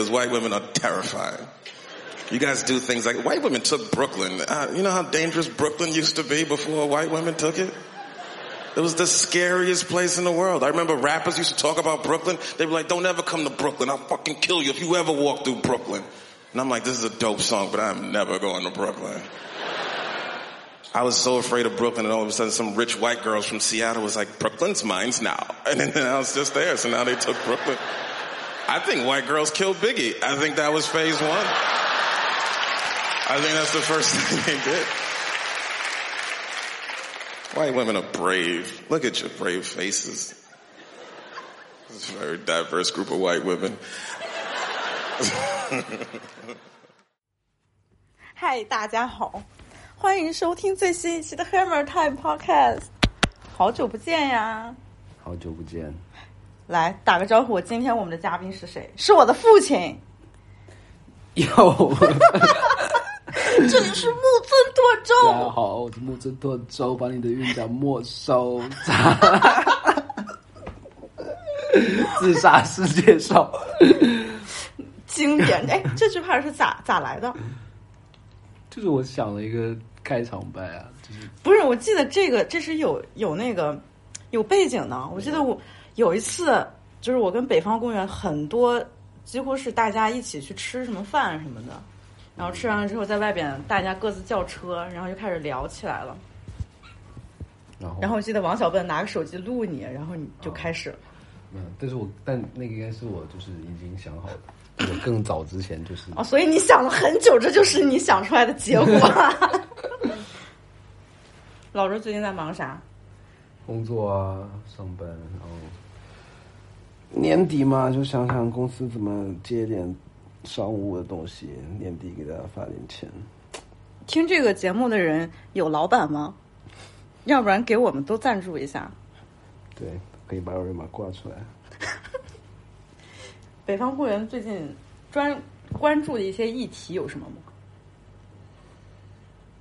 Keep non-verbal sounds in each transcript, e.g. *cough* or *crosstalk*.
Because white women are terrifying. You guys do things like white women took Brooklyn. Uh, you know how dangerous Brooklyn used to be before white women took it? It was the scariest place in the world. I remember rappers used to talk about Brooklyn. They were like, don't ever come to Brooklyn. I'll fucking kill you if you ever walk through Brooklyn. And I'm like, this is a dope song, but I'm never going to Brooklyn. I was so afraid of Brooklyn and all of a sudden some rich white girls from Seattle was like, Brooklyn's mine's now. *laughs* And then I was just there. So now they took Brooklyn. I think white girls killed Biggie. I think that was phase one. I think that's the first *laughs* thing they did. White women are brave. Look at your brave faces. It's a very diverse group of white women. *laughs* 嗨，大家好，欢迎收听最新一期的 Hammer Time Podcast。好久不见呀！好久不见， 来打个招呼，今天我们的嘉宾是谁？是我的父亲。有，*laughs* 这里是木村拓大家周。好，我是木村拓周，把你的韵脚没收。*laughs* 自杀世界上，经典，哎，这句话是咋咋来的？就是我想了一个开场白啊，就是不是，我记得这个这是有有那个有背景的。我记得我有一次，就是我跟北方公园很多，几乎是大家一起去吃什么饭什么的，然后吃完了之后，在外边大家各自叫车，然后就开始聊起来了。然后然后我记得王小笨拿个手机录你，然后你就开始了。嗯，但是我但那个应该是我就是已经想好的，我更早之前就是哦，所以你想了很久，这就是你想出来的结果。*laughs* 老周最近在忙啥？工作啊，上班，然后年底嘛，就想想公司怎么接点商务的东西，年底给大家发点钱。听这个节目的人有老板吗？要不然给我们都赞助一下。对，可以把二维码挂出来。*laughs* 北方公园最近专关注的一些议题有什么吗？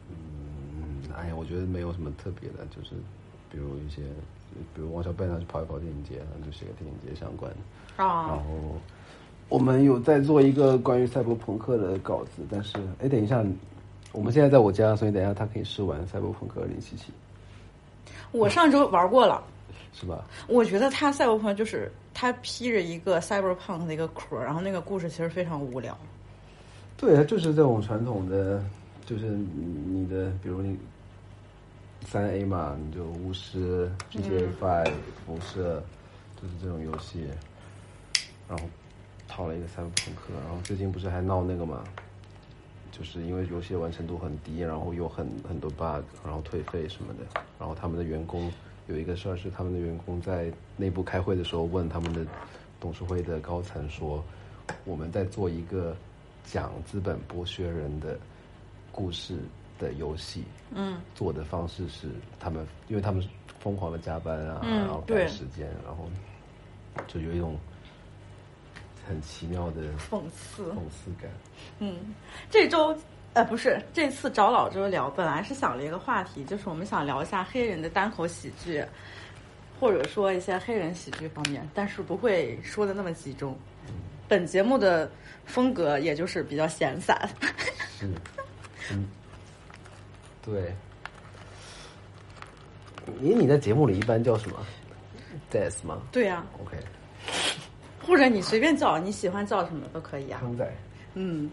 嗯，哎呀，我觉得没有什么特别的，就是比如一些，比如王小贝他去跑一跑电影节，然后就写个电影节相关的。然啊，后我们有在做一个关于赛博朋克的稿子，但是哎，等一下，我们现在在我家，所以等一下他可以试玩赛博朋克二零七七，我上周玩过了。是吧？我觉得他赛博朋克就是他披着一个 cyberpunk 的一个壳，然后那个故事其实非常无聊。对，他就是这种传统的，就是你的，比如你三 A 嘛，你就巫师、GTA Five、辐射，就是这种游戏，然后套了一个赛博朋克，然后最近不是还闹那个嘛，就是因为游戏完成度很低，然后有很很多 bug，然后退费什么的，然后他们的员工有一个事儿是他们的员工在内部开会的时候问他们的董事会的高层说，我们在做一个讲资本剥削人的故事的游戏，嗯，做的方式是他们，因为他们疯狂的加班啊，嗯然后赶时间，然后就有一种很奇妙的讽刺。讽刺感。嗯，这周呃不是这次找老周聊，本来是想了一个话题，就是我们想聊一下黑人的单口喜剧，或者说一些黑人喜剧方面，但是不会说的那么集中。本节目的风格也就是比较闲散。是，*laughs* 嗯，对。你你在节目里一般叫什么？Des 吗对呀、？OK，或者你随便叫，你喜欢叫什么都可以啊。康仔，嗯，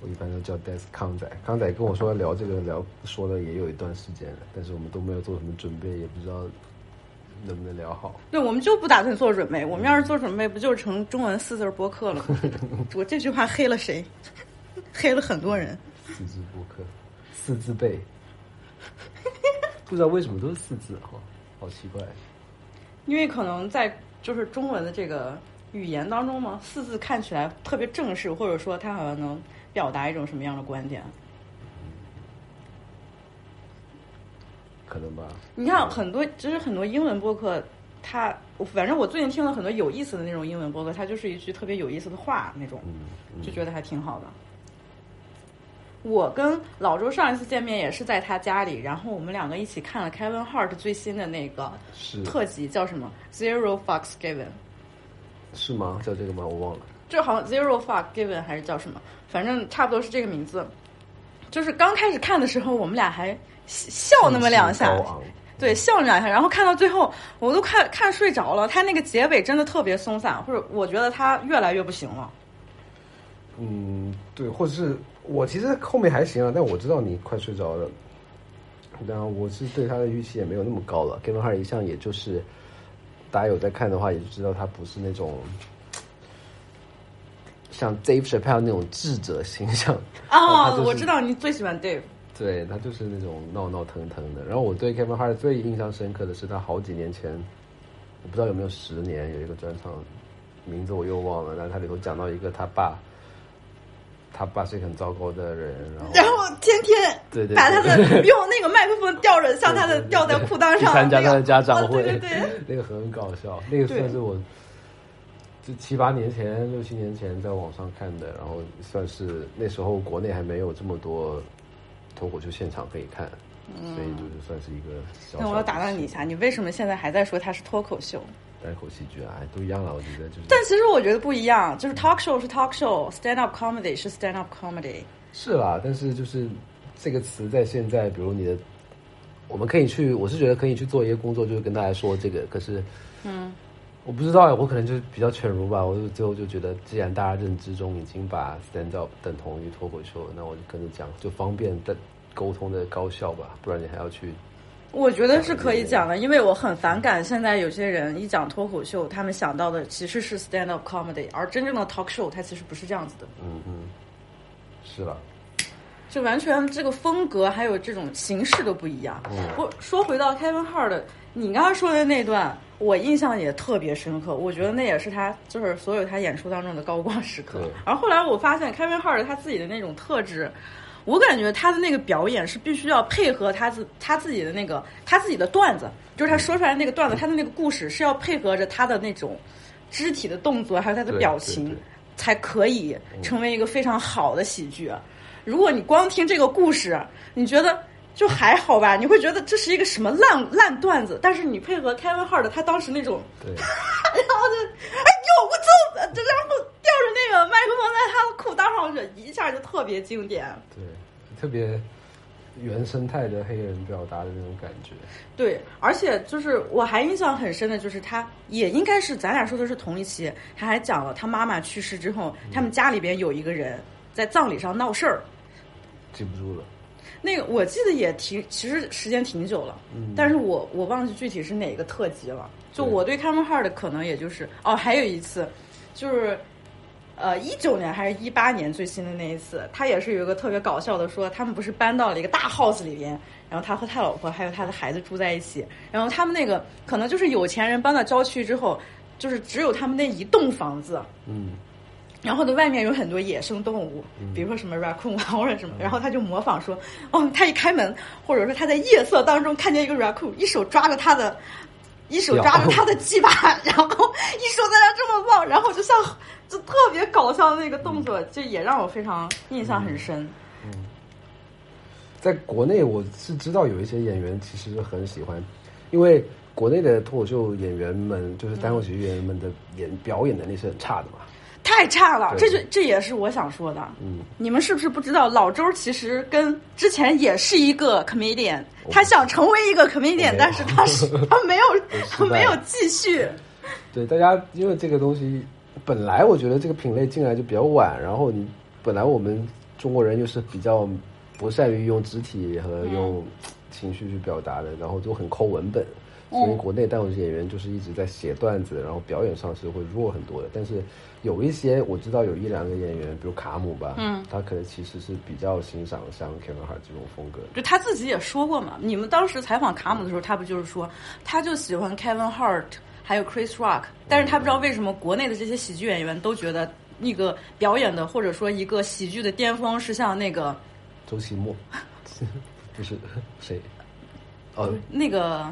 我一般都叫 Des 康仔。康仔跟我说聊这个聊说了也有一段时间了，但是我们都没有做什么准备，也不知道能不能聊好。对，我们就不打算做准备。我们要是做准备，不就成中文四字播客了吗？*laughs* 我这句话黑了谁？*laughs* 黑了很多人。四字播客，四字辈，*laughs* 不知道为什么都是四字哈，好奇怪。因为可能在就是中文的这个语言当中嘛，四字看起来特别正式，或者说它好像能表达一种什么样的观点。可能吧。你看很多，其实很多英文播客，它反正我最近听了很多有意思的那种英文播客，它就是一句特别有意思的话那种，嗯，就觉得还挺好的。我跟老周上一次见面也是在他家里，然后我们两个一起看了 Kevin Hart 最新的那个是特辑，叫什么《Zero Fucks Given》。是吗？叫这个吗？我忘了。这好像 Zero Fuck Given 还是叫什么，反正差不多是这个名字。就是刚开始看的时候，我们俩还笑那么两下，对，笑了两下，然后看到最后，我都看看睡着了。他那个结尾真的特别松散，或者我觉得他越来越不行了。嗯，对，或者是我其实后面还行啊，但我知道你快睡着了。然后我是对他的预期也没有那么高了。Kevin Hart 一向也就是大家有在看的话，也就知道他不是那种像 Dave Chappelle 那种智者形象。哦，我知道你最喜欢 Dave。对他就是那种闹闹腾腾的。然后我对 Kevin Hart 最印象深刻的是他好几年前，我不知道有没有十年有一个专场，名字我又忘了。但他里头讲到一个他爸。他爸是一个很糟糕的人，然后然后天天对对把他的用那个麦克风吊着，像他的吊在裤裆上，参加他的家长会，对对对，*laughs* 那个很搞笑，那个算是我就七八年前、六七年前在网上看的，然后算是那时候国内还没有这么多脱口秀现场可以看，所以就是算是一个小。那我要打断你一下，你为什么现在还在说他是脱口秀？单口喜剧啊，都一样了，我觉得就是。但其实我觉得不一样，就是 talk show 是 talk show，stand up comedy 是 stand up comedy。是啦，但是就是这个词在现在，比如你的，我们可以去，我是觉得可以去做一些工作，就是跟大家说这个。可是，嗯，我不知道，我可能就是比较犬儒吧。我就最后就觉得，既然大家认知中已经把 stand up 等同于脱口秀，那我就跟着讲，就方便的沟通的高效吧。不然你还要去。我觉得是可以讲的，因为我很反感现在有些人一讲脱口秀，他们想到的其实是 stand up comedy，而真正的 talk show 它其实不是这样子的。嗯嗯，是的，就完全这个风格还有这种形式都不一样。我说回到 Kevin Hart，你刚刚说的那段，我印象也特别深刻。我觉得那也是他就是所有他演出当中的高光时刻。而后来我发现 Kevin Hart 他自己的那种特质。我感觉他的那个表演是必须要配合他自他自己的那个他自己的段子，就是他说出来那个段子，他的那个故事是要配合着他的那种肢体的动作，还有他的表情，才可以成为一个非常好的喜剧。如果你光听这个故事，你觉得就还好吧？你会觉得这是一个什么烂烂段子？但是你配合 Kevin Hart 他当时那种，*laughs* 然后就哎呦我操，这然后吊着那个麦克风在他的裤裆上，一下就特别经典。对。特别原生态的黑人表达的那种感觉，对，而且就是我还印象很深的，就是他也应该是咱俩说的是同一期，他还讲了他妈妈去世之后，他们家里边有一个人在葬礼上闹事儿，记不住了。那个我记得也挺，其实时间挺久了，嗯，但是我我忘记具体是哪个特辑了。就我对 Kevin Hart 的可能也就是哦，还有一次就是。呃，一九年还是一八年最新的那一次，他也是有一个特别搞笑的，说他们不是搬到了一个大 house 里边，然后他和他老婆还有他的孩子住在一起，然后他们那个可能就是有钱人搬到郊区之后，就是只有他们那一栋房子，嗯，然后呢外面有很多野生动物，比如说什么 raccoon 啊或者什么，然后他就模仿说，哦，他一开门，或者说他在夜色当中看见一个 raccoon，一手抓着他的。一手抓着他的鸡巴，*laughs* 然后一手在那这么望，然后就像就特别搞笑的那个动作，就也让我非常印象很深。嗯，在国内我是知道有一些演员其实很喜欢，因为国内的脱口秀演员们，就是单口喜剧演员们的演表演能力是很差的嘛。太差了，这就这也是我想说的。嗯，你们是不是不知道老周其实跟之前也是一个 comedian，他想成为一个 comedian，但是他是 *laughs* 他没有他没有继续。对，大家因为这个东西本来我觉得这个品类进来就比较晚，然后你本来我们中国人又是比较不善于用肢体和用情绪去表达的，然后就很抠文本。所以国内单口演员就是一直在写段子，然后表演上是会弱很多的。但是有一些我知道有一两个演员，比如卡姆吧，嗯，他可能其实是比较欣赏像 Kevin Hart 这种风格。就他自己也说过嘛，你们当时采访卡姆的时候，他不就是说，他就喜欢 Kevin Hart 还有 Chris Rock，但是他不知道为什么国内的这些喜剧演员都觉得那个表演的或者说一个喜剧的巅峰是像那个周奇墨，*laughs* 不是谁？哦，那个。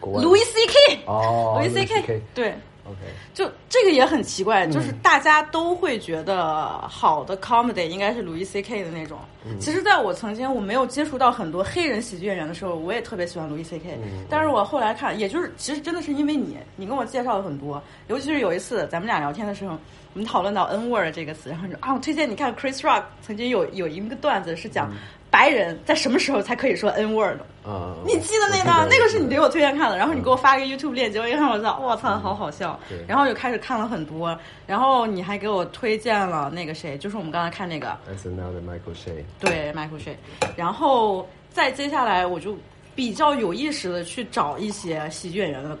Louis C.K. 哦，Louis C.K. 对，OK，就这个也很奇怪，就是大家都会觉得好的 comedy 应该是 Louis C.K. 的那种。其实，在我曾经我没有接触到很多黑人喜剧演员的时候，我也特别喜欢 Louis C.K. 但是我后来看，也就是其实真的是因为你，你跟我介绍了很多，尤其是有一次咱们俩聊天的时候，我们讨论到 N word 这个词，然后说啊，我推荐你看 Chris Rock 曾经有有一个段子是讲白人在什么时候才可以说 N word 啊，你记得那个？那个是你给我推荐看的，然后你给我发一个 YouTube 链接，我一看我操，我操，好好笑。然后就开始看了很多，然后你还给我推荐了那个谁，就是我们刚才看那个 S N L 的 Michael Shay，对 Michael Shay，然后再接下来我就比较有意识的去找一些喜剧演员的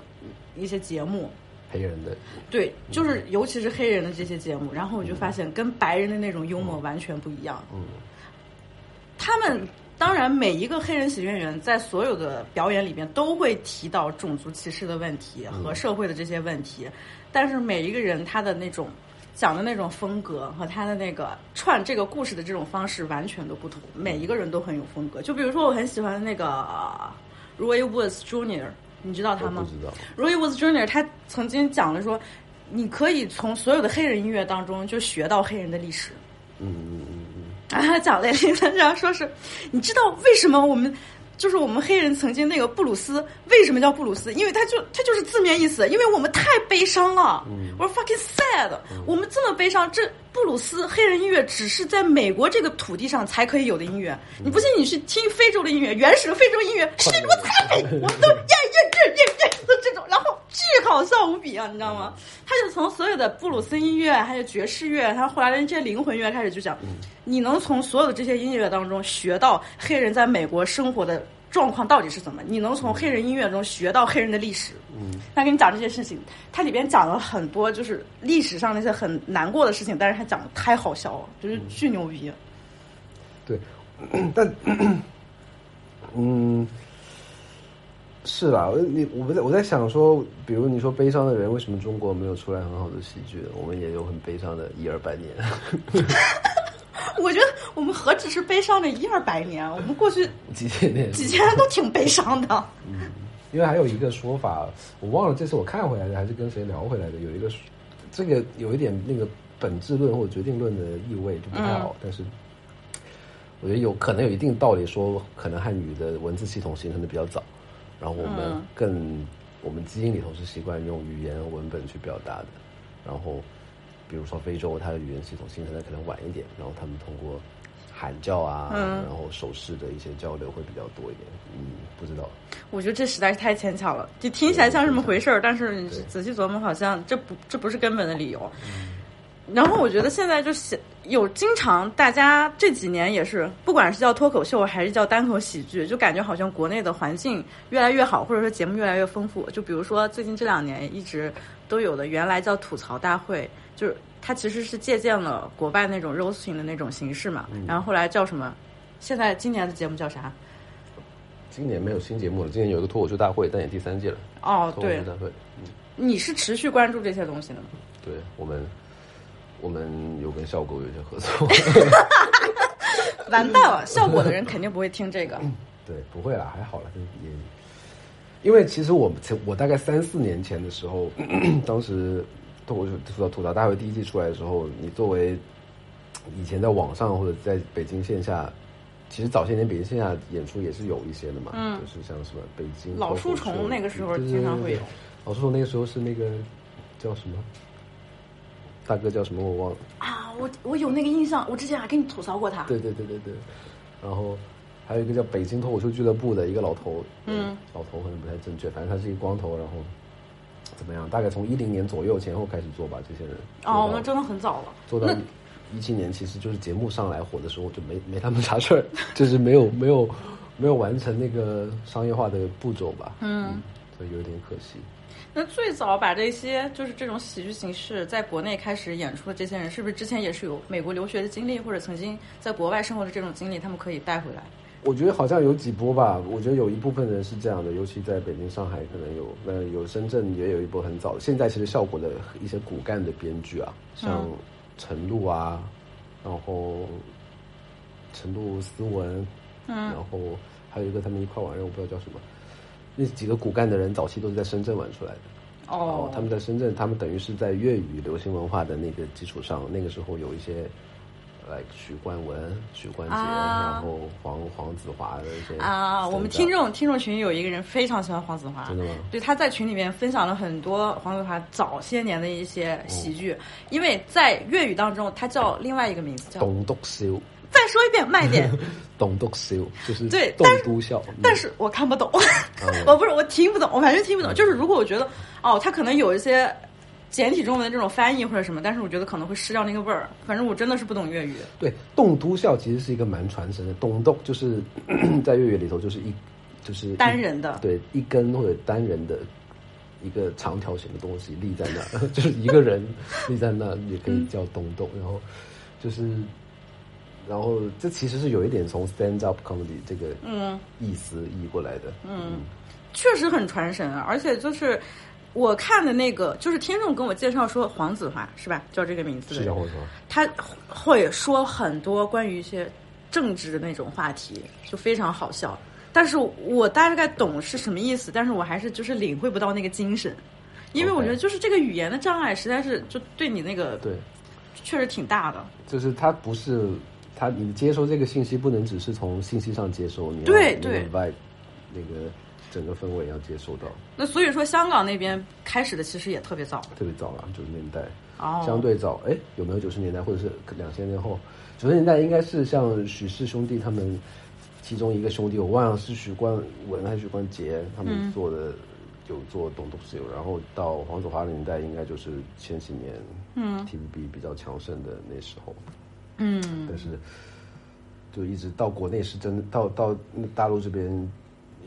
一些节目。黑人的对，就是尤其是黑人的这些节目，然后我就发现跟白人的那种幽默完全不一样。嗯，他们当然每一个黑人喜剧演员在所有的表演里面都会提到种族歧视的问题和社会的这些问题，但是每一个人他的那种讲的那种风格和他的那个串这个故事的这种方式完全都不同，每一个人都很有风格。就比如说我很喜欢的那个 Roy Woods Jr.，你知道他吗？不知道。Roy Woods Jr. 他曾经讲了说，你可以从所有的黑人音乐当中就学到黑人的历史。嗯嗯嗯嗯。啊，他讲了一个，然后说是，你知道为什么我们就是我们黑人曾经那个布鲁斯为什么叫布鲁斯？因为他就他就是字面意思，因为我们太悲伤了。嗯我说 fucking sad，、我们这么悲伤，这布鲁斯黑人音乐只是在美国这个土地上才可以有的音乐。你不信，你去听非洲的音乐，原始的非洲音乐，是我太美，我们都耶耶耶耶耶的这种，然后巨好笑无比啊，你知道吗？他就从所有的布鲁斯音乐，还有爵士乐，他后来的这些灵魂乐开始就讲，你能从所有的这些音乐当中学到黑人在美国生活的状况到底是怎么？你能从黑人音乐中学到黑人的历史。嗯，他跟你讲这些事情，他里边讲了很多就是历史上那些很难过的事情，但是他讲的太好笑了，就是巨牛逼。对，*clears throat* 但嗯，是吧，我你我在我在想说，比如你说悲伤的人，为什么中国没有出来很好的喜剧？我们也有很悲伤的一二百年。*laughs* *laughs* 我觉得我们何止是悲伤的一二百年，我们过去 *laughs* 几千年，几千年都挺悲伤的。嗯因为还有一个说法，我忘了这次我看回来的还是跟谁聊回来的，有一个说这个有一点那个本质论或者决定论的意味就不太好，但是我觉得有可能有一定道理，说可能汉语的文字系统形成的比较早，然后我们嗯更、我们基因里头是习惯用语言文本去表达的，然后比如说非洲它的语言系统形成的可能晚一点，然后他们通过喊叫啊，嗯然后手势的一些交流会比较多一点，嗯，不知道。我觉得这实在是太牵强了，就听起来像什么回事儿，但是你仔细琢磨，好像这不这不是根本的理由。然后我觉得现在就是有经常大家这几年也是，不管是叫脱口秀还是叫单口喜剧，就感觉好像国内的环境越来越好，或者说节目越来越丰富。就比如说最近这两年一直都有的，原来叫吐槽大会，就是它其实是借鉴了国外那种 roasting 的那种形式嘛，然后后来叫什么？现在今年的节目叫啥？今年没有新节目了，今年有一个脱口秀大会，但也第三届了。哦，对脱口秀，大会，嗯，你是持续关注这些东西的吗？*laughs* 对我们，我们有跟效果有一些合作。*laughs* *laughs* 完蛋了，效果的人肯定不会听这个。对，不会啦，还好了，也。因为其实我从我大概三四年前的时候，*clears throat* 当时脱口秀吐槽吐槽大会第一季出来的时候，你作为以前在网上或者在北京线下，其实早些年北京线下演出也是有一些的嘛，嗯。就是像什么北京老树脱口秀虫那个时候经常会有。老树虫那个时候是那个叫什么？大哥叫什么？我忘了。啊，我我有那个印象，我之前还跟你吐槽过他。对对对对对，然后还有一个叫北京脱口秀俱乐部的一个老头，嗯，老头可能不太正确，反正他是一个光头，然后怎么样？大概从一零年左右前后开始做吧，这些人哦，那真的很早了。做到那 *laughs* 一七年，其实就是节目上来火的时候就没没他们啥事儿，*laughs* 就是没有没有没有完成那个商业化的步骤吧，嗯所以有点可惜。那最早把这些就是这种喜剧形式在国内开始演出的这些人，是不是之前也是有美国留学的经历，或者曾经在国外生活的这种经历，他们可以带回来？我觉得好像有几波吧，我觉得有一部分人是这样的，尤其在北京、上海可能有，那，有深圳也有一波很早。现在其实效果的一些骨干的编剧啊，像嗯陈露啊，然后陈露、思文，嗯然后还有一个他们一块玩的，我不知道叫什么。那几个骨干的人早期都是在深圳玩出来的。哦，他们在深圳，他们等于是在粤语流行文化的那个基础上，那个时候有一些来许冠文、许冠杰，啊然后黄黄子华的这些啊，我们听众听众群有一个人非常喜欢黄子华，真的吗对，他在群里面分享了很多黄子华早些年的一些喜剧，因为在粤语当中，他叫另外一个名字叫。董笃笑，再说一遍，慢一点。*laughs* 董笃笑就是对栋但是笃笑，嗯但是我看不懂，*laughs* 我不是我听不懂，我完全听不懂。就是如果我觉得哦，他可能有一些简体中文的这种翻译或者什么，但是我觉得可能会失掉那个味儿。反正我真的是不懂粤语。对，栋笃笑其实是一个蛮传神的，栋栋就是 *clears throat* 在粤语里头就是一就是一单人的对，一根或者单人的一个长条形的东西立在那，*laughs* 就是一个人立在那，也可以叫东东。然后就是，然后这其实是有一点从 stand up comedy 这个嗯意思译过来的。嗯，确实很传神啊，而且就是我看的那个，就是听众跟我介绍说黄子华是吧，叫这个名字的他会说很多关于一些政治的那种话题，就非常好笑。但是我大概懂是什么意思，但是我还是就是领会不到那个精神，因为我觉得就是这个语言的障碍实在是就对你那个对，确实挺大的。就是他不是他，你接收这个信息不能只是从信息上接收，你对对。vibe 那个整个氛围要接受到。那所以说香港那边开始的其实也特别早特别早了，九十年代，哦，相对早。哎，有没有九十年代或者是两千年后？九十年代应该是像许氏兄弟他们其中一个兄弟，我忘了是许冠文还是许冠杰他们做的，有做东东西。然后到黄子华的年代，应该就是千禧年，嗯，TVB 比较强盛的那时候。嗯但是就一直到国内是真的到到大陆这边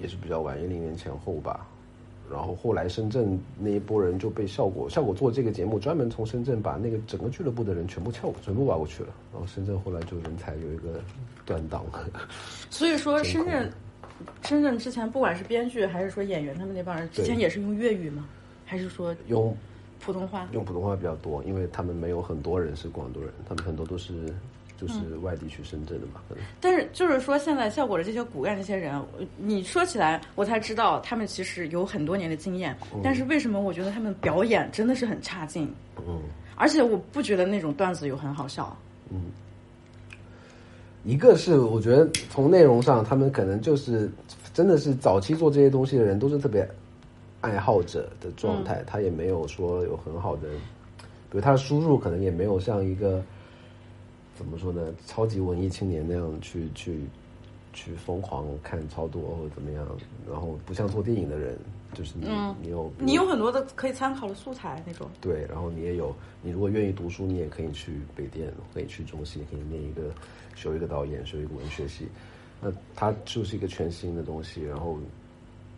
也是比较晚，一零年前后吧。然后后来深圳那一波人就被效果效果做这个节目，专门从深圳把那个整个俱乐部的人全部撬全部挖过去了。然后深圳后来就人才有一个断档，所以说 *laughs* 深圳深圳之前不管是编剧还是说演员，他们那帮人之前也是用粤语吗？还是说用普通话？用普通话比较多，因为他们没有很多人是广东人，他们很多都是就是外地去深圳的嘛，可能。但是就是说，现在效果的这些骨干这些人，你说起来，我才知道他们其实有很多年的经验。但是为什么我觉得他们表演真的是很差劲？嗯，而且我不觉得那种段子有很好笑。嗯一个是我觉得从内容上，他们可能就是真的是早期做这些东西的人都是特别爱好者的状态，他也没有说有很好的，比如他的输入可能也没有像一个怎么说呢，超级文艺青年那样去去去疯狂看超多或者怎么样，然后不像做电影的人，就是你、你有你有很多的可以参考的素材那种。对，然后你也有，你如果愿意读书，你也可以去北电，可以去中戏，可以念一个修一个导演，修一个文学系。那它就是一个全新的东西，然后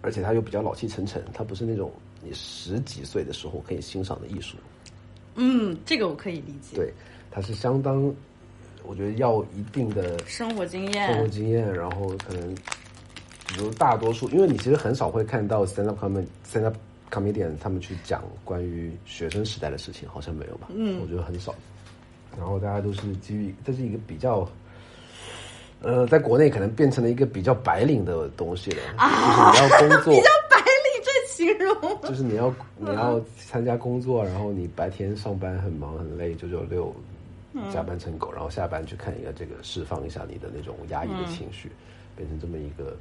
而且它又比较老气沉沉，它不是那种你十几岁的时候可以欣赏的艺术。嗯，这个我可以理解。，对，它是相当，我觉得要一定的生活经验生活。经验，然后可能，比如大多数，因为你其实很少会看到 stand up comedy stand up comedian 他们去讲关于学生时代的事情，好像没有吧？嗯，我觉得很少。然后大家都是基于这是一个比较，呃，在国内可能变成了一个比较白领的东西了，就是你要工作，*laughs* 比较白领这形容。就是你要你要参加工作，然后你白天上班很忙很累，九九六，加班成狗，然后下班去看一个这个，释放一下你的那种压抑的情绪，变成这么一个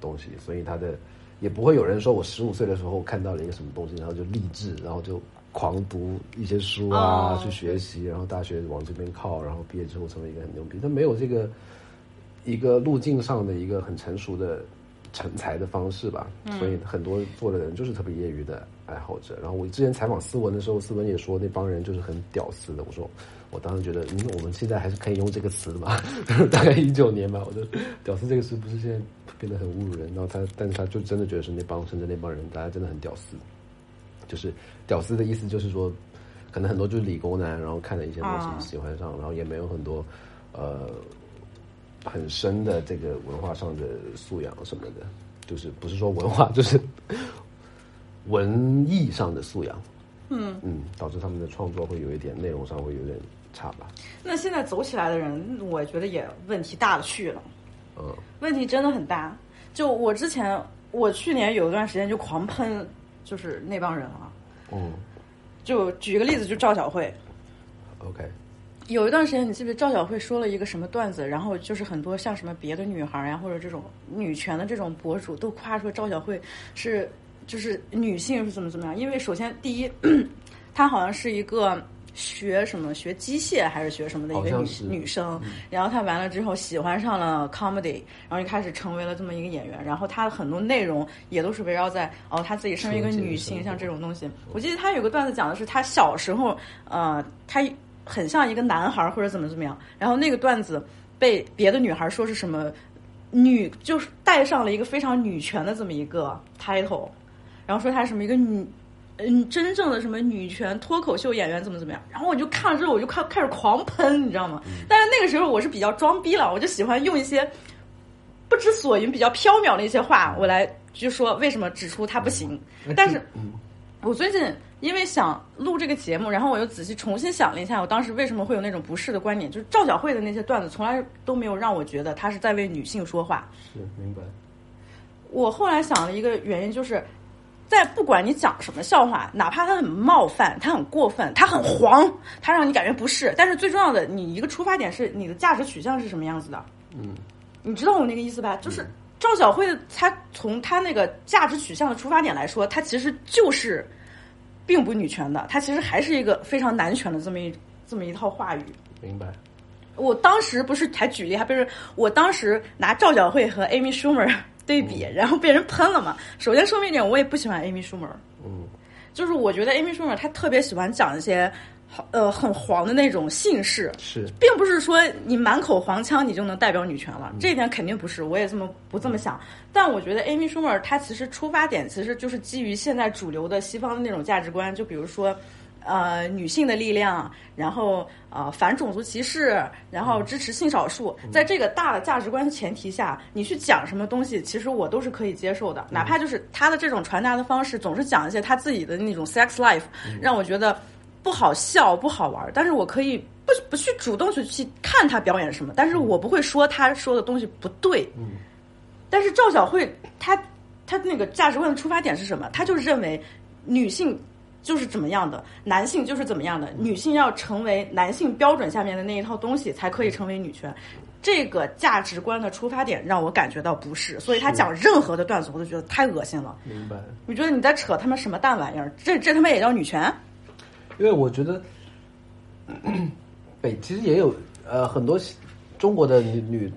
东西。所以他的也不会有人说我十五岁的时候看到了一个什么东西，然后就励志，然后就狂读一些书啊，哦去学习，然后大学往这边靠，然后毕业之后成为一个很牛逼。他没有这个一个路径上的一个很成熟的成才的方式吧，所以很多做的人就是特别业余的爱好者。然后我之前采访思文的时候，思文也说那帮人就是很屌丝的。我说，我当时觉得，嗯，我们现在还是可以用这个词的嘛，*laughs* 大概一九年吧。我就屌丝这个词不是现在变得很侮辱人，然后他，但是他就真的觉得是那帮深圳那帮人，大家真的很屌丝。就是屌丝的意思，就是说，可能很多就是理工男，然后看了一些东西喜欢上，然后也没有很多呃很深的这个文化上的素养什么的，就是不是说文化，就是文艺上的素养。嗯嗯，导致他们的创作会有一点内容上会有点差吧。那现在走起来的人，我觉得也问题大了去了。嗯问题真的很大。就我之前，我去年有一段时间就狂喷，就是那帮人啊。嗯就举个例子，就赵小慧，，OK，有一段时间，你记不记得赵小慧说了一个什么段子？然后就是很多像什么别的女孩呀，或者这种女权的这种博主都夸说赵小慧是就是女性是怎么怎么样？因为首先第一，*clears throat* 她好像是一个学什么学机械还是学什么的一个女女生，然后她完了之后喜欢上了 comedy，然后就开始成为了这么一个演员。然后她的很多内容也都是围绕在哦，她自己身为一个女性，像这种东西。我记得她有个段子讲的是她小时候，呃，她很像一个男孩儿或者怎么怎么样，然后那个段子被别的女孩说是什么女，就是带上了一个非常女权的这么一个 title，然后说她什么一个女。嗯，真正的什么女权脱口秀演员怎么怎么样？然后我就看了之后，我就开开始狂喷，你知道吗？但是那个时候我是比较装逼了，我就喜欢用一些不知所云、比较缥缈的一些话，我来就说为什么指出他不行。但是，我最近因为想录这个节目，然后我又仔细重新想了一下，我当时为什么会有那种不适的观点，就是赵小慧的那些段子从来都没有让我觉得她是在为女性说话。是明白。我后来想了一个原因，就是在不管你讲什么笑话，哪怕它很冒犯，它很过分，它很黄，它让你感觉不适，但是最重要的，你一个出发点是你的价值取向是什么样子的。嗯，你知道我那个意思吧？就是赵小慧的，她从她那个价值取向的出发点来说，她其实就是并不女权的，她其实还是一个非常男权的这么一这么一套话语。明白。我当时不是还举例，还不是我当时拿赵小慧和 Amy Schumer 对比，然后被人喷了嘛。首先说明一点，我也不喜欢 Amy Schumer，嗯，就是我觉得 Amy Schumer 她特别喜欢讲一些呃很黄的那种姓氏，是并不是说你满口黄腔你就能代表女权了，这一点肯定不是，我也这么不这么想。但我觉得 Amy Schumer 她其实出发点其实就是基于现在主流的西方的那种价值观，就比如说。呃，女性的力量，然后呃，反种族歧视，然后支持性少数，在这个大的价值观前提下，你去讲什么东西，其实我都是可以接受的，哪怕就是他的这种传达的方式，总是讲一些他自己的那种 sex life，让我觉得不好笑、不好玩，但是我可以不不去主动去去看他表演什么，但是我不会说他说的东西不对。嗯，但是赵小慧她她那个价值观的出发点是什么？她就认为女性。就是怎么样的，男性就是怎么样的，女性要成为男性标准下面的那一套东西，才可以成为女权。这个价值观的出发点让我感觉到不适，所以他讲任何的段子，我都觉得太恶心了。明白。你觉得你在扯他妈什么蛋玩意儿？这这他妈也叫女权？因为我觉得北 *clears throat* 其实也有呃很多中国的女女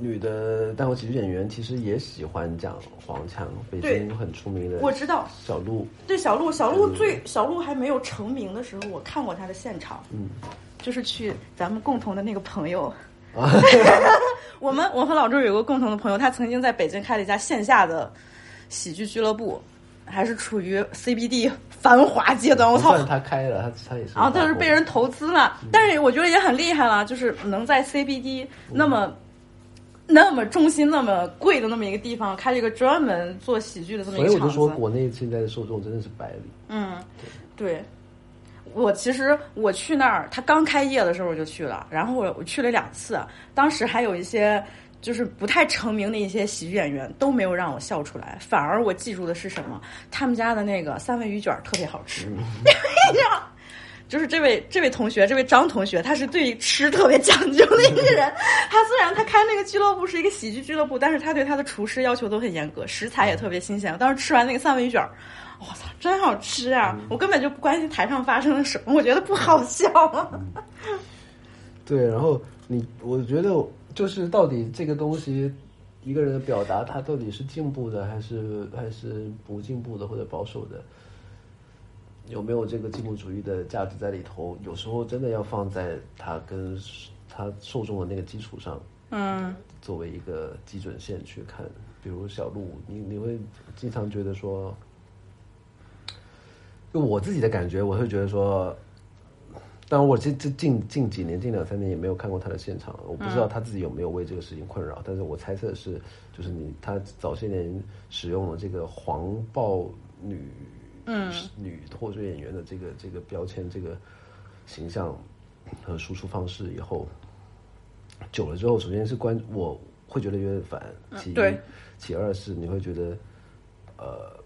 女的单口喜剧演员，其实也喜欢讲黄腔。北京很出名的，我知道小鹿。对小鹿，小鹿最小鹿还没有成名的时候，我看过他的现场。嗯，就是去咱们共同的那个朋友。啊，*laughs* 我们我和老周有个共同的朋友，他曾经在北京开了一家线下的喜剧俱乐部，还是处于 CBD 繁华阶段。我操，他开了，他他也是。然后他是被人投资了，但是我觉得也很厉害了，就是能在 CBD 那么。那么中心、那么贵的那么一个地方，开了一个专门做喜剧的这么一个。所以我就说，国内现在的受众真的是百里。嗯，对。我其实我去那儿，他刚开业的时候我就去了，然后我我去了两次，当时还有一些就是不太成名的一些喜剧演员都没有让我笑出来，反而我记住的是什么？他们家的那个三文鱼卷特别好吃。*laughs* 就是这位这位同学，这位张同学，他是对吃特别讲究的一个人。*laughs* 他虽然他开那个俱乐部是一个喜剧俱乐部，但是他对他的厨师要求都很严格，食材也特别新鲜。当时吃完那个三文鱼卷，我操，真好吃啊！我根本就不关心台上发生了什么，我觉得不好笑。*laughs* 对，然后你，我觉得就是到底这个东西，一个人的表达，他到底是进步的，还是还是不进步的，或者保守的？有没有这个进步主义的价值在里头？有时候真的要放在他跟他受众的那个基础上，嗯，作为一个基准线去看。比如小鹿，你你会经常觉得说，就我自己的感觉，我会觉得说，当然我这这近近几年近两三年也没有看过他的现场，我不知道他自己有没有为这个事情困扰。但是我猜测是，就是你他早些年使用了这个黄暴女。嗯，女脱口演员的这个这个标签、这个形象和输出方式，以后久了之后，首先是关，我会觉得有点烦。其一，其二是你会觉得，呃，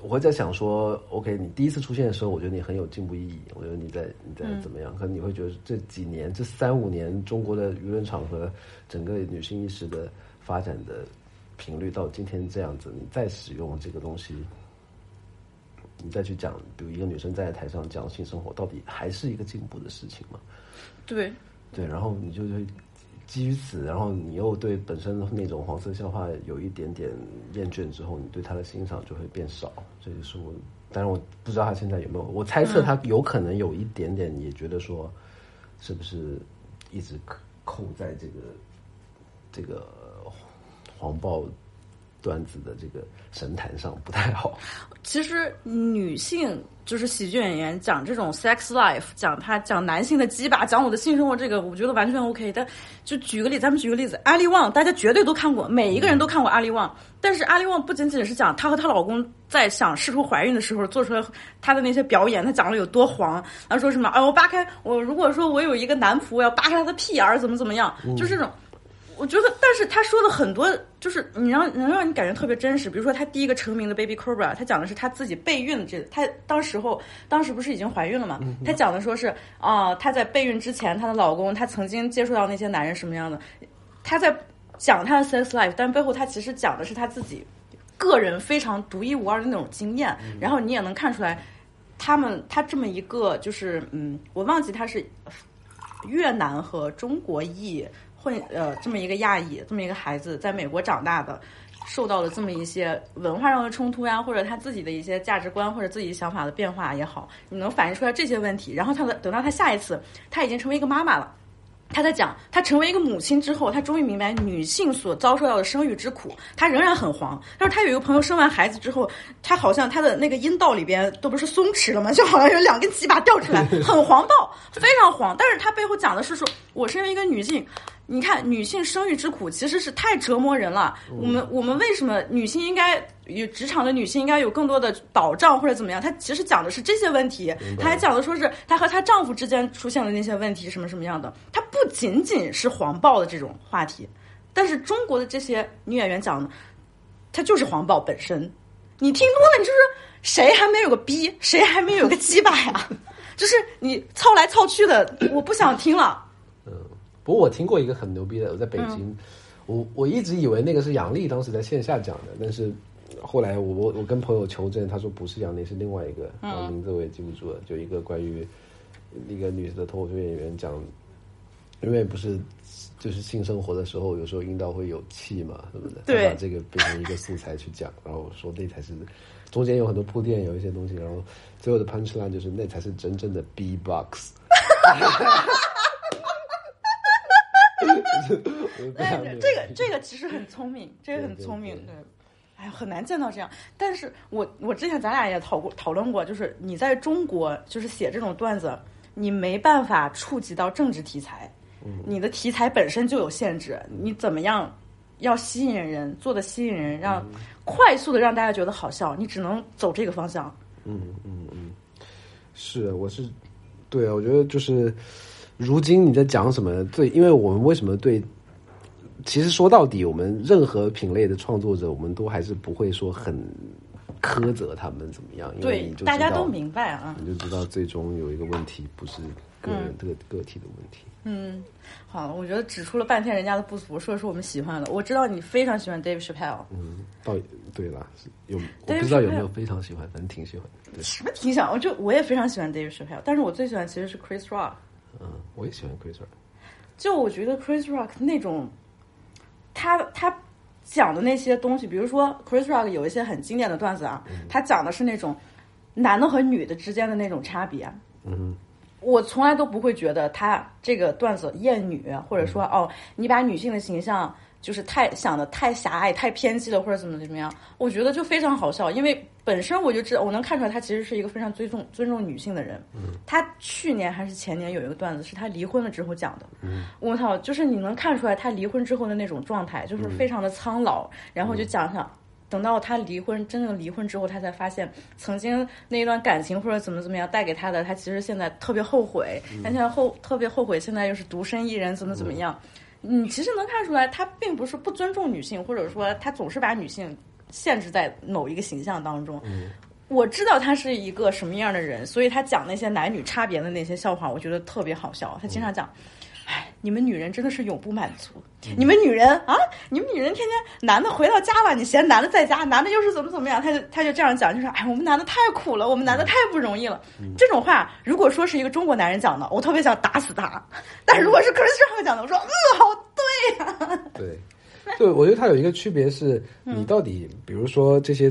我会在想说，OK，你第一次出现的时候，我觉得你很有进步意义，我觉得你在你在怎么样？可能你会觉得这几年这三五年中国的舆论场合，整个女性意识的发展的频率到今天这样子，你再使用这个东西，你再去讲，比如一个女生站在台上讲性生活，到底还是一个进步的事情吗？对，对，然后你就会基于此，然后你又对本身那种黄色笑话有一点点厌倦之后，你对他的欣赏就会变少。这就是我，当然我不知道他现在有没有，我猜测他有可能有一点点也觉得说，是不是一直扣扣在这个这个黄暴段子的这个神坛上不太好。其实女性就是喜剧演员讲这种 sex life，讲她讲男性的鸡巴，讲我的性生活，这个我觉得完全 OK。但就举个例，咱们举个例子，阿丽旺，大家绝对都看过，每一个人都看过阿丽旺。但是阿丽旺不仅仅是讲她和她老公在想试图怀孕的时候做出来她的那些表演，她讲了有多黄，然后说什么，哎，我扒开我，如果说我有一个男仆，我要扒开他的屁眼儿，怎么怎么样，就这种。我觉得，但是他说的很多，就是你让能让你感觉特别真实。比如说，他第一个成名的 Baby Cobra，他讲的是他自己备孕的这，他当时候当时不是已经怀孕了嘛？他讲的说是啊，她在备孕之前，她的老公她曾经接触到那些男人什么样的，她在讲她的 sex life，但背后她其实讲的是她自己个人非常独一无二的那种经验。然后你也能看出来，他们他这么一个就是嗯，我忘记他是越南和中国裔。混呃，这么一个亚裔，这么一个孩子，在美国长大的，受到了这么一些文化上的冲突呀，或者他自己的一些价值观或者自己想法的变化也好，你能反映出来这些问题。然后他的等到他下一次，他已经成为一个妈妈了，他在讲他成为一个母亲之后，他终于明白女性所遭受到的生育之苦。他仍然很黄，但是他有一个朋友生完孩子之后，他好像他的那个阴道里边都不是松弛了吗？就好像有两根鸡巴掉出来，很黄暴，非常黄。但是他背后讲的是说，我身为一个女性。你看，女性生育之苦其实是太折磨人了。我们我们为什么女性应该与职场的女性应该有更多的保障或者怎么样？她其实讲的是这些问题，她还讲的说是她和她丈夫之间出现的那些问题什么什么样的。她不仅仅是黄暴的这种话题，但是中国的这些女演员讲的，她就是黄暴本身。你听多了，你就是谁还没有个逼，谁还没有个鸡巴呀？*laughs* 就是你操来操去的，我不想听了。不过我听过一个很牛逼的，我在北京，我我一直以为那个是杨笠当时在线下讲的，但是后来我我我跟朋友求证，他说不是杨笠，是另外一个，然后名字我也记不住了，就一个关于一个女的脱口秀演员讲，因为不是就是性生活的时候，有时候阴道会有气嘛什么的，他把这个变成一个素材去讲，然后说那才是中间有很多铺垫，有一些东西，然后最后的 punch line 就是那才是真正的 B box。*laughs* *laughs* 这个这个其实很聪明，*laughs* 这个很聪明，对，哎，很难见到这样。但是我我之前咱俩也讨过讨论过，就是你在中国就是写这种段子，你没办法触及到政治题材，你的题材本身就有限制，你怎么样要吸引人，做的吸引人，让快速的让大家觉得好笑，你只能走这个方向。嗯嗯嗯，是，我是，对啊，我觉得就是。如今你在讲什么？对，因为我们为什么对？其实说到底，我们任何品类的创作者，我们都还是不会说很苛责他们怎么样。对，大家都明白啊。你就知道最终有一个问题，不是个人个个体的问题。嗯，好，我觉得指出了半天人家的不足，说是我们喜欢的。我知道你非常喜欢 Dave Chappelle。嗯，倒对了，有我不知道有没有非常喜欢，反正挺喜欢。*laughs* 什么挺喜欢？我就我也非常喜欢 Dave Chappelle，但是我最喜欢其实是 Chris Rock。嗯，我也喜欢 Chris Rock。就我觉得 Chris Rock 那种，他他讲的那些东西，比如说 Chris Rock 有一些很经典的段子啊，他讲的是那种男的和女的之间的那种差别。嗯，我从来都不会觉得他这个段子厌女，或者说哦，你把女性的形象。就是太想的太狭隘、太偏激了，或者怎么怎么样？我觉得就非常好笑，因为本身我就知道，我能看出来他其实是一个非常尊重尊重女性的人。嗯，他去年还是前年有一个段子是他离婚了之后讲的。嗯，我操，就是你能看出来他离婚之后的那种状态，就是非常的苍老。然后就讲讲，等到他离婚真正离婚之后，他才发现曾经那一段感情或者怎么怎么样带给他的，他其实现在特别后悔。他现在后特别后悔，现在又是独身一人，怎么怎么样。你其实能看出来，他并不是不尊重女性，或者说他总是把女性限制在某一个形象当中。我知道他是一个什么样的人，所以他讲那些男女差别的那些笑话，我觉得特别好笑。他经常讲，哎，你们女人真的是永不满足。你们女人啊，你们女人天天男的回到家了，你嫌男的在家，男的又是怎么怎么样？他就他就这样讲，就说，哎，我们男的太苦了，我们男的太不容易了。这种话，如果说是一个中国男人讲的，我特别想打死他。但如果是 Chris Rock 讲的，我说，嗯，好对呀、对，对，我觉得他有一个区别是，*laughs* 你到底，比如说这些，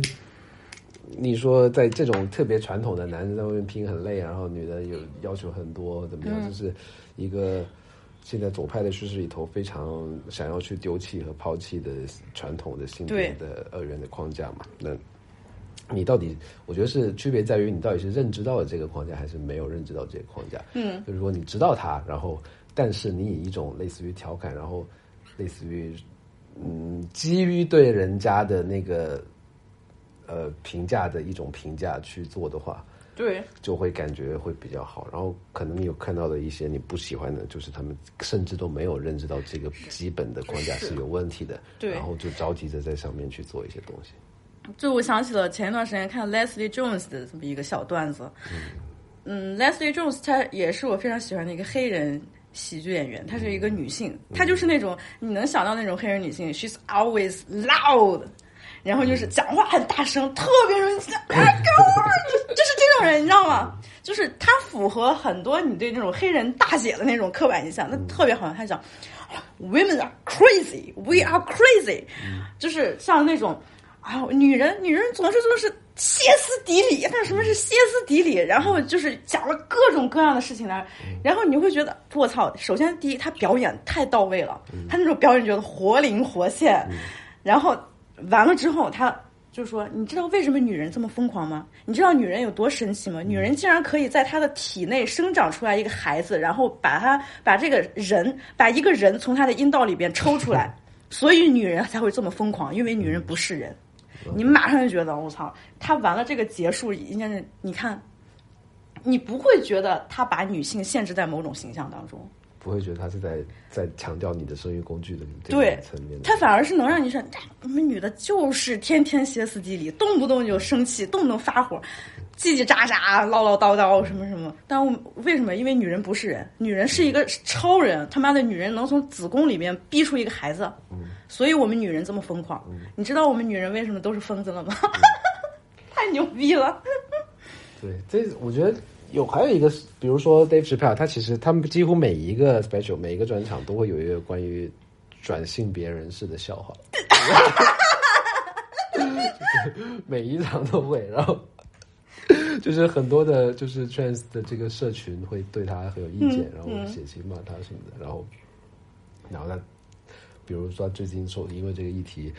你说在这种特别传统的男人在外面拼很累，然后女的有要求很多，怎么样？就是一个现在左派的叙事里头非常想要去丢弃和抛弃的传统的性别的二元的框架嘛？那。你到底，我觉得是区别在于你到底是认知到了这个框架，还是没有认知到这个框架。嗯，就是说你知道它，然后但是你以一种类似于调侃，然后类似于嗯，基于对人家的那个呃评价的一种评价去做的话，对，就会感觉会比较好。然后可能你有看到的一些你不喜欢的，就是他们甚至都没有认知到这个基本的框架是有问题的，对然后就着急着在上面去做一些东西。就我想起了前一段时间看 Leslie Jones 的这么一个小段子。嗯，Leslie Jones 她也是我非常喜欢的一个黑人喜剧演员，她是一个女性，她就是那种你能想到那种黑人女性，she's always loud，然后就是讲话很大声，特别容易讲，*laughs* 哎哥，就是这种人，你知道吗？就是他符合很多你对那种黑人大姐的那种刻板印象，那特别好。他讲，women are crazy，we are crazy，就是像那种。啊，女人，女人总是就是歇斯底里。但什么是歇斯底里？然后就是讲了各种各样的事情来，然后你会觉得我操！首先第一，他表演太到位了，他那种表演觉得活灵活现。然后完了之后，他就说：“你知道为什么女人这么疯狂吗？你知道女人有多神奇吗？女人竟然可以在她的体内生长出来一个孩子，然后把她把这个人把一个人从她的阴道里边抽出来，*laughs* 所以女人才会这么疯狂，因为女人不是人。”你马上就觉得我操，他完了这个结束应该是你看，你不会觉得他把女性限制在某种形象当中，不会觉得他是在在强调你的生育工具的这对个层面的。他反而是能让你说，哎我们女的就是天天歇斯底里，动不动就生气，动不动发火，叽叽喳喳、唠唠叨叨什么什么。但我为什么？因为女人不是人，女人是一个超人，他妈的女人能从子宫里面逼出一个孩子，所以我们女人这么疯狂。你知道我们女人为什么都是疯子了吗？*laughs* 太牛逼了！对，这我觉得有还有一个，比如说 Dave Chappelle，他其实他们几乎每一个 special 每一个专场都会有一个关于转性别人士的笑话，*laughs* 每一场都会，然后 *laughs* 就是很多的，就是 trans 的这个社群会对他很有意见，然后写信骂他什么的，然后然后他比如说最近受因为这个议题，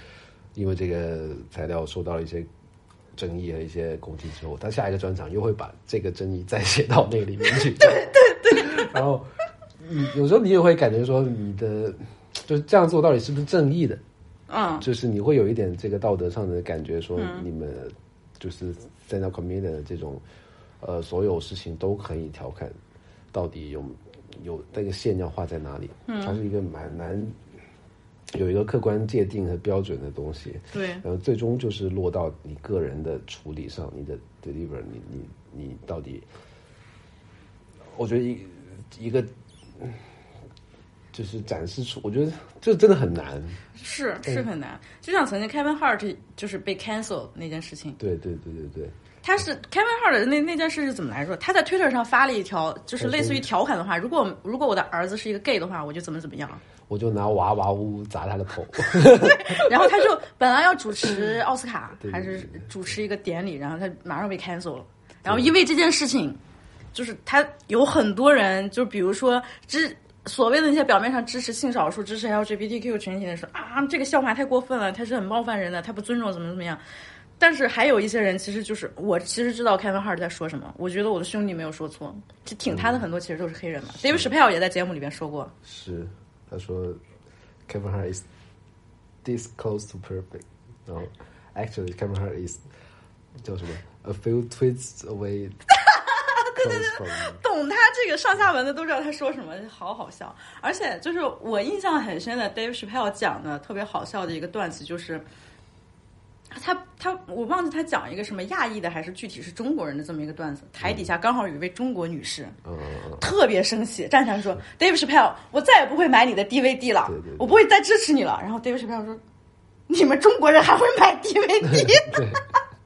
因为这个材料受到了一些争议和一些攻击之后，他下一个专场又会把这个争议再写到那里面去。*laughs* 对对对。然后你有时候你也会感觉说，你的就是这样做到底是不是正义的？嗯，就是你会有一点这个道德上的感觉，说你们就是 stand up comedian 的这种呃所有事情都可以调侃，到底有有那个线要画在哪里？嗯，它是一个蛮难有一个客观界定和标准的东西。对然后最终就是落到你个人的处理上，你的 deliver，你你你到底，我觉得一一个嗯就是展示出，我觉得这真的很难。是是很难。就像曾经 Kevin Hart 就是被 cancel 那件事情，对对对对对，他是 Kevin Hart 的那那件事是怎么来说？他在 Twitter 上发了一条，就是类似于调侃的话：如果如果我的儿子是一个 gay 的话，我就怎么怎么样。我就拿娃娃屋砸他的头。*laughs* 然后他就本来要主持 *laughs* 奥斯卡对，对还是主持一个典礼，然后他马上被 cancel 了。然后因为这件事情，就是他有很多人，就比如说支所谓的那些表面上支持性少数、支持 LGBTQ 群体的说啊，这个笑话太过分了，他是很冒犯人的，他不尊重怎么怎么样。但是还有一些人，其实就是我其实知道 Kevin Hart 在说什么，我觉得我的兄弟没有说错，就挺他的很多其实都是黑人嘛。David Chappelle 也在节目里边说过，是，他说 Kevin Hart is this close to perfect，然后 actually Kevin Hart is 叫什么 a few twists away close from 懂他这个上下文的都知道他说什么，好好笑。而且就是我印象很深的 Dave Chappelle 讲的特别好笑的一个段子，就是他他我忘记他讲一个什么亚裔的还是具体是中国人的这么一个段子，台底下刚好有一位中国女士，特别生气，站起来说：“Dave Chappelle，我再也不会买你的 DVD 了，对对对我不会再支持你了。”然后 Dave Chappelle 说：“你们中国人还会买 DVD？” 对，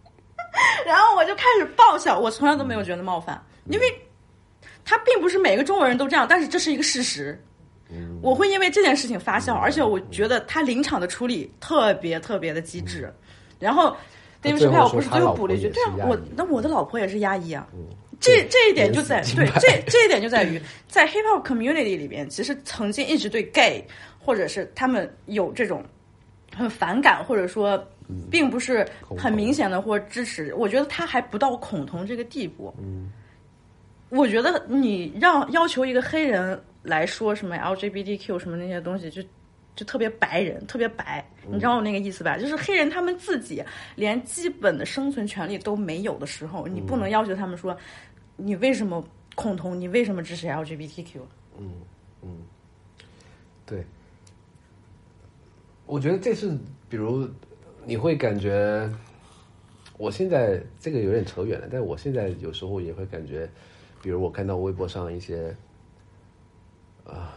*laughs* 然后我就开始爆笑，我从来都没有觉得冒犯，因为他并不是每个中国人都这样，但是这是一个事实。嗯我会因为这件事情发笑，而且我觉得他临场的处理特别特别的机智。然后他 David Chappelle 不是最后补了一句：“对啊我那我的老婆也是压抑啊。嗯这这一点就在对这这一点就在于，在 hip hop community 里边，其实曾经一直对 gay 或者是他们有这种很反感，或者说并不是很明显的或支持。我觉得他还不到恐同这个地步。嗯我觉得你让要求一个黑人来说什么 LGBTQ 什么那些东西，就就特别白人，特别白，你知道我那个意思吧？就是黑人他们自己连基本的生存权利都没有的时候，你不能要求他们说，你为什么恐同？你为什么支持 LGBTQ？嗯嗯，对，我觉得这是，比如你会感觉，我现在这个有点扯远了，但我现在有时候也会感觉，比如我看到微博上一些，啊、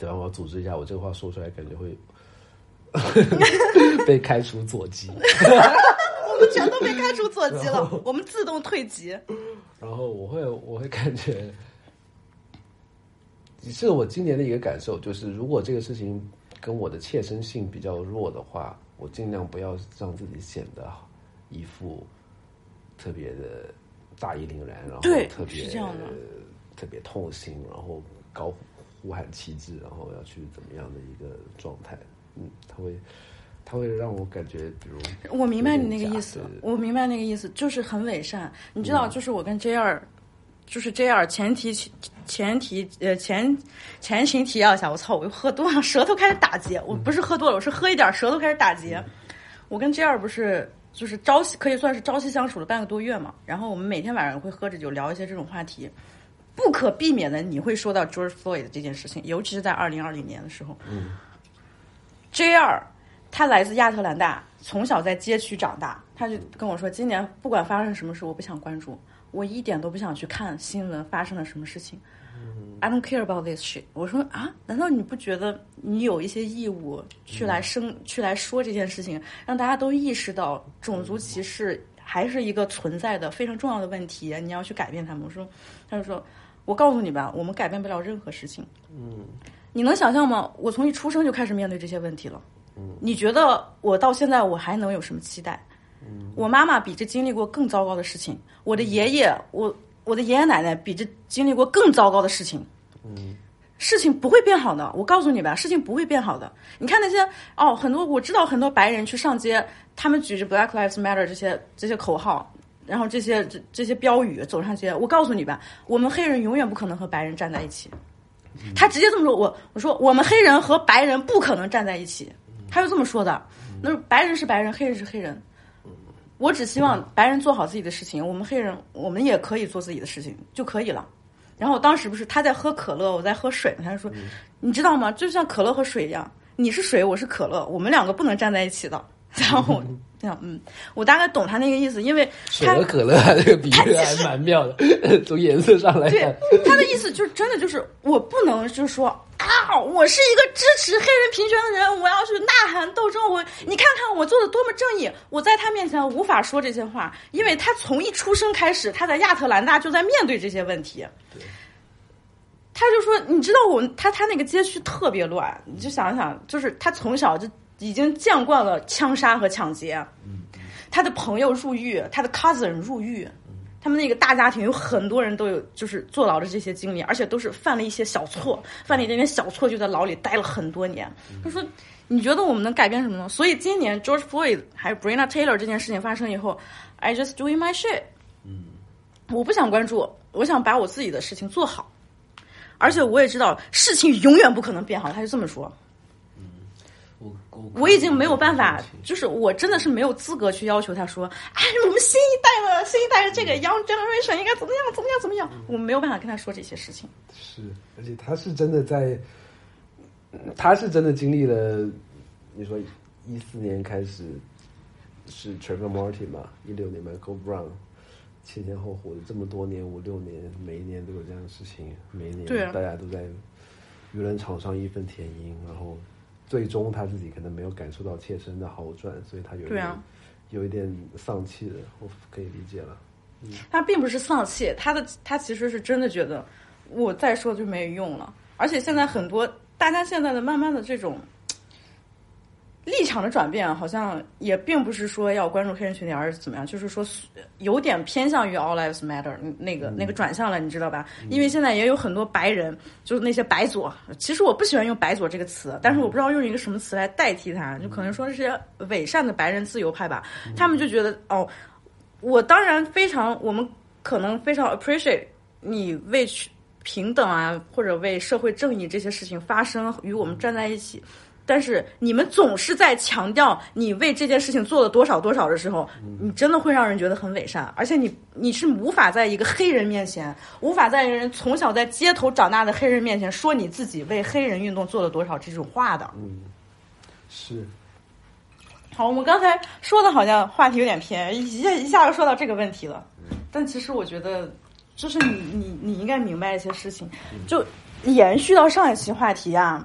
对吧？我要组织一下，我这个话说出来，感觉会 *laughs* 被开除左机。*laughs* 我们全都被开除左机了，我们自动退级。然后我会我会感觉，是我今年的一个感受，就是如果这个事情跟我的切身性比较弱的话，我尽量不要让自己显得一副特别的大义凛然，然后特别是这样的特别痛心，然后高呼喊旗帜，然后要去怎么样的一个状态？嗯，他会他会让我感觉，比如我明白你那个意思我明白那个意思，就是很伪善。你知道，就是我跟 J 二，就是 J 二前提前提呃前前情提要一下，我操，我又喝多了，舌头开始打结。我不是喝多了，我是喝一点，舌头开始打结。我跟 J 二不是就是朝夕可以算是朝夕相处了半个多月嘛，然后我们每天晚上会喝着酒聊一些这种话题。不可避免的，你会说到 George Floyd 这件事情，尤其是在二零二零年的时候。嗯 J 二，他来自亚特兰大，从小在街区长大，他就跟我说，今年不管发生什么事，我不想关注，我一点都不想去看新闻发生了什么事情。I don't care about this shit。我说啊，难道你不觉得你有一些义务去来生、去来说这件事情，让大家都意识到种族歧视还是一个存在的非常重要的问题，你要去改变他们。我说，他就说，我告诉你吧，我们改变不了任何事情。嗯你能想象吗？我从一出生就开始面对这些问题了。嗯你觉得我到现在我还能有什么期待？嗯我妈妈比这经历过更糟糕的事情，我的爷爷，我我的爷爷奶奶比这经历过更糟糕的事情。嗯事情不会变好的，我告诉你吧，事情不会变好的。你看那些哦，很多我知道很多白人去上街，他们举着 Black Lives Matter 这些这些口号，然后这些这这些标语走上街。我告诉你吧，我们黑人永远不可能和白人站在一起。他直接这么说，我我说我们黑人和白人不可能站在一起，他就这么说的。那白人是白人，黑人是黑人。我只希望白人做好自己的事情，我们黑人我们也可以做自己的事情就可以了。然后当时不是他在喝可乐，我在喝水，他就说，你知道吗？就像可乐和水一样，你是水，我是可乐，我们两个不能站在一起的。然后我这样，嗯，我大概懂他那个意思，因为他水和可乐这个比喻还蛮妙的，*laughs* 从颜色上来对，他的意思就是真的就是我不能就是说啊，我是一个支持黑人平权的人，我要去呐喊斗争。我你看看我做的多么正义，我在他面前无法说这些话，因为他从一出生开始，他在亚特兰大就在面对这些问题。他就说，你知道我他他那个街区特别乱，你就想想，就是他从小就已经见惯了枪杀和抢劫，他的朋友入狱，他的 cousin 入狱，他们那个大家庭有很多人都有就是坐牢的这些经历，而且都是犯了一些小错，犯了一点点小错就在牢里待了很多年。他说：“你觉得我们能改变什么呢？”所以今年 George Floyd 还有 Breonna Taylor 这件事情发生以后，I just doing my shit。我不想关注，我想把我自己的事情做好，而且我也知道事情永远不可能变好。他就这么说。我已经没有办法，就是我真的是没有资格去要求他说，哎，我们新一代的新一代的这个 young generation 应该怎么样怎么样怎么样，我没有办法跟他说这些事情。是，而且他是真的在，他是真的经历了，你说一四年开始是 Trevor Martin 嘛，一六年 Michael Brown，前前后后的这么多年，五六年，每一年都有这样的事情，每一年大家都在舆论场上义愤填膺，然后最终他自己可能没有感受到切身的好转，所以他有点、对啊有一点丧气的，我可以理解了。他并不是丧气，他的他其实是真的觉得我再说就没有用了。而且现在很多大家现在的慢慢的这种立场的转变，好像也并不是说要关注黑人群体，而是怎么样，就是说有点偏向于 All Lives Matter 那个那个转向了，你知道吧？因为现在也有很多白人，就是那些白左，其实我不喜欢用白左这个词，但是我不知道用一个什么词来代替它，就可能说是些伪善的白人自由派吧，他们就觉得哦。我当然非常，我们可能非常 appreciate 你为平等啊，或者为社会正义这些事情发声，与我们站在一起。但是你们总是在强调你为这件事情做了多少多少的时候，你真的会让人觉得很伪善，而且你你是无法在一个黑人面前，无法在人从小在街头长大的黑人面前说你自己为黑人运动做了多少这种话的。嗯是，好，我们刚才说的好像话题有点偏，一下一下就说到这个问题了。但其实我觉得，就是你你你应该明白一些事情，就延续到上一期话题啊。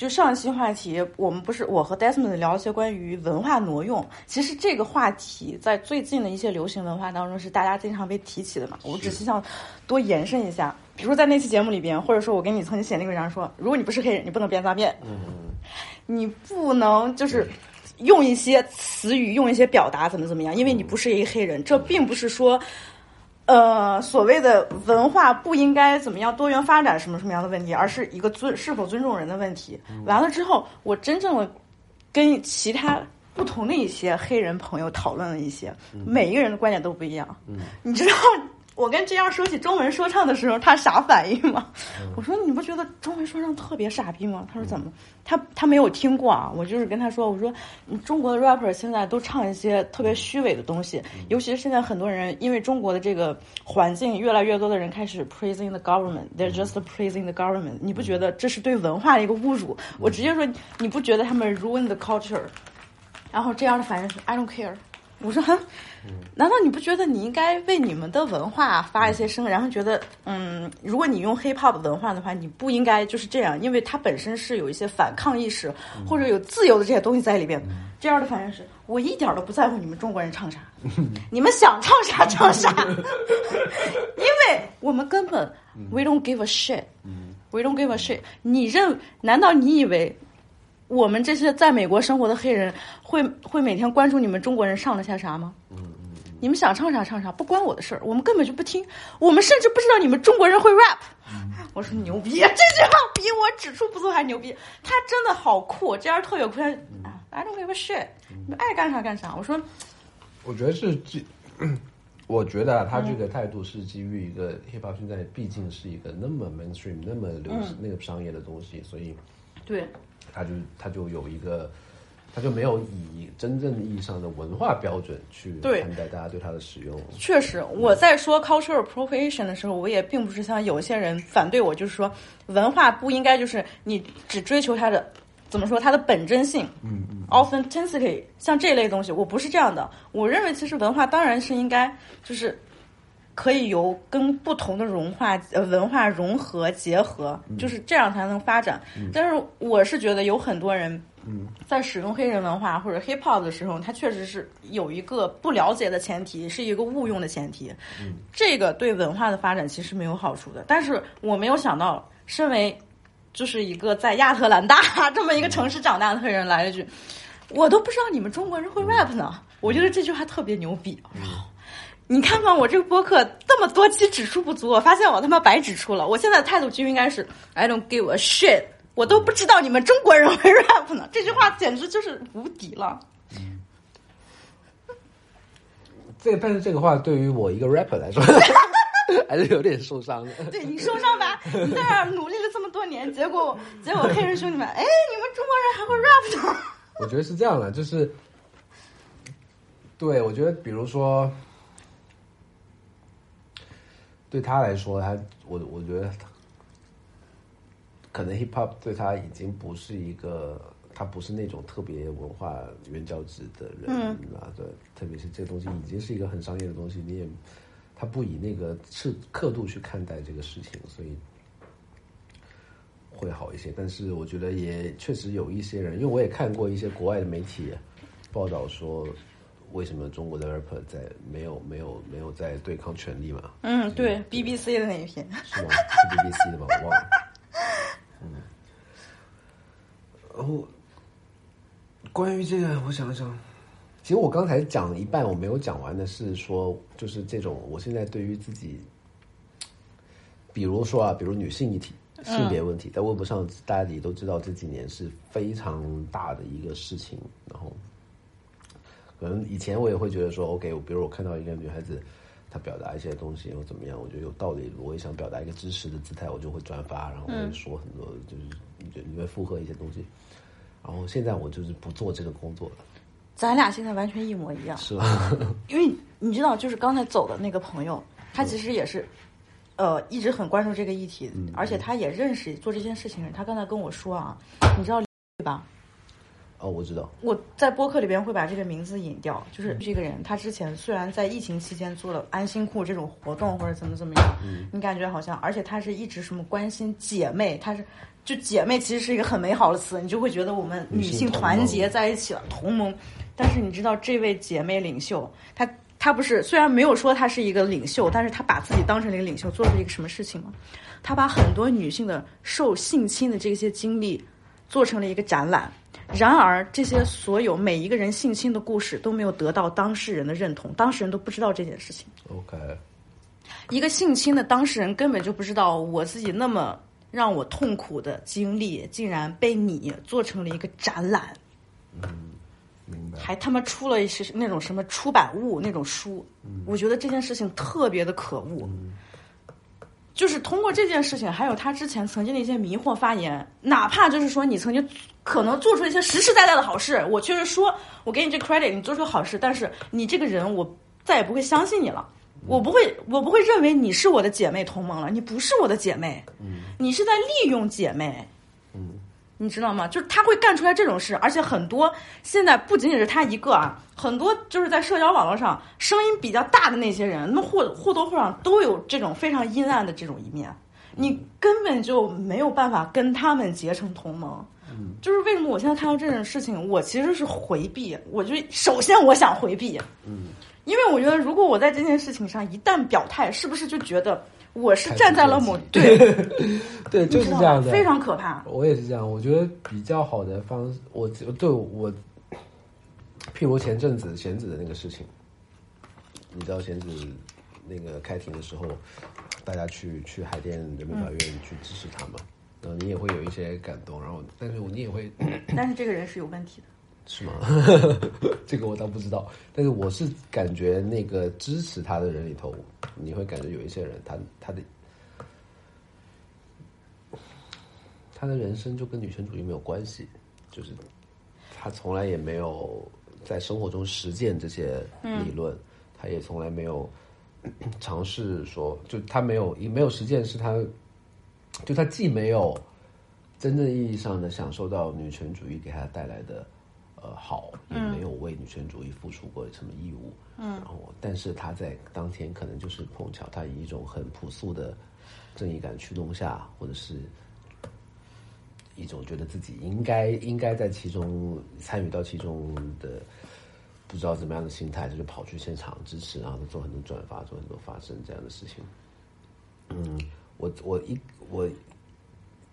就上一期话题，我们不是我和 Desmond 聊一些关于文化挪用。其实这个话题在最近的一些流行文化当中是大家经常被提起的嘛。我只是想多延伸一下，比如说在那期节目里边，或者说我给你曾经写那个文章说，如果你不是黑人，你不能编脏辫，嗯你不能就是。用一些词语，用一些表达，怎么怎么样？因为你不是一个黑人，这并不是说，呃，所谓的文化不应该怎么样多元发展什么什么样的问题，而是一个尊是否尊重人的问题。完了之后，我真正的跟其他不同的一些黑人朋友讨论了一些，每一个人的观点都不一样。你知道我跟这样说起中文说唱的时候，他啥反应吗？我说你不觉得中文说唱特别傻逼吗？他说怎么？他他没有听过啊。我就是跟他说，我说中国的 rapper 现在都唱一些特别虚伪的东西，尤其是现在很多人因为中国的这个环境，越来越多的人开始 praising the government，they're just praising the government。你不觉得这是对文化的一个侮辱？我直接说，你不觉得他们 ruin the culture？然后这样的反应是 I don't care。我说，哼，难道你不觉得你应该为你们的文化发一些声？然后觉得，嗯，如果你用 hip hop 文化的话，你不应该就是这样，因为它本身是有一些反抗意识或者有自由的这些东西在里边。这样的反应是我一点都不在乎你们中国人唱啥，你们想唱啥唱啥，*laughs* 因为我们根本 we don't give a shit，we don't give a shit。你认？难道你以为？我们这些在美国生活的黑人会会每天关注你们中国人上了些啥吗？你们想唱啥唱啥，不关我的事儿，我们根本就不听，我们甚至不知道你们中国人会 rap。我说牛逼，*laughs* 这句话比我指出不足还牛逼，他真的好酷，这样特别酷。啊，I don't give a shit，你们爱干啥干啥。我说，我觉得是基，*clears throat* 我觉得啊，他这个态度是基于一个 hip hop 现在毕竟是一个那么 mainstream、那么流行、那个商业的东西，所以对。他就他就有一个，他就没有以真正意义上的文化标准去看待大家对它的使用。确实，我在说 cultural appropriation 的时候，我也并不是像有些人反对我，就是说文化不应该就是你只追求它的怎么说它的本真性，嗯嗯，authenticity，像这类东西，我不是这样的。我认为其实文化当然是应该就是。可以由跟不同的融化呃文化融合结合，就是这样才能发展。但是我是觉得有很多人在使用黑人文化或者 hip hop 的时候，他确实是有一个不了解的前提，是一个误用的前提。这个对文化的发展其实没有好处的。但是我没有想到，身为就是一个在亚特兰大 *laughs* 这么一个城市长大的黑人来了一句：“我都不知道你们中国人会 rap 呢。”我觉得这句话特别牛逼。你看看，我这个播客这么多期指出不足，我发现我他妈白指出了。我现在的态度就应该是 I don't give a shit，我都不知道你们中国人会 *laughs* rap 呢。这句话简直就是无敌了。这但是这个话对于我一个 rapper 来说，*laughs* 还是有点受伤的。对你受伤吧？你在那儿努力了这么多年，结果结果黑人兄弟们，哎，你们中国人还会 rap 呢？*laughs* 我觉得是这样的，就是，对我觉得，比如说。对他来说，他我我觉得，可能 hip hop 对他已经不是一个他不是那种特别文化原教旨的人啊，对，特别是这东西已经是一个很商业的东西，你也他不以那个是刻度去看待这个事情，所以会好一些。但是我觉得也确实有一些人，因为我也看过一些国外的媒体报道说，为什么中国的 rapper 在没有没有没有在对抗权力嘛？嗯，对，BBC 的那一篇是吗？是 BBC 的吗？我忘了。嗯，然后关于这个，我想想，其实我刚才讲一半我没有讲完的是说，就是这种我现在对于自己，比如说啊，比如女性议题、性别问题，在微博上大家也都知道，这几年是非常大的一个事情。然后，可能以前我也会觉得说，OK，我比如我看到一个女孩子。她表达一些东西或怎么样，我觉得有道理，我也想表达一个支持的姿态，我就会转发，然后会说很多，就是你觉你会附和一些东西。然后现在我就是不做这个工作了。咱俩现在完全一模一样，是吧？因为你知道，就是刚才走的那个朋友，他其实也是，呃，一直很关注这个议题，而且他也认识做这件事情的人。他刚才跟我说啊，你知道对吧？哦，我知道。我在播客里边会把这个名字引掉，就是这个人，他之前虽然在疫情期间做了安心裤这种活动或者怎么怎么样，你感觉好像，而且他是一直什么关心姐妹，他是就姐妹其实是一个很美好的词，你就会觉得我们女性团结在一起了，同盟。但是你知道这位姐妹领袖，她她不是虽然没有说她是一个领袖，但是她把自己当成了一个领袖，做了一个什么事情吗？她把很多女性的受性侵的这些经历做成了一个展览。然而，这些所有每一个人性侵的故事都没有得到当事人的认同，当事人都不知道这件事情。OK，一个性侵的当事人根本就不知道我自己那么让我痛苦的经历，竟然被你做成了一个展览。嗯，明白。还他妈出了一些那种什么出版物那种书，我觉得这件事情特别的可恶。就是通过这件事情，还有他之前曾经的一些迷惑发言，哪怕就是说你曾经可能做出一些实实在在的好事，我确实说我给你这 credit，你做出好事，但是你这个人我再也不会相信你了，我不会，我不会认为你是我的姐妹同盟了，你不是我的姐妹，你是在利用姐妹。你知道吗？就是他会干出来这种事，而且很多现在不仅仅是他一个啊，很多就是在社交网络上声音比较大的那些人，那么或或多或少都有这种非常阴暗的这种一面，你根本就没有办法跟他们结成同盟。嗯，就是为什么我现在看到这种事情，我其实是回避。我就首先我想回避，嗯，因为我觉得如果我在这件事情上一旦表态，是不是就觉得？我是站在了某 *laughs* 对，对，就是这样的，非常可怕。我也是这样，我觉得比较好的方式，我对我，譬如前阵子贤子的那个事情，你知道贤子那个开庭的时候，大家去去海淀人民法院去支持他嘛，然后你也会有一些感动，然后但是你也会，但是这个人是有问题的。是吗？*laughs* 这个我倒不知道，但是我是感觉那个支持他的人里头，你会感觉有一些人，他他的他的人生就跟女权主义没有关系，就是他从来也没有在生活中实践这些理论，他也从来没有尝试说，就他没有也没有实践，是他就他既没有真正意义上的享受到女权主义给他带来的。呃，好，也没有为女权主义付出过什么义务。嗯，然后，但是他在当天可能就是碰巧，他以一种很朴素的正义感驱动下，或者是一种觉得自己应该应该在其中参与到其中的不知道怎么样的心态，就是跑去现场支持，然后做很多转发，做很多发声这样的事情。嗯，我我一我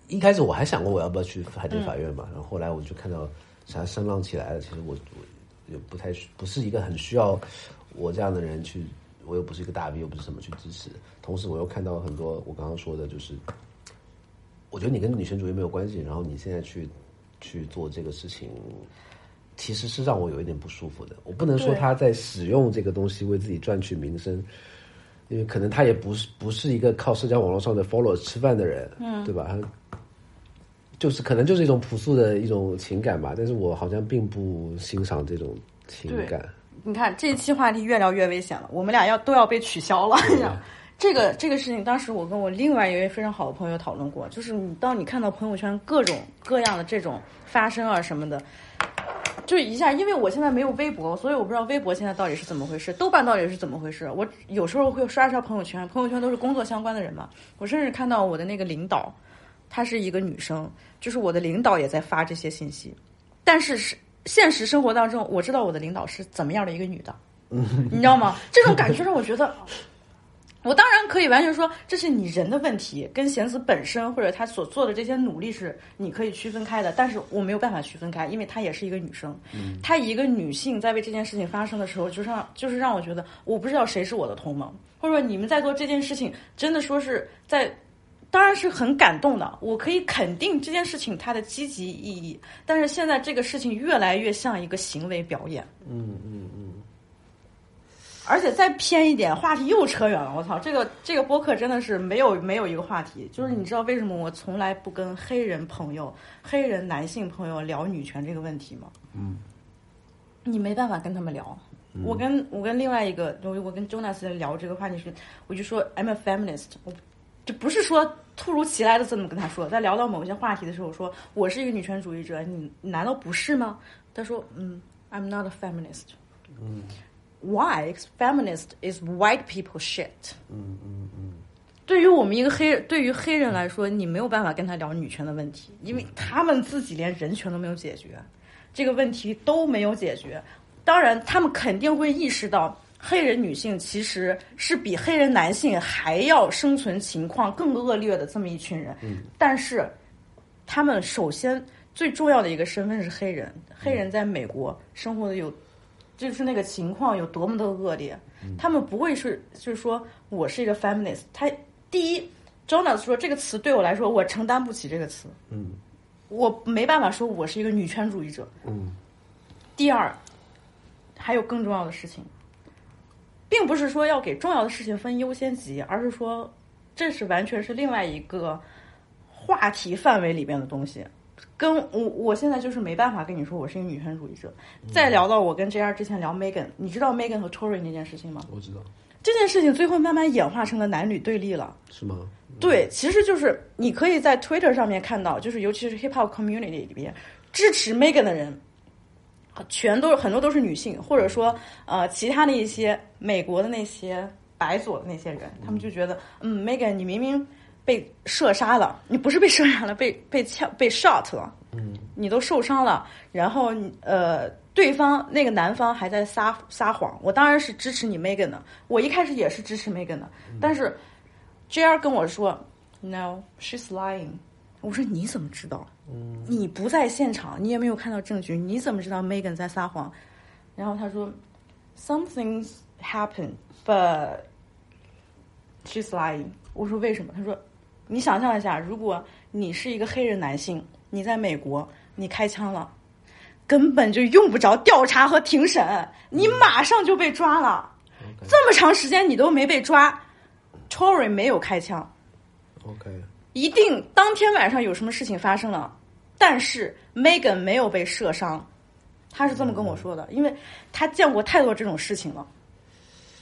一开始我还想过我要不要去海淀法院嘛，然后后来我就看到。啥声浪起来了？其实我我也不太不是一个很需要我这样的人去，我又不是一个大 V，又不是什么去支持。同时，我又看到很多我刚刚说的，就是我觉得你跟女权主义没有关系，然后你现在去去做这个事情，其实是让我有一点不舒服的。我不能说他在使用这个东西为自己赚取名声，因为可能他也不是不是一个靠社交网络上的 follow 吃饭的人，嗯，对吧？就是可能就是一种朴素的一种情感吧，但是我好像并不欣赏这种情感。你看这一期话题越聊越危险了，我们俩要都要被取消了。*laughs* 这个这个事情，当时我跟我另外一位非常好的朋友讨论过，就是你当你看到朋友圈各种各样的这种发生啊什么的，就一下，因为我现在没有微博，所以我不知道微博现在到底是怎么回事，豆瓣到底是怎么回事。我有时候会刷刷朋友圈，朋友圈都是工作相关的人嘛。我甚至看到我的那个领导，她是一个女生，就是我的领导也在发这些信息，但是是现实生活当中，我知道我的领导是怎么样的一个女的，你知道吗？这种感觉让我觉得。我当然可以完全说这是你人的问题，跟贤子本身或者他所做的这些努力是你可以区分开的，但是我没有办法区分开，因为她也是一个女生，她一个女性在为这件事情发生的时候，就让就是让我觉得我不知道谁是我的同盟，或者说你们在做这件事情，真的说是在，当然是很感动的，我可以肯定这件事情它的积极意义，但是现在这个事情越来越像一个行为表演，嗯嗯嗯，而且再偏一点，话题又扯远了。我操，这个这个播客真的是没有没有一个话题。就是你知道为什么我从来不跟黑人朋友、黑人男性朋友聊女权这个问题吗？嗯，你没办法跟他们聊。我跟我跟另外一个，我我跟 Jonas 聊这个话题时，我就说 I'm a feminist，我就不是说突如其来的这么跟他说。在聊到某些话题的时候，我说我是一个女权主义者，你难道不是吗？他说嗯，I'm not a feminist。嗯 Why feminist is white people shit？嗯嗯嗯，对于我们一个黑人，对于黑人来说，你没有办法跟他聊女权的问题，因为他们自己连人权都没有解决，这个问题都没有解决。当然，他们肯定会意识到，黑人女性其实是比黑人男性还要生存情况更恶劣的这么一群人。嗯，但是他们首先最重要的一个身份是黑人，黑人在美国生活的有。就是那个情况有多么的恶劣，他们不会是就是说我是一个 feminist。他第一，Jonas 说这个词对我来说我承担不起这个词，嗯我没办法说我是一个女权主义者。嗯第二，还有更重要的事情，并不是说要给重要的事情分优先级，而是说这是完全是另外一个话题范围里边的东西。跟我我现在就是没办法跟你说我是一个女权主义者。再聊到我跟 JR 之前聊 Megan，你知道 Megan 和 Tory 那件事情吗？我知道，这件事情最后慢慢演化成了男女对立了。是吗？对，其实就是你可以在 Twitter 上面看到，就是尤其是 Hip Hop Community 里边支持 Megan 的人，全都是很多都是女性，或者说呃其他的一些美国的那些白左的那些人，他们就觉得，嗯，Megan 你明明被射杀了，你不是被射杀了，被被枪被 shot 了，嗯你都受伤了，然后你呃，对方那个男方还在撒撒谎，我当然是支持你 Megan 的，我一开始也是支持 Megan 的，但是 JR 跟我说，No，she's lying，我说你怎么知道？嗯你不在现场，你也没有看到证据，你怎么知道 Megan 在撒谎？然后他说，Some things happened, but she's lying。我说为什么？他说，你想象一下，如果你是一个黑人男性，你在美国，你开枪了，根本就用不着调查和庭审，你马上就被抓了。这么长时间你都没被抓，Tory 没有开枪，OK，一定当天晚上有什么事情发生了，但是 Megan 没有被射伤，他是这么跟我说的，因为他见过太多这种事情了，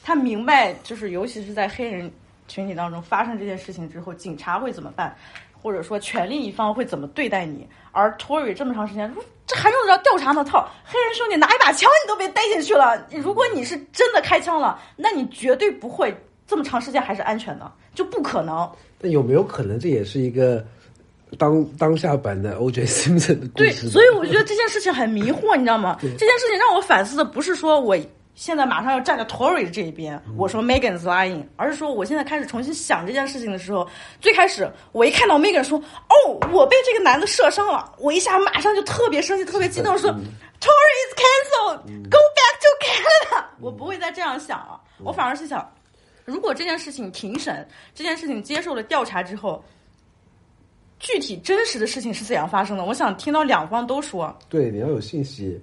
他明白就是尤其是在黑人群体当中发生这件事情之后，警察会怎么办，或者说权力一方会怎么对待你，而 Tory 这么长时间，这还用得着调查吗？操，黑人兄弟拿一把枪你都被逮进去了，如果你是真的开枪了，那你绝对不会这么长时间还是安全的，就不可能。那有没有可能这也是一个当当下版的 O.J. *laughs* Simpson 的故对，事对？所以我觉得这件事情很迷惑，你知道吗？这件事情让我反思的不是说我现在马上要站在 Tory 的这一边，我说 Megan's lying，而是说我现在开始重新想这件事情的时候，最开始我一看到 Megan 说哦，我被这个男的射伤了，我一下马上就特别生气，特别激动，说 Tory is cancelled，go back to Canada，我不会再这样想了，我反而是想，如果这件事情庭审，这件事情接受了调查之后。具体真实的事情是怎样发生的？我想听到两方都说，对，你要有信息，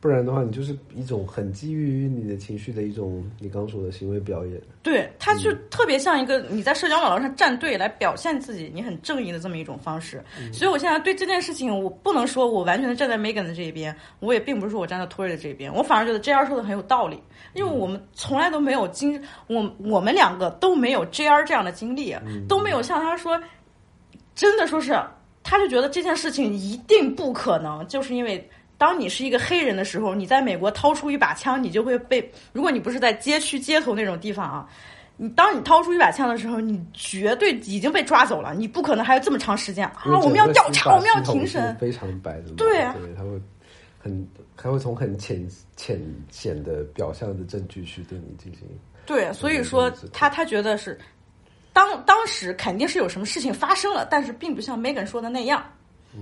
不然的话，你就是一种很基于你的情绪的一种你刚说的行为表演。对，它就特别像一个你在社交网络上站队来表现自己，你很正义的这么一种方式。所以我现在对这件事情，我不能说我完全的站在 Megan 的这一边，我也并不是说我站在 Tory 的这一边，我反而觉得 JR 说的很有道理，因为我们从来都没有经，我我们两个都没有 JR 这样的经历，都没有像他说，真的说是，他就觉得这件事情一定不可能，就是因为。当你是一个黑人的时候，你在美国掏出一把枪，你就会被。如果你不是在街区、街头那种地方啊，你当你掏出一把枪的时候，你绝对已经被抓走了，你不可能还有这么长时间啊！我们要调查，我们要庭审，非常白的。对啊，他会很，他会从很浅浅显的表象的证据去对你进行。对，所以说他他觉得是，当当时肯定是有什么事情发生了，但是并不像 Megan 说的那样。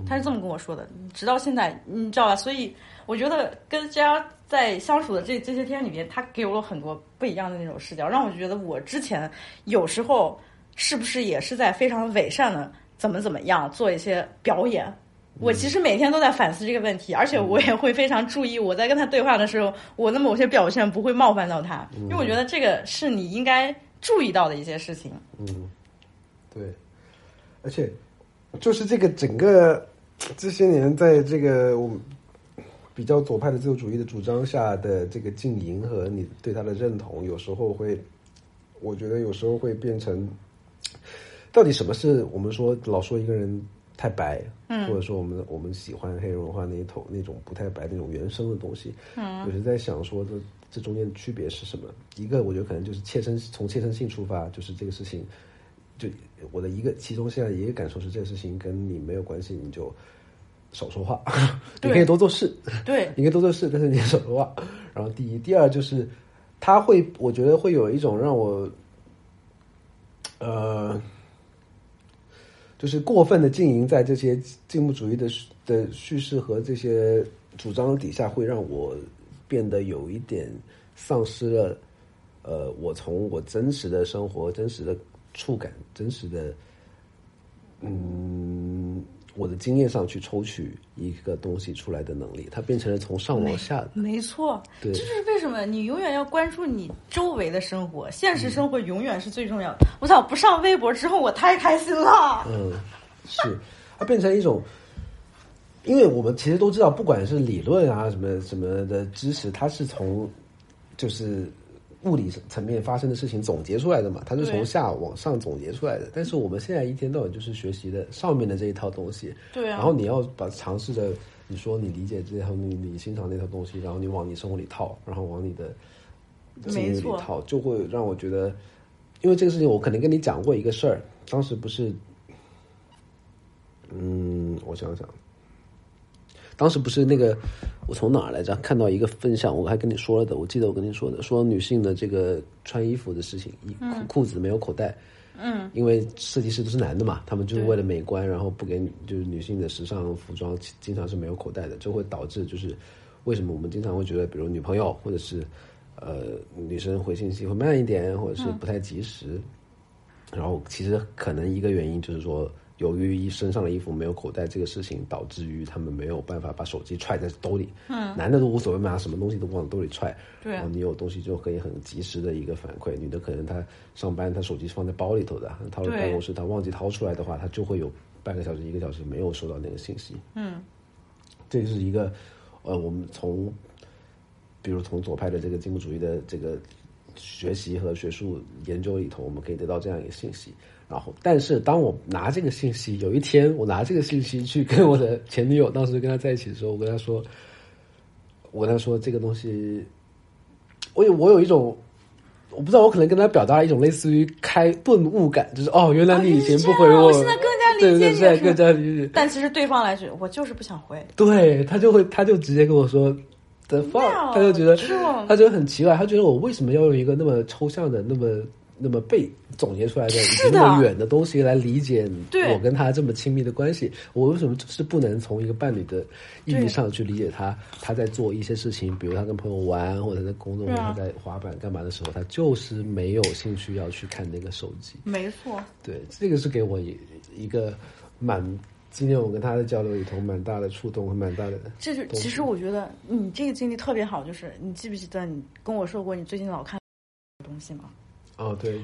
他是这么跟我说的，直到现在，你知道吧？所以我觉得跟 JR 在相处的这这些天里面，他给我了很多不一样的那种视角，让我觉得我之前有时候是不是也是在非常伪善的怎么怎么样做一些表演？我其实每天都在反思这个问题，而且我也会非常注意我在跟他对话的时候，我的某些表现不会冒犯到他，因为我觉得这个是你应该注意到的一些事情。嗯，对，而且。就是这个整个这些年，在这个我们比较左派的自由主义的主张下的这个经营和你对他的认同，有时候会，我觉得有时候会变成，到底什么是我们说老说一个人太白，嗯，或者说我们我们喜欢黑人文化那一头那种不太白那种原生的东西，嗯，有时在想说这这中间的区别是什么？一个我觉得可能就是切身从切身性出发，就是这个事情。就我的一个其中现在一个感受是，这个事情跟你没有关系，你就少说话。*laughs* 你可以多做事，对，你可以多做事，但是你少说话。然后第一，第二就是，他会，我觉得会有一种让我，呃，就是过分的经营在这些进步主义的的叙事和这些主张底下，会让我变得有一点丧失了，呃，我从我真实的生活、真实的。触感真实的，嗯，我的经验上去抽取一个东西出来的能力，它变成了从上往下的。没错，对，这是为什么你永远要关注你周围的生活，现实生活永远是最重要的。我操，不上微博之后，我太开心了。嗯，是，它变成一种，因为我们其实都知道，不管是理论啊什么什么的知识，它是从就是。物理层面发生的事情总结出来的嘛，它是从下往上总结出来的。但是我们现在一天到晚就是学习的上面的这一套东西，对啊。然后你要把尝试着，你说你理解这套你你欣赏那套东西，然后你往你生活里套，然后往你的经历里套，就会让我觉得，因为这个事情我可能跟你讲过一个事儿，当时不是，嗯，我想想。当时不是那个，我从哪儿来着？看到一个分享，我还跟你说了的。我记得我跟你说的，说女性的这个穿衣服的事情，裤裤子没有口袋，嗯，因为设计师都是男的嘛，他们就是为了美观，然后不给就是女性的时尚服装经常是没有口袋的，就会导致就是为什么我们经常会觉得，比如女朋友或者是呃女生回信息会慢一点，或者是不太及时，然后其实可能一个原因就是说。由于一身上的衣服没有口袋这个事情，导致于他们没有办法把手机揣在兜里。嗯，男的都无所谓嘛，什么东西都往兜里揣。对，然后你有东西就可以很及时的一个反馈。女的可能她上班，她手机是放在包里头的，掏入办公室，她忘记掏出来的话，她就会有半个小时、一个小时没有收到那个信息。嗯，这个是一个，呃，我们从，比如从左派的这个进步主义的这个学习和学术研究里头，我们可以得到这样一个信息。然后，但是当我拿这个信息，有一天我拿这个信息去跟我的前女友，当时跟她在一起的时候，我跟她说，我跟她说这个东西，我有我有一种，我不知道，我可能跟她表达一种类似于开顿悟感，就是哦，原来你以前不回我，我现在更加理解你，现在更加理解。但其实对方来说，我就是不想回。对他就会，他就直接跟我说的放，他就觉得，他就很奇怪，他觉得我为什么要用一个那么抽象的那么。那么被总结出来的已经那么远的东西来理解我跟他这么亲密的关系，我为什么就是不能从一个伴侣的意义上去理解他？他在做一些事情，比如他跟朋友玩，或者在工作，他在滑板干嘛的时候，他就是没有兴趣要去看那个手机。没错，对，这个是给我一一个蛮今天我跟他的交流里头，蛮大的触动和蛮大的。这就其实我觉得你这个经历特别好，就是你记不记得你跟我说过你最近老看东西吗？哦，对，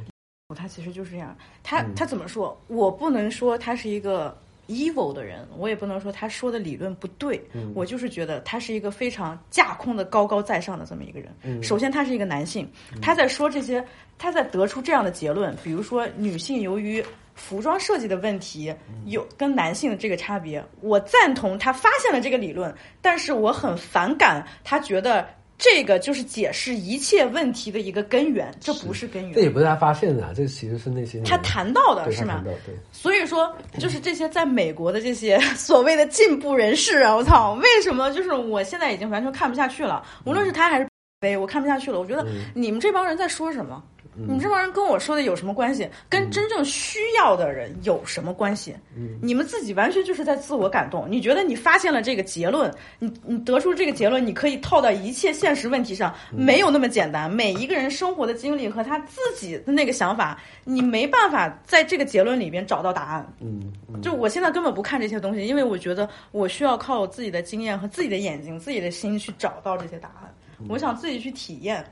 他其实就是这样，他他怎么说？我不能说他是一个 evil 的人，我也不能说他说的理论不对，我就是觉得他是一个非常架空的、高高在上的这么一个人。首先，他是一个男性，他在说这些，他在得出这样的结论，比如说女性由于服装设计的问题有跟男性的这个差别，我赞同他发现了这个理论，但是我很反感他觉得。这个就是解释一切问题的一个根源，这不是根源。这也不是他发现的，这其实是那些他谈到的是吗？对。所以说，就是这些在美国的这些 *laughs* 所谓的进步人士啊，我操，为什么就是我现在已经完全看不下去了？无论是他还是飞，*laughs* 我看不下去了。我觉得你们这帮人在说什么？你们这帮人跟我说的有什么关系？跟真正需要的人有什么关系？你们自己完全就是在自我感动。你觉得你发现了这个结论，你你得出这个结论，你可以套到一切现实问题上，没有那么简单。每一个人生活的经历和他自己的那个想法，你没办法在这个结论里边找到答案。嗯，就我现在根本不看这些东西，因为我觉得我需要靠我自己的经验和自己的眼睛、自己的心去找到这些答案。我想自己去体验。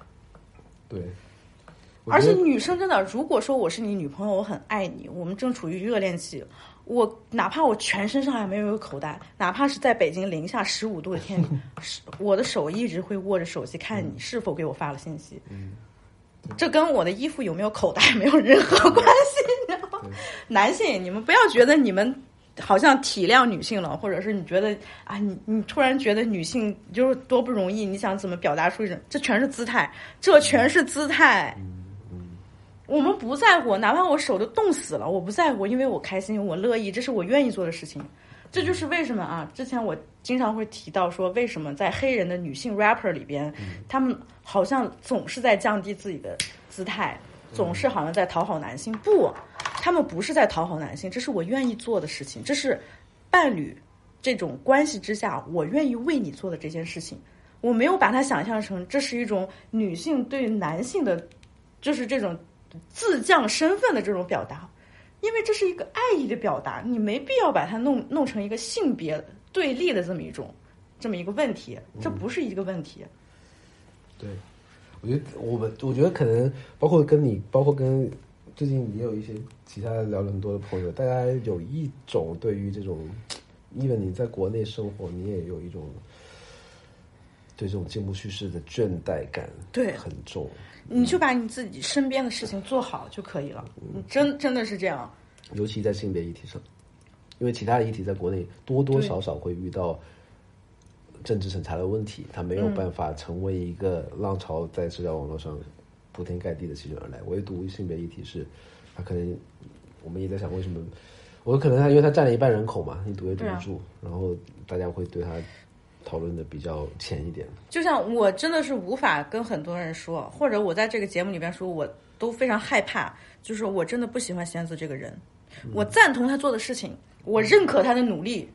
对。而且女生真的，如果说我是你女朋友，我很爱你，我们正处于热恋期，我哪怕我全身上下没有一个口袋，哪怕是在北京零下十五度的天 *laughs* 里，我的手一直会握着手机看你是否给我发了信息。嗯，这跟我的衣服有没有口袋没有任何关系。你知道吗？男性，你们不要觉得你们好像体谅女性了，或者是你觉得啊，你你突然觉得女性就是多不容易，你想怎么表达出一种，这全是姿态，这全是姿态。我们不在乎，哪怕我手都冻死了，我不在乎，因为我开心，我乐意，这是我愿意做的事情。这就是为什么啊？之前我经常会提到说，为什么在黑人的女性 rapper 里边，他们好像总是在降低自己的姿态，总是好像在讨好男性。不，他们不是在讨好男性，这是我愿意做的事情，这是伴侣这种关系之下，我愿意为你做的这件事情。我没有把它想象成这是一种女性对男性的，就是这种。自降身份的这种表达，因为这是一个爱意的表达，你没必要把它弄弄成一个性别对立的这么一种这么一个问题，这不是一个问题。对，我觉得我们我觉得可能包括跟你，包括跟最近也有一些其他聊了很多的朋友，大家有一种对于这种，因为你在国内生活，你也有一种对这种进步叙事的倦怠感，对，很重。你就把你自己身边的事情做好就可以了，你真真的是这样。尤其在性别议题上，因为其他的议题在国内多多少少会遇到政治审查的问题，它没有办法成为一个浪潮在社交网络上铺天盖地的席卷而来。唯独性别议题是，它可能我们也在想为什么，我可能他因为他占了一半人口嘛，你堵也堵不住，然后大家会对他。讨论的比较浅一点，就像我真的是无法跟很多人说，或者我在这个节目里边说，我都非常害怕。就是我真的不喜欢仙子这个人，我赞同他做的事情，我认可他的努力，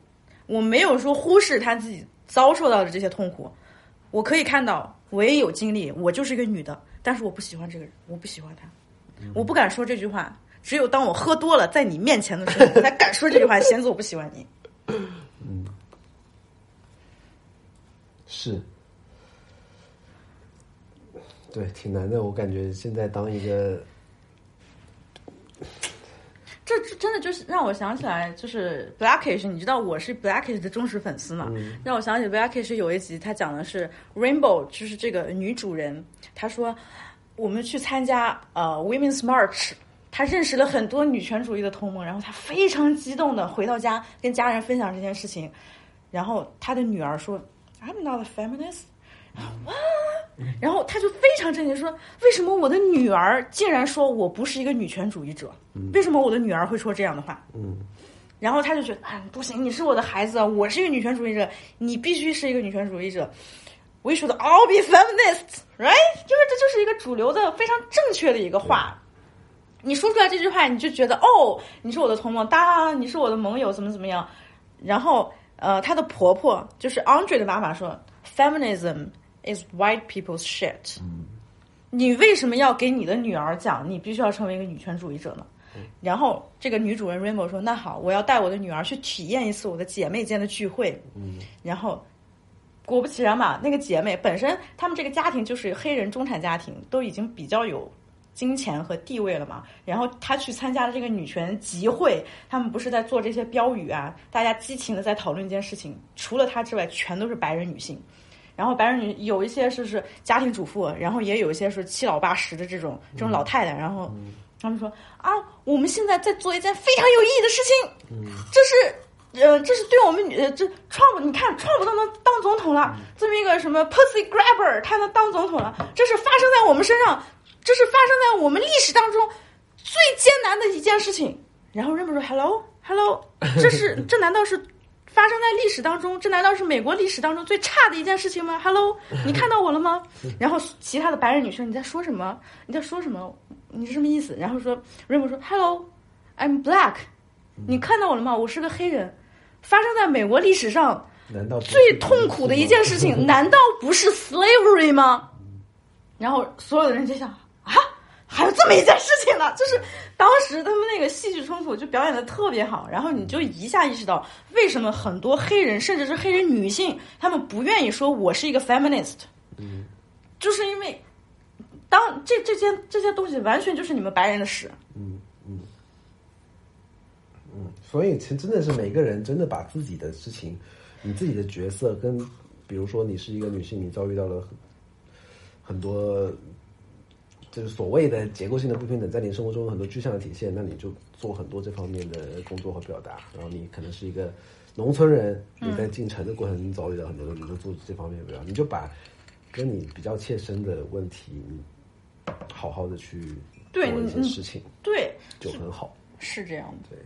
我没有说忽视他自己遭受到的这些痛苦。我可以看到，我也有经历，我就是一个女的，但是我不喜欢这个人，我不喜欢他，我不敢说这句话。只有当我喝多了，在你面前的时候，我才敢说这句话。仙子，我不喜欢你。嗯。是，对，挺难的。我感觉现在当一个，*tsk* 这这真的就是让我想起来，就是 Blackish。你知道我是 Blackish 的忠实粉丝嘛？让我想起 Blackish 有一集，他讲的是 Rainbow，就是这个女主人。她说我们去参加呃 Women's March，她认识了很多女权主义的同盟，然后她非常激动的回到家跟家人分享这件事情，然后她的女儿说。I'm not a feminist，哇！然后他就非常震惊说：“为什么我的女儿竟然说我不是一个女权主义者？为什么我的女儿会说这样的话？”嗯，然后他就觉得啊，不行，你是我的孩子，我是一个女权主义者，你必须是一个女权主义者。We should all be feminists, right？因为这就是一个主流的非常正确的一个话。你说出来这句话，你就觉得哦，你是我的同盟，当你是我的盟友，怎么怎么样？然后。呃，她的婆婆就是 Andre 的妈妈说，Feminism is white people's shit。你为什么要给你的女儿讲，你必须要成为一个女权主义者呢？然后这个女主人 Rainbow 说：“那好，我要带我的女儿去体验一次我的姐妹间的聚会。”嗯，然后果不其然嘛，那个姐妹本身他们这个家庭就是黑人中产家庭，都已经比较有金钱和地位了嘛。然后她去参加了这个女权集会，他们不是在做这些标语啊，大家激情的在讨论一件事情。除了她之外，全都是白人女性。然后白人女有一些是是家庭主妇，然后也有一些是七老八十的这种这种老太太。然后他们说啊，我们现在在做一件非常有意义的事情，这是呃，这是对我们女呃，这 Trump，你看 Trump 都能当总统了，这么一个什么 pussy grabber，他能当总统了，这是发生在我们身上，这是发生在我们历史当中最艰难的一件事情。然后人们说 hello hello，*laughs* 这是这难道是？发生在历史当中，这难道是美国历史当中最差的一件事情吗？Hello，*laughs* 你看到我了吗？然后其他的白人女生，你在说什么？你在说什么？你是什么意思？然后说，Rainbow 说，Hello，I'm black，你看到我了吗？我是个黑人。发生在美国历史上，难道最痛苦的一件事情，*laughs* 难道不是 slavery 吗？然后所有的人就想啊，还有这么一件事情呢，就是当时他们那个戏剧冲突就表演的特别好，然后你就一下意识到为什么很多黑人甚至是黑人女性，他们不愿意说我是一个 feminist，嗯，就是因为当这这些这些东西完全就是你们白人的屎，嗯嗯嗯，所以其实真的是每个人真的把自己的事情，你自己的角色跟，比如说你是一个女性，你遭遇到了很很多，就是所谓的结构性的不平等，在你生活中有很多具象的体现，那你就做很多这方面的工作和表达。然后你可能是一个农村人，你在进城的过程中遭遇到很多你就做这方面的表达，你就把跟你比较切身的问题，你好好的去做对一些事情，对，就很好。是这样的。对，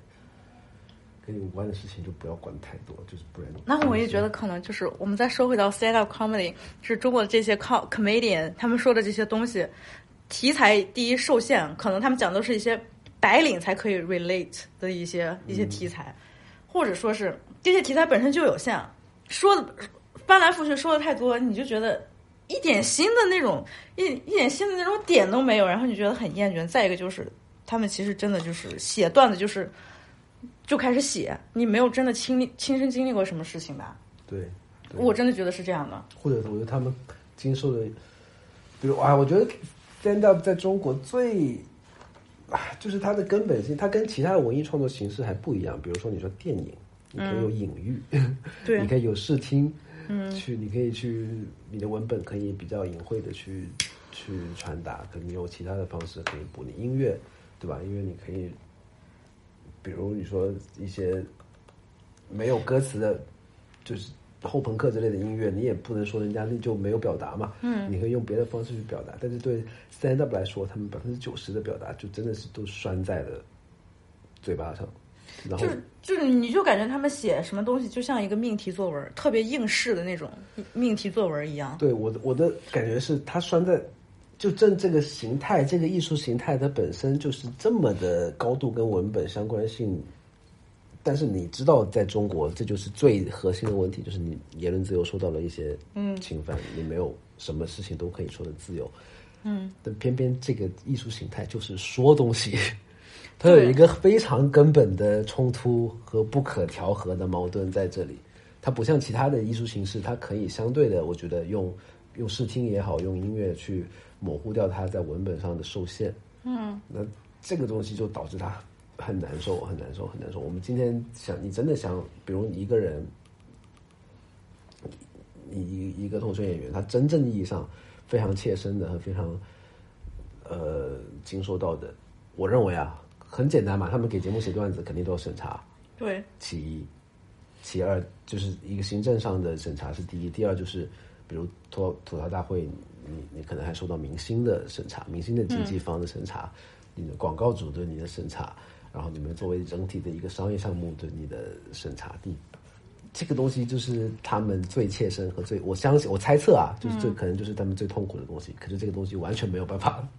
跟你无关的事情就不要管太多，就是不然。那我也觉得可能就是我们再说回到 stand up comedy，是中国的这些 com comedian 他们说的这些东西，题材第一受限，可能他们讲的都是一些白领才可以 relate 的一些一些题材，或者说是这些题材本身就有限，说的翻来覆去说的太多，你就觉得一点新的那种一一点新的那种点都没有，然后你觉得很厌倦。再一个就是他们其实真的就是写段子就是就开始写，你没有真的亲历亲身经历过什么事情吧？对，对我真的觉得是这样的。或者我觉得他们经受的，比如啊，我觉得 stand up 在中国最啊，就是它的根本性，它跟其他的文艺创作形式还不一样。比如说，你说电影，你可以有隐喻，对 *laughs* 你可以有视听，嗯，去你可以去你的文本可以比较隐晦的去去传达，可能你有其他的方式可以补。你音乐，对吧？音乐你可以，比如你说一些没有歌词的，就是后朋克之类的音乐，你也不能说人家就没有表达嘛。嗯，你可以用别的方式去表达，但是对 stand up 来说，他们百分之九十的表达就真的是都拴在了嘴巴上，然后就是就是，你就感觉他们写什么东西就像一个命题作文，特别应试的那种命题作文一样。对我的我的感觉是，它拴在就正这个形态，这个艺术形态它本身就是这么的高度跟文本相关性。但是你知道，在中国，这就是最核心的问题，就是你言论自由受到了一些嗯侵犯，你没有什么事情都可以说的自由。嗯，但偏偏这个艺术形态就是说东西，*laughs* 它有一个非常根本的冲突和不可调和的矛盾在这里。它不像其他的艺术形式，它可以相对的，我觉得用用视听也好，用音乐去模糊掉它在文本上的受限。嗯，那这个东西就导致它很难受，很难受，很难受。我们今天想，你真的想，比如一个人，你一一个脱口秀演员，他真正意义上非常切身的和非常呃经受到的，我认为啊，很简单嘛，他们给节目写段子肯定都要审查，对，其一，其二就是一个行政上的审查是第一，第二就是比如吐吐槽大会，你你可能还受到明星的审查，明星的经纪方的审查，你的广告组对你的审查，然后你们作为整体的一个商业项目对你的审查，地这个东西就是他们最切身和最，我相信我猜测啊，就是最可能就是他们最痛苦的东西，可是这个东西完全没有办法。*laughs*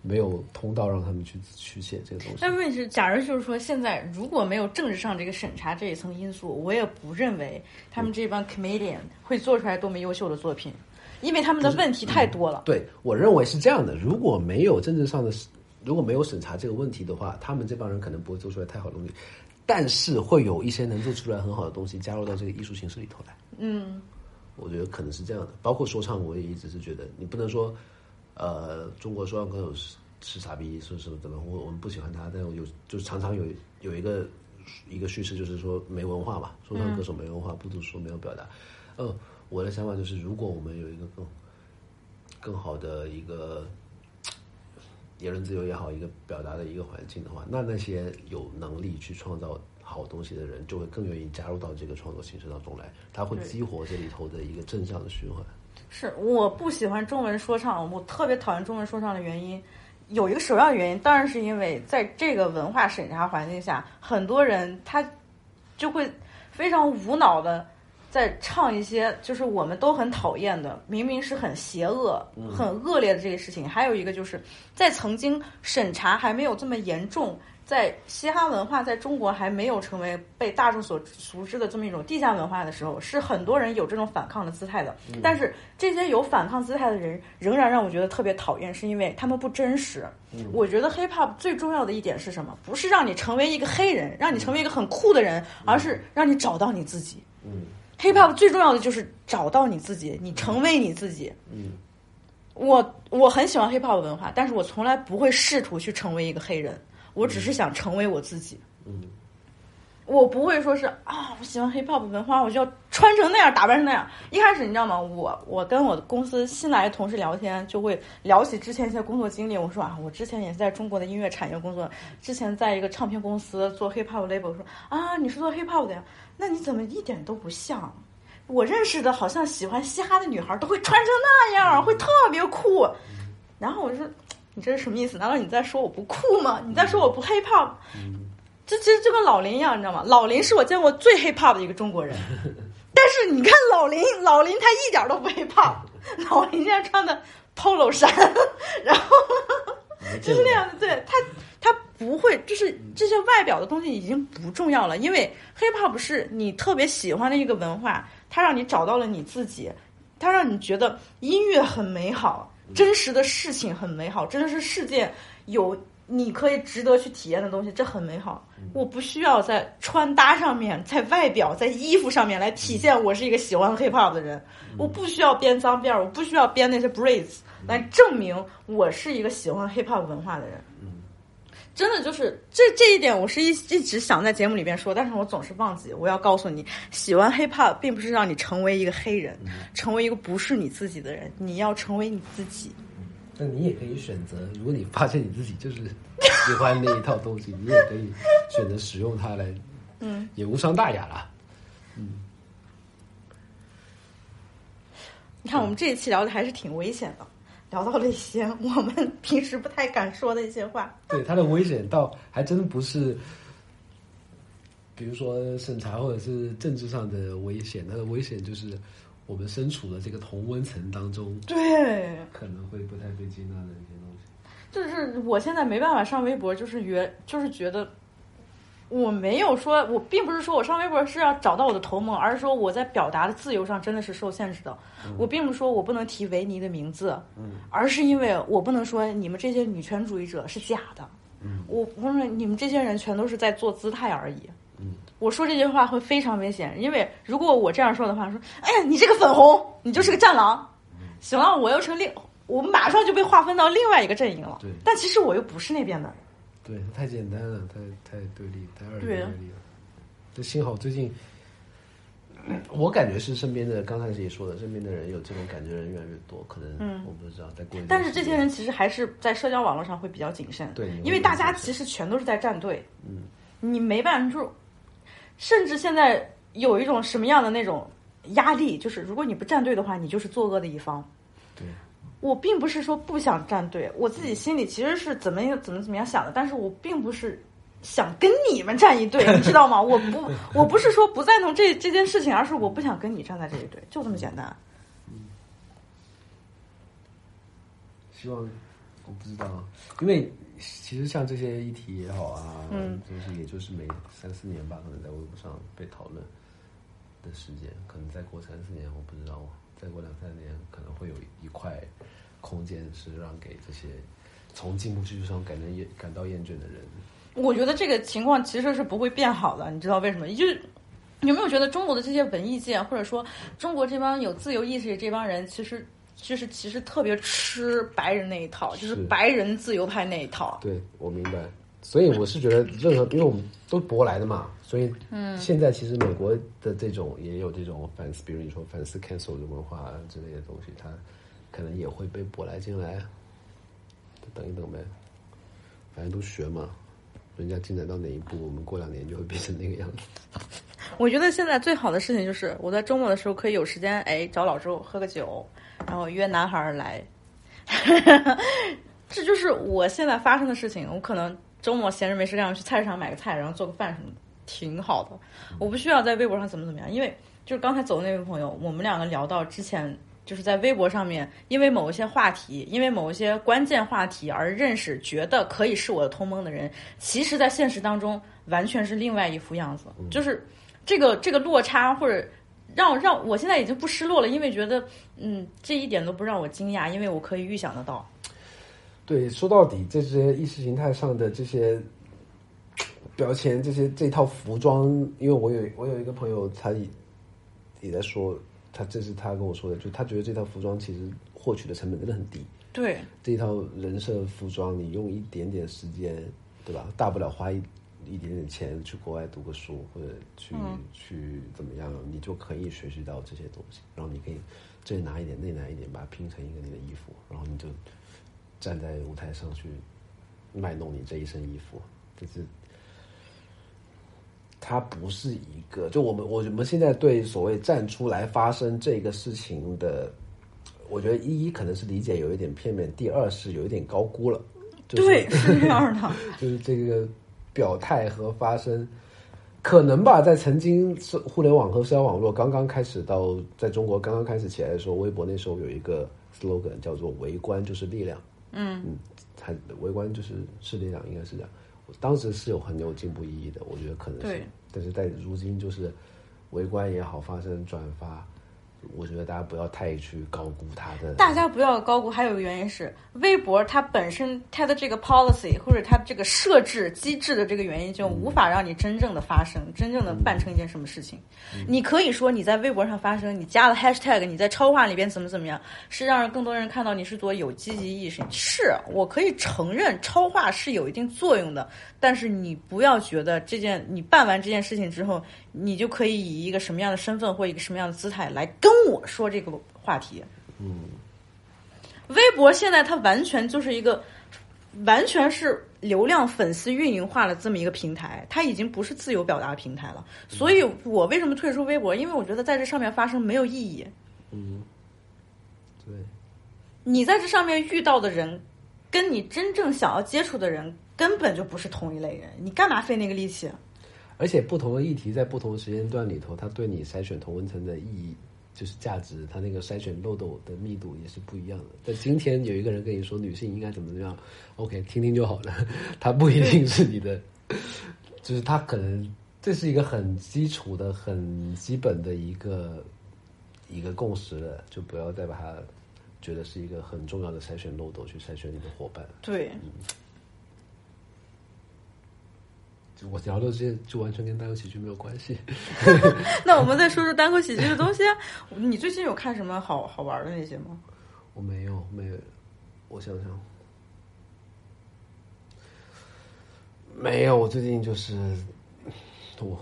没有通道让他们去去写这个东西。但问题是，假如就是说，现在如果没有政治上这个审查这一层因素，我也不认为他们这帮 comedian 会做出来多么优秀的作品，因为他们的问题太多了。对我认为是这样的，如果没有政治上的如果没有审查这个问题的话，他们这帮人可能不会做出来太好的东西，但是会有一些能做出来很好的东西加入到这个艺术形式里头来。嗯，我觉得可能是这样的。包括说唱，我也一直是觉得你不能说，呃，中国说唱歌手是是傻逼，是什么怎么，我我们不喜欢他，但有就常常有有一个一个叙事，就是说没文化嘛，说唱歌手没文化，不读书，没有表达。嗯，我的想法就是，如果我们有一个更更好的一个言论自由也好，一个表达的一个环境的话，那那些有能力去创造好东西的人，就会更愿意加入到这个创作形式当中来，他会激活这里头的一个正向的循环。是我不喜欢中文说唱，我特别讨厌中文说唱的原因，有一个首要原因，当然是因为在这个文化审查环境下，很多人他就会非常无脑的在唱一些就是我们都很讨厌的，明明是很邪恶、很恶劣的这个事情。还有一个就是在曾经审查还没有这么严重。在嘻哈文化在中国还没有成为被大众所熟知的这么一种地下文化的时候，是很多人有这种反抗的姿态的。但是这些有反抗姿态的人，仍然让我觉得特别讨厌，是因为他们不真实。我觉得 hip hop 最重要的一点是什么？不是让你成为一个黑人，让你成为一个很酷的人，而是让你找到你自己。嗯 hip hop 最重要的就是找到你自己，你成为你自己。嗯我我很喜欢 hip hop 文化，但是我从来不会试图去成为一个黑人，我只是想成为我自己。嗯我不会说是啊，我喜欢 hip hop 文化，我就要穿成那样，打扮成那样。一开始你知道吗？我我跟我的公司新来的同事聊天，就会聊起之前一些工作经历。我说啊，我之前也是在中国的音乐产业工作，之前在一个唱片公司做 hip hop label。说啊，你是做 hip hop 的呀？那你怎么一点都不像？我认识的好像喜欢嘻哈的女孩都会穿成那样，会特别酷。然后我就说，你这是什么意思？难道你在说我不酷吗？你在说我不 hip hop？这其实就跟老林一样，你知道吗？老林是我见过最 hip hop 的一个中国人，但是你看老林，老林他一点都不 hip hop，*laughs* 老林现在穿的 polo 衫，*laughs* 然后就是那样的，对他，他不会，就是这些外表的东西已经不重要了，因为 hip hop 是你特别喜欢的一个文化，它让你找到了你自己，它让你觉得音乐很美好，真实的事情很美好，真的是世界有你可以值得去体验的东西，这很美好。我不需要在穿搭上面，在外表，在衣服上面来体现我是一个喜欢 hip hop 的人。我不需要编脏辫儿，我不需要编那些 braids 来证明我是一个喜欢 hip hop 文化的人。真的就是这这一点，我是一一直想在节目里边说，但是我总是忘记。我要告诉你，喜欢 hip hop 并不是让你成为一个黑人，成为一个不是你自己的人，你要成为你自己。那你也可以选择，如果你发现你自己就是喜欢那一套东西，你也可以选择使用它来，嗯，也无伤大雅啦。嗯你看，我们这一期聊的还是挺危险的，聊到了一些我们平时不太敢说的一些话。对它的危险倒还真不是，比如说审查或者是政治上的危险，它的危险就是我们身处的这个同温层当中，对，可能会不太被接纳的一些东西。就是我现在没办法上微博，就是觉就是觉得我没有说，我并不是说我上微博是要找到我的同盟，而是说我在表达的自由上真的是受限制的。我并不是说我不能提维尼的名字，而是因为我不能说你们这些女权主义者是假的。我不是你们这些人全都是在做姿态而已。我说这句话会非常危险，因为如果我这样说的话，说哎呀你这个粉红，你就是个战狼，行了，我又成另，我马上就被划分到另外一个阵营了。对但其实我又不是那边的。对，太简单了，太太对立，太二元对对立了。这幸好最近，我感觉是身边的，刚开始也说了，身边的人有这种感觉的人越来越多，可能嗯我不知道，再过一但是这些人其实还是在社交网络上会比较谨慎，对因为大家其实全都是在站队，嗯，你没办法，就是甚至现在有一种什么样的那种压力，就是如果你不站队的话，你就是作恶的一方。对，我并不是说不想站队，我自己心里其实是怎么怎么怎么样想的，但是我并不是想跟你们站一队，*laughs* 你知道吗？我不，我不是说不赞同这这件事情，而是我不想跟你站在这一队，就这么简单。希望我不知道，因为其实像这些议题也好啊，嗯，就是也就是每三四年吧，可能在微博上被讨论的时间，可能再过三四年，我不知道，再过两三年可能会有一块空间是让给这些从进步趋势上感到厌感到厌倦的人。我觉得这个情况其实是不会变好的，你知道为什么？就是有没有觉得中国的这些文艺界，或者说中国这帮有自由意识的这帮人，其实就是其实特别吃白人那一套，就是是白人自由派那一套。对，我明白。所以我是觉得，任何因为我们都舶来的嘛，所以嗯，现在其实美国的这种也有这种反思，比如你说反思 cancel 的文化之类的东西，它可能也会被舶来进来。等一等呗，反正都学嘛。人家进展到哪一步，我们过两年就会变成那个样子。我觉得现在最好的事情就是，我在周末的时候可以有时间，哎，找老周喝个酒，然后约男孩儿来。*laughs* 这就是我现在发生的事情。我可能周末闲着没事干，去菜市场买个菜，然后做个饭什么的，挺好的。我不需要在微博上怎么怎么样，因为就是刚才走的那位朋友，我们两个聊到之前就是在微博上面，因为某一些话题，因为某一些关键话题而认识，觉得可以是我的同盟的人，其实，在现实当中完全是另外一副样子，就是这个这个落差或者。让让我现在已经不失落了，因为觉得，嗯，这一点都不让我惊讶，因为我可以预想得到。对，说到底，这些意识形态上的这些标签，这些这套服装，因为我有我有一个朋友，他也也在说，他这是他跟我说的，就他觉得这套服装其实获取的成本真的很低。对，这套人设服装，你用一点点时间，对吧？大不了花一一点点钱去国外读个书，或者去、去怎么样，你就可以学习到这些东西。然后你可以这拿一点，那拿一点，把它拼成一个你的衣服，然后你就站在舞台上去卖弄你这一身衣服。就是它不是一个，就我们我们现在对所谓站出来发生这个事情的。我觉得一一可能是理解有一点片面，第二是有一点高估了。就是、对，是这样的。就是这个表态和发声，可能吧，在曾经是互联网和社交网络刚刚开始到在中国刚刚开始起来的时候，微博那时候有一个 slogan 叫做“围观就是力量”。嗯嗯，还围观就是是力量，应该是这样。当时是有很有进步意义的，我觉得可能是。但是在如今，就是围观也好，发声转发。我觉得大家不要太去高估它的。大家不要高估，还有一个原因是，微博它本身它的这个 policy 或者它这个设置机制的这个原因，就无法让你真正的发声，真正的办成一件什么事情。你可以说你在微博上发声，你加了 hashtag，你在超话里边怎么怎么样，是让更多人看到你是做有积极意识。是我可以承认超话是有一定作用的，但是你不要觉得这件你办完这件事情之后，你就可以以一个什么样的身份或一个什么样的姿态来跟我说这个话题。嗯，微博现在它完全就是一个，完全是流量粉丝运营化的这么一个平台，它已经不是自由表达平台了。所以我为什么退出微博？因为我觉得在这上面发生没有意义。嗯，对，你在这上面遇到的人，跟你真正想要接触的人根本就不是同一类人，你干嘛费那个力气？而且不同的议题在不同的时间段里头，它对你筛选同温层的意义。就是价值，它那个筛选漏斗的密度也是不一样的。但今天有一个人跟你说女性应该怎么怎么样，OK，听听就好了。*laughs* 他不一定是你的，就是他可能这是一个很基础的、很基本的一个一个共识了，就不要再把它觉得是一个很重要的筛选漏斗去筛选你的伙伴。对。嗯我聊的这些就完全跟单口喜剧没有关系。*laughs* *laughs* 那我们再说说单口喜剧的东西啊。你最近有看什么好好玩的那些吗？我没有，没有。我想想，没有。我最近就是我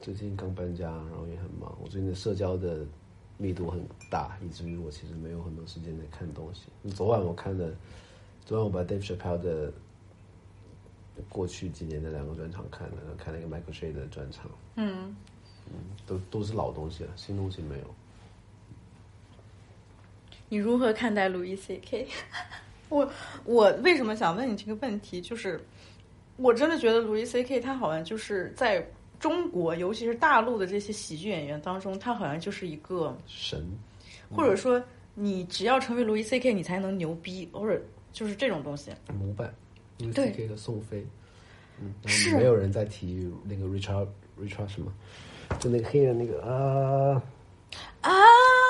最近刚搬家，然后也很忙。我最近的社交的密度很大，以至于我其实没有很多时间在看东西。昨晚我看的，昨晚我把 Dave Chappelle 的。过去几年的两个专场看了，看了一个 Michael Che 的专场，嗯，嗯，都都是老东西了，新东西没有。你如何看待路易 C K？*laughs* 我我为什么想问你这个问题？就是我真的觉得路易 C K 他好像就是在中国，尤其是大陆的这些喜剧演员当中，他好像就是一个神，或者说你只要成为路易 C K，你才能牛逼，或者就是这种东西。模板。路易 C K 的宋飞，嗯，是。没有人在提那个 Richard Richard 什么，就那个黑人那个啊。啊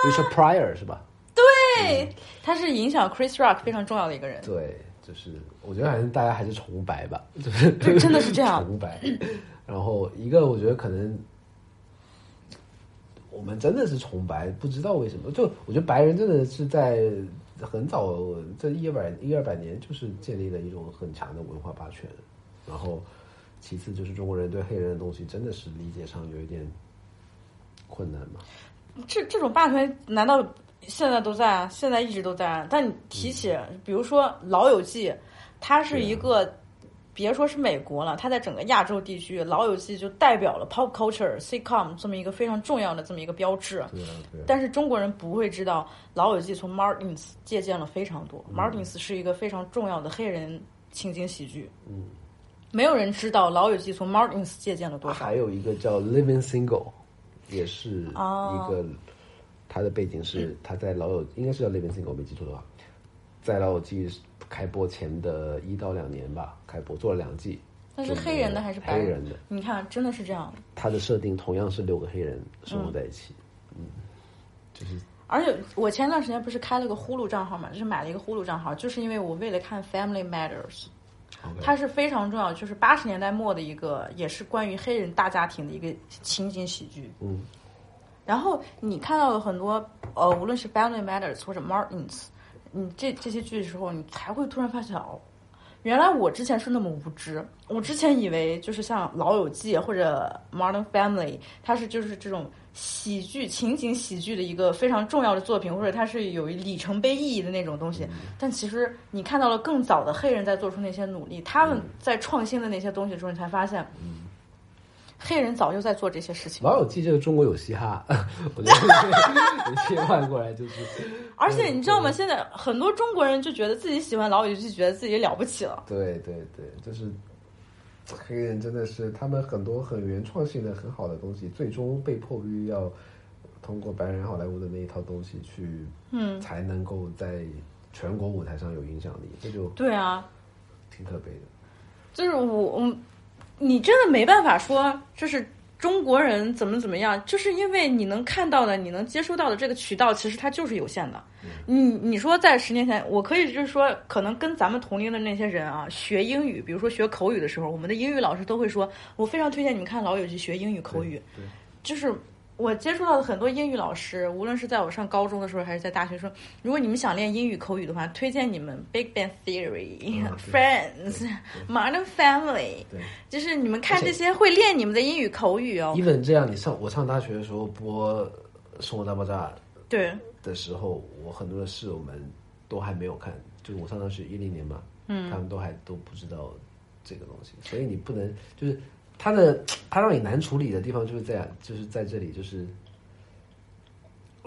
，Richard Pryor 是吧？对，他是影响 Chris Rock 非常重要的一个人。对，就是我觉得还是大家还是崇白吧，就是对真的是这样。*laughs* 崇白。然后一个我觉得可能我们真的是崇白，不知道为什么。就我觉得白人真的是在很早这一百一二百年，就是建立了一种很强的文化霸权。然后其次就是中国人对黑人的东西真的是理解上有一点困难嘛。这这种霸权难道现在都在啊？现在一直都在啊。但你提起，比如说《老友记》，它是一个，别说是美国了，它在整个亚洲地区，《老友记》就代表了 pop culture sitcom 这么一个非常重要的这么一个标志。对啊，对啊。但是中国人不会知道，《老友记》从 Martins 借鉴了非常多。Martins 是一个非常重要的黑人情景喜剧。嗯。没有人知道《老友记》从 Martins 借鉴了多少。还有一个叫 Living Single，也是一哦个，他的背景是他在老友应该是叫 Living Single，我没记错的话，在老友记开播前的一到两年吧，开播做了两季。那是黑人的还是白黑人的？你看，真的是这样。他的设定同样是六个黑人生活在一起，嗯，就是而且我前段时间不是开了个呼噜账号嘛，就是买了一个呼噜账号，就是因为我为了看《Family Matters》，它是非常重要，就是八十年代末的一个，也是关于黑人大家庭的一个情景喜剧。嗯。然后你看到了很多呃，无论是《Family Matters》或者《Martins》，你这这些剧的时候，你才会突然发现哦，原来我之前是那么无知。我之前以为就是像《老友记》或者《Modern Family》，它是就是这种喜剧、情景喜剧的一个非常重要的作品，或者它是有里程碑意义的那种东西。但其实你看到了更早的黑人在做出那些努力，他们在创新的那些东西之后，你才发现，黑人早就在做这些事情。老友记这个中国有嘻哈，*laughs* 我觉得切换过来就是，*laughs* 而且你知道吗？现在很多中国人就觉得自己喜欢老友记，觉得自己了不起了。对对对，就是黑人真的是他们很多很原创性的很好的东西，最终被迫于要通过白人好莱坞的那一套东西去，嗯，才能够在全国舞台上有影响力，这就对啊，挺可悲的。就是我我，你真的没办法说，就是中国人怎么怎么样，就是因为你能看到的、你能接收到的这个渠道，其实它就是有限的。你你说在十年前，我可以就是说，可能跟咱们同龄的那些人啊，学英语，比如说学口语的时候，我们的英语老师都会说，我非常推荐你们看《老友记》学英语口语。就是我接触到的很多英语老师，无论是在我上高中的时候，还是在大学说，如果你们想练英语口语的话，推荐你们《Big Bang Theory、*laughs* 嗯》、《Friends》、《Modern Family，对。*laughs* 就是你们看这些会练你们的英语口语哦。，even 这样，你上我上大学的时候播《生活大爆炸对，》的时候，我很多的室友们都还没有看，就是我上大学一零年嘛，嗯，他们都还都不知道这个东西，所以你不能就是他的 *tsk* 他让你难处理的地方就是在就是在这里，就是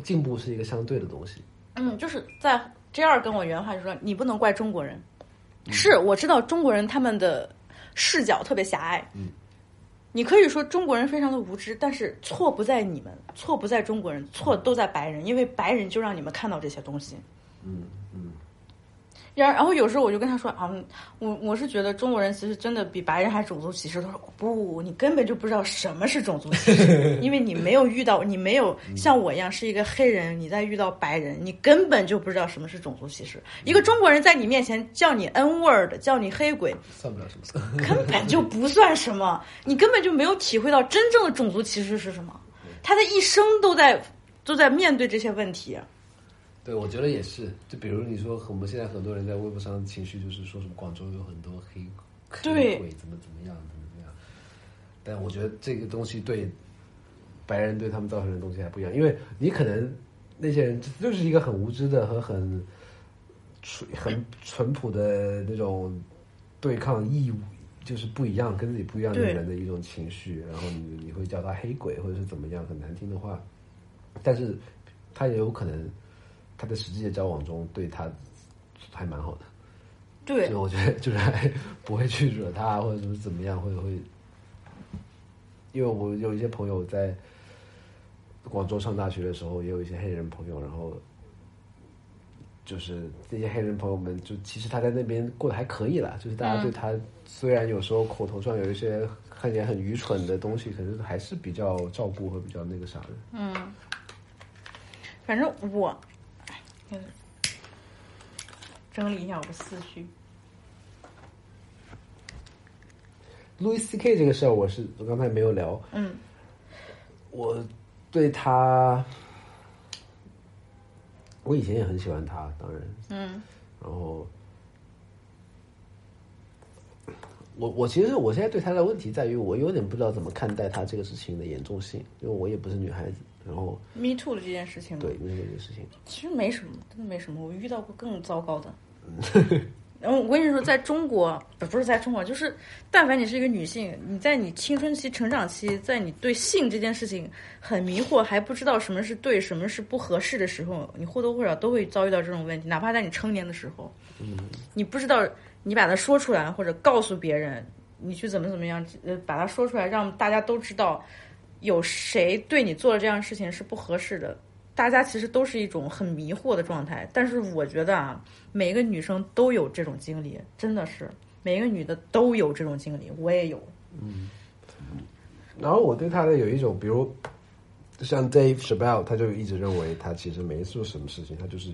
进步是一个相对的东西，嗯，就是在 J 二跟我原话就说，你不能怪中国人。是我知道中国人他们的视角特别狭隘，嗯，你可以说中国人非常的无知，但是错不在你们，错不在中国人，错都在白人，因为白人就让你们看到这些东西。嗯嗯，然然后有时候我就跟他说啊，我我是觉得中国人其实真的比白人还种族歧视。他说不，你根本就不知道什么是种族歧视，*laughs* 因为你没有遇到，你没有像我一样是一个黑人，你在遇到白人，你根本就不知道什么是种族歧视。一个中国人在你面前叫你 N word，叫你黑鬼，*laughs* 算不了什么。根本就不算什么，你根本就没有体会到真正的种族歧视是什么。他的一生都在都在面对这些问题。对，我觉得也是。就比如你说，我们现在很多人在微博上情绪就是说什么广州有很多黑黑鬼怎么怎么样怎么怎么样，但我觉得这个东西对白人对他们造成的东西还不一样，因为你可能那些人就是一个很无知的和很纯很淳朴的那种对抗义务。就是不一样，跟自己不一样的人的一种情绪，然后你你会叫他黑鬼或者是怎么样很难听的话，但是他也有可能他在实际的交往中对他还蛮好的，对。所以，我觉得就是还不会去惹他或者是怎么样，*laughs* 会会，因为我有一些朋友在广州上大学的时候，也有一些黑人朋友，然后就是这些黑人朋友们，就其实他在那边过得还可以啦，就是大家对他、虽然有时候口头上有一些看起来很愚蠢的东西，可是还是比较照顾和比较那个啥的。嗯，反正我，整理一下我的思绪。Louis C K 这个事儿，我是我刚才没有聊。嗯，我对他，我以前也很喜欢他，当然，嗯，然后我我其实我现在对他的问题在于，我有点不知道怎么看待他这个事情的严重性，因为我也不是女孩子。然后 Me too 的这件事情，对，那这个事情，其实没什么，真的没什么。我遇到过更糟糕的。*laughs* 然后我跟你说，在中国不不是在中国，就是但凡你是一个女性，你在你青春期、成长期，在你对性这件事情很迷惑，还不知道什么是对，什么是不合适的时候，你或多或少都会遭遇到这种问题。哪怕在你成年的时候，你不知道你把它说出来，或者告诉别人，你去怎么怎么样，呃，把它说出来，让大家都知道有谁对你做了这样的事情是不合适的。大家其实都是一种很迷惑的状态，但是我觉得啊，每一个女生都有这种经历，真的是每一个女的都有这种经历，我也有。嗯然后我对他的有一种，比如像 Dave Chappelle，他就一直认为他其实没做什么事情，他就是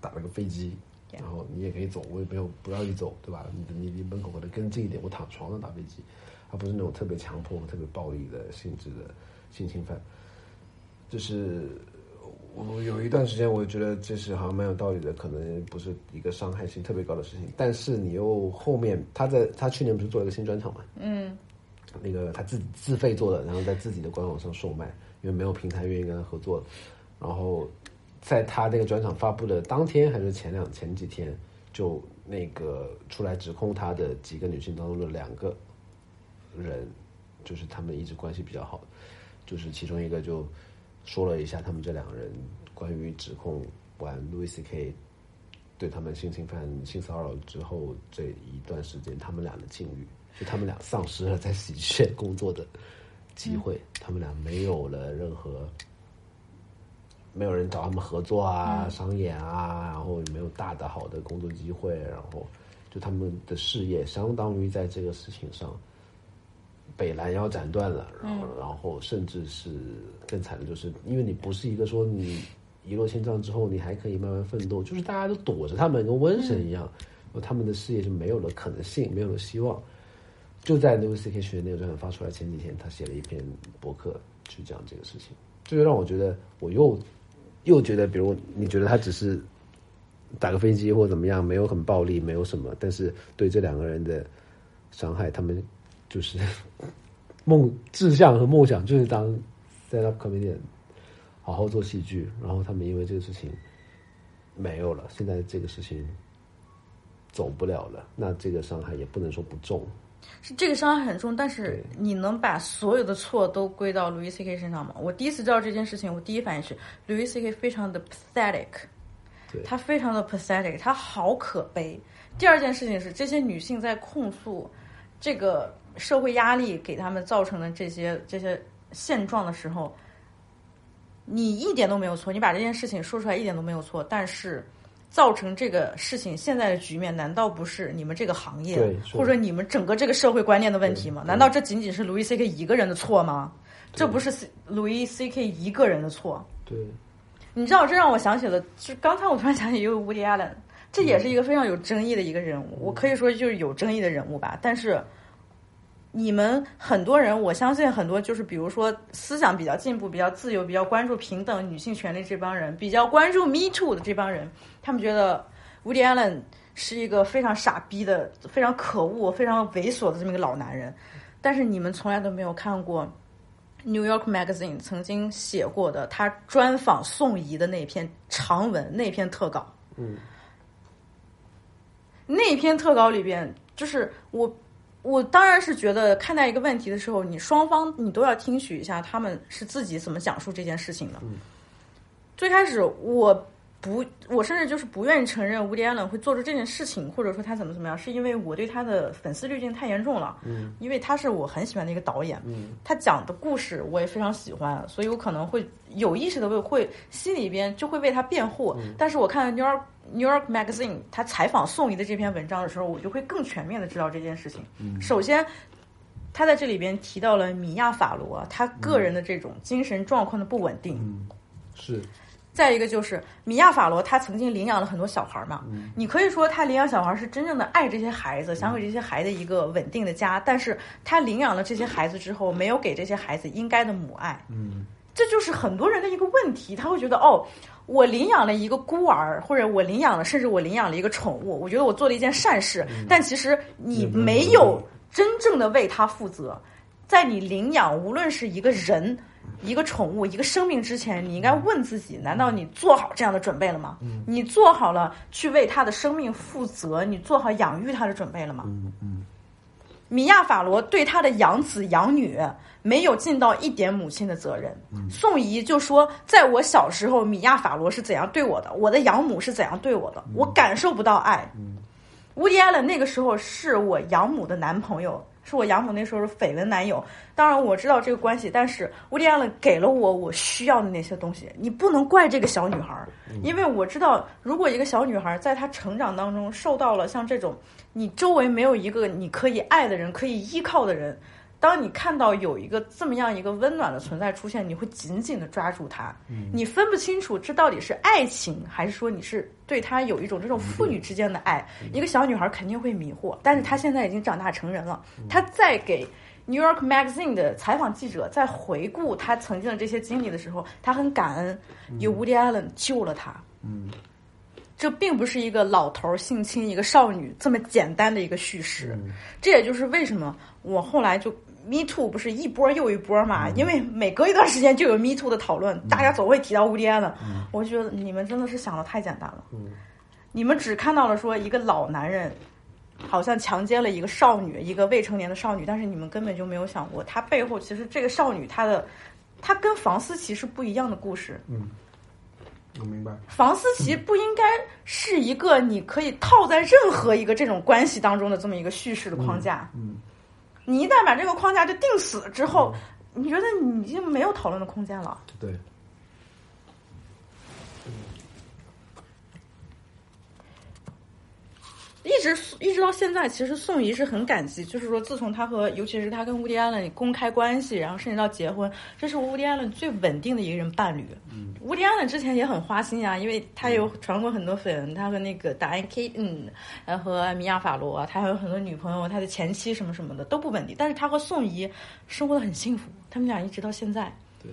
打了个飞机然后你也可以走，我也没有不让你走，对吧？你你离门口可能更近一点，我躺床上打飞机，他不是那种特别强迫、特别暴力的性质的性侵犯，就是。我有一段时间，我觉得这是好像蛮有道理的，可能不是一个伤害性特别高的事情。但是你又后面，他在他去年不是做了一个新专场嘛？嗯，那个他自己自费做的，然后在自己的官网上售卖，因为没有平台愿意跟他合作。然后在他那个专场发布的当天还是前两前几天，就那个出来指控他的几个女性当中的两个人，就是他们一直关系比较好，就是其中一个就说了一下他们这两个人关于指控完 Louis C.K. 对他们性侵犯、性骚扰之后这一段时间，他们俩的境遇，就他们俩丧失了在喜剧圈工作的机会，他们俩没有了任何，没有人找他们合作啊、商演啊，然后也没有大的好的工作机会，然后就他们的事业相当于在这个事情上被拦腰斩断了，然后、然后甚至是更惨的就是，因为你不是一个说你一落千丈之后，你还可以慢慢奋斗，就是大家都躲着他们，跟瘟神一样，他们的事业就没有了可能性，没有了希望。就在 Louis C.K. 学那个专场发出来前几天，他写了一篇博客去讲这个事情，这就让我觉得，我又又觉得，比如你觉得他只是打个飞机或怎么样，没有很暴力，没有什么，但是对这两个人的伤害，他们就是 *laughs* 梦志向和梦想就是当 stand up comedian，好好做戏剧，然后他们因为这个事情没有了，现在这个事情走不了了，那这个伤害也不能说不重，是这个伤害很重，但是你能把所有的错都归到 Louis C.K. 身上吗？我第一次知道这件事情，我第一反应是 Louis C.K. 非常的 pathetic，对他非常的 pathetic，他好可悲。第二件事情是，这些女性在控诉这个社会压力给他们造成的这些这些现状的时候，你一点都没有错，你把这件事情说出来一点都没有错，但是。造成这个事情现在的局面，难道不是你们这个行业或者你们整个这个社会观念的问题吗？难道这仅仅是 Louis C.K. 一个人的错吗？这不是 C- Louis C.K. 一个人的错。对，你知道，这让我想起了，就刚才我突然想起一个 Woody Allen，这也是一个非常有争议的一个人物，我可以说就是有争议的人物吧。但是你们很多人，我相信很多就是比如说思想比较进步、比较自由、比较关注平等、女性权利这帮人，比较关注 Me Too 的这帮人，他们觉得 Woody Allen 是一个非常傻逼的、非常可恶、非常猥琐的这么一个老男人。但是你们从来都没有看过 New York Magazine 曾经写过的他专访宋怡的那篇长文，那篇特稿。嗯，那篇特稿里边，就是我，我当然是觉得看待一个问题的时候，你双方你都要听取一下他们是自己怎么讲述这件事情的。最开始我不，我甚至就是不愿意承认 Woody Allen 会做出这件事情，或者说他怎么怎么样，是因为我对他的粉丝滤镜太严重了。嗯，因为他是我很喜欢的一个导演，嗯，他讲的故事我也非常喜欢，所以我可能会有意识的为会心里边就会为他辩护。但是我看 New York New York Magazine 他采访宋怡的这篇文章的时候，我就会更全面的知道这件事情。首先。他在这里边提到了米亚法罗他个人的这种精神状况的不稳定，是再一个就是米亚·法罗，他曾经领养了很多小孩嘛。你可以说他领养小孩是真正的爱这些孩子，想给这些孩子一个稳定的家。但是他领养了这些孩子之后，没有给这些孩子应该的母爱。嗯，这就是很多人的一个问题，他会觉得哦，我领养了一个孤儿，或者我领养了，甚至我领养了一个宠物，我觉得我做了一件善事。但其实你没有真正的为他负责，在你领养无论是一个人。一个宠物，一个生命之前，你应该问自己：难道你做好这样的准备了吗？你做好了去为他的生命负责，你做好养育他的准备了吗？嗯嗯，米亚·法罗对他的养子养女没有尽到一点母亲的责任。宋怡就说：“在我小时候，米亚·法罗是怎样对我的，我的养母是怎样对我的，我感受不到爱。”乌迪·艾伦那个时候是我养母的男朋友。是我养母那时候的绯闻男友，当然我知道这个关系，但是乌迪·安伦给了我我需要的那些东西，你不能怪这个小女孩，因为我知道，如果一个小女孩在她成长当中受到了像这种，你周围没有一个你可以爱的人，可以依靠的人。当你看到有一个这么样一个温暖的存在出现，你会紧紧的抓住它。你分不清楚这到底是爱情，还是说你是对他有一种这种父女之间的爱。一个小女孩肯定会迷惑，但是她现在已经长大成人了。她在给 New York Magazine 的采访记者在回顾她曾经的这些经历的时候，她很感恩有 Woody Allen 救了她。嗯，这并不是一个老头性侵一个少女这么简单的一个叙事。这也就是为什么我后来就。Me Too 不是一波又一波嘛？因为每隔一段时间就有 Me Too 的讨论，大家总会提到乌迪安的。我觉得你们真的是想的太简单了。你们只看到了说一个老男人好像强奸了一个少女，一个未成年的少女，但是你们根本就没有想过，他背后其实这个少女她的，她跟房思琪是不一样的故事。嗯，我明白。房思琪不应该是一个你可以套在任何一个这种关系当中的这么一个叙事的框架。嗯。你一旦把这个框架就定死之后，你觉得你已经没有讨论的空间了。对。一直一直到现在，其实宋怡是很感激，就是说，自从他和，尤其是他跟乌迪安伦公开关系，然后甚至到结婚，这是乌迪安伦最稳定的一个人伴侣。嗯，乌迪安伦之前也很花心啊，因为他有传过很多绯闻，他和那个达恩 K，嗯，然后和米娅法罗，他还有很多女朋友，他的前妻什么什么的都不稳定，但是他和宋怡生活的很幸福，他们俩一直到现在。对，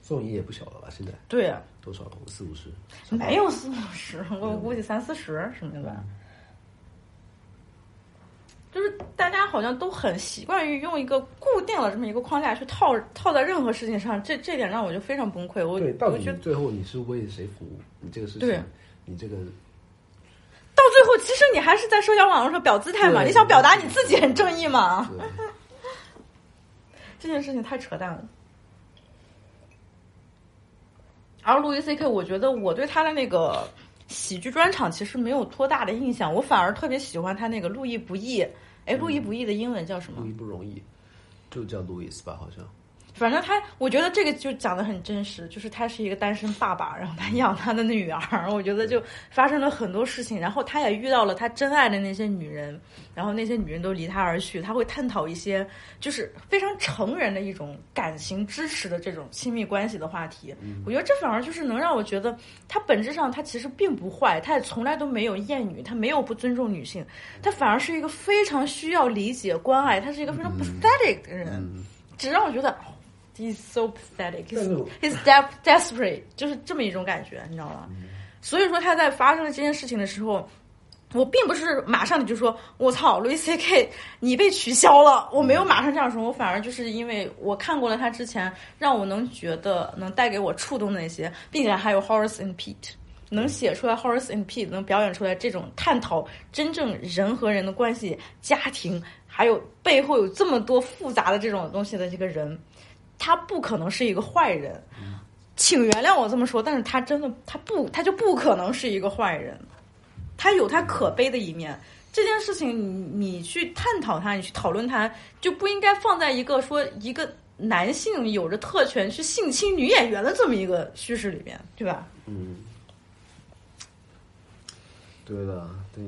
宋怡也不小了吧？现在对啊，多少？四五十？没有四五十，我估计三四十什么的吧。就是大家好像都很习惯于用一个固定的这么一个框架去套套在任何事情上，这这点让我就非常崩溃。我对，到底最后你是为谁服务？你这个事情，你这个到最后，其实你还是在社交网络上表姿态嘛？你想表达你自己很正义嘛？*laughs* 这件事情太扯淡了。而路易 C K，我觉得我对他的那个。喜剧专场其实没有多大的印象，我反而特别喜欢他那个路易不易。哎，路易不易的英文叫什么？路易不容易，就叫路易斯吧，好像。反正他，我觉得这个就讲的很真实，就是他是一个单身爸爸，*laughs* 然后他养他的女儿，我觉得就发生了很多事情，然后他也遇到了他真爱的那些女人，然后那些女人都离他而去，他会探讨一些就是非常成人的一种感情支持的这种亲密关系的话题。我觉得这反而就是能让我觉得他本质上他其实并不坏，他也从来都没有厌女，他没有不尊重女性，他反而是一个非常需要理解关爱，他是一个非常 pathetic 的人，只让我觉得。He's so pathetic. He's de desperate，就是这么一种感觉，你知道吗？所以说他在发生了这件事情的时候，我并不是马上就说“我操，路易 C K，你被取消了”，我没有马上这样说，我反而就是因为我看过了他之前让我能觉得能带给我触动的那些，并且还有 Horace and Pete 能写出来，Horace and Pete 能表演出来这种探讨真正人和人的关系、家庭，还有背后有这么多复杂的这种东西的这个人。他不可能是一个坏人，请原谅我这么说，但是他真的，他不，他就不可能是一个坏人，他有他可悲的一面。这件事情，你你去探讨他，你去讨论他，就不应该放在一个说一个男性有着特权去性侵女演员的这么一个叙事里面，对吧？嗯，对的，对。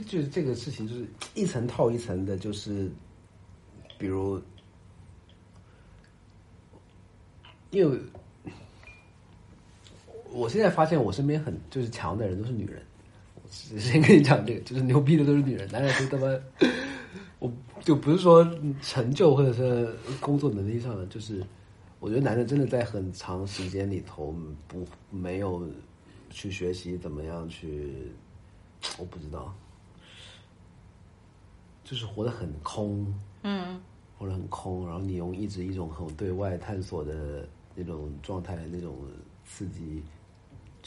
就是这个事情，就是一层套一层的，就是比如，因为我现在发现我身边很就是强的人都是女人。我先跟你讲这个，就是牛逼的都是女人，男人都他妈，我就不是说成就或者是工作能力上的，就是我觉得男人真的在很长时间里头不没有去学习怎么样去，我不知道，就是活得很空，嗯活得很空，然后你用一直一种很对外探索的那种状态、那种刺激，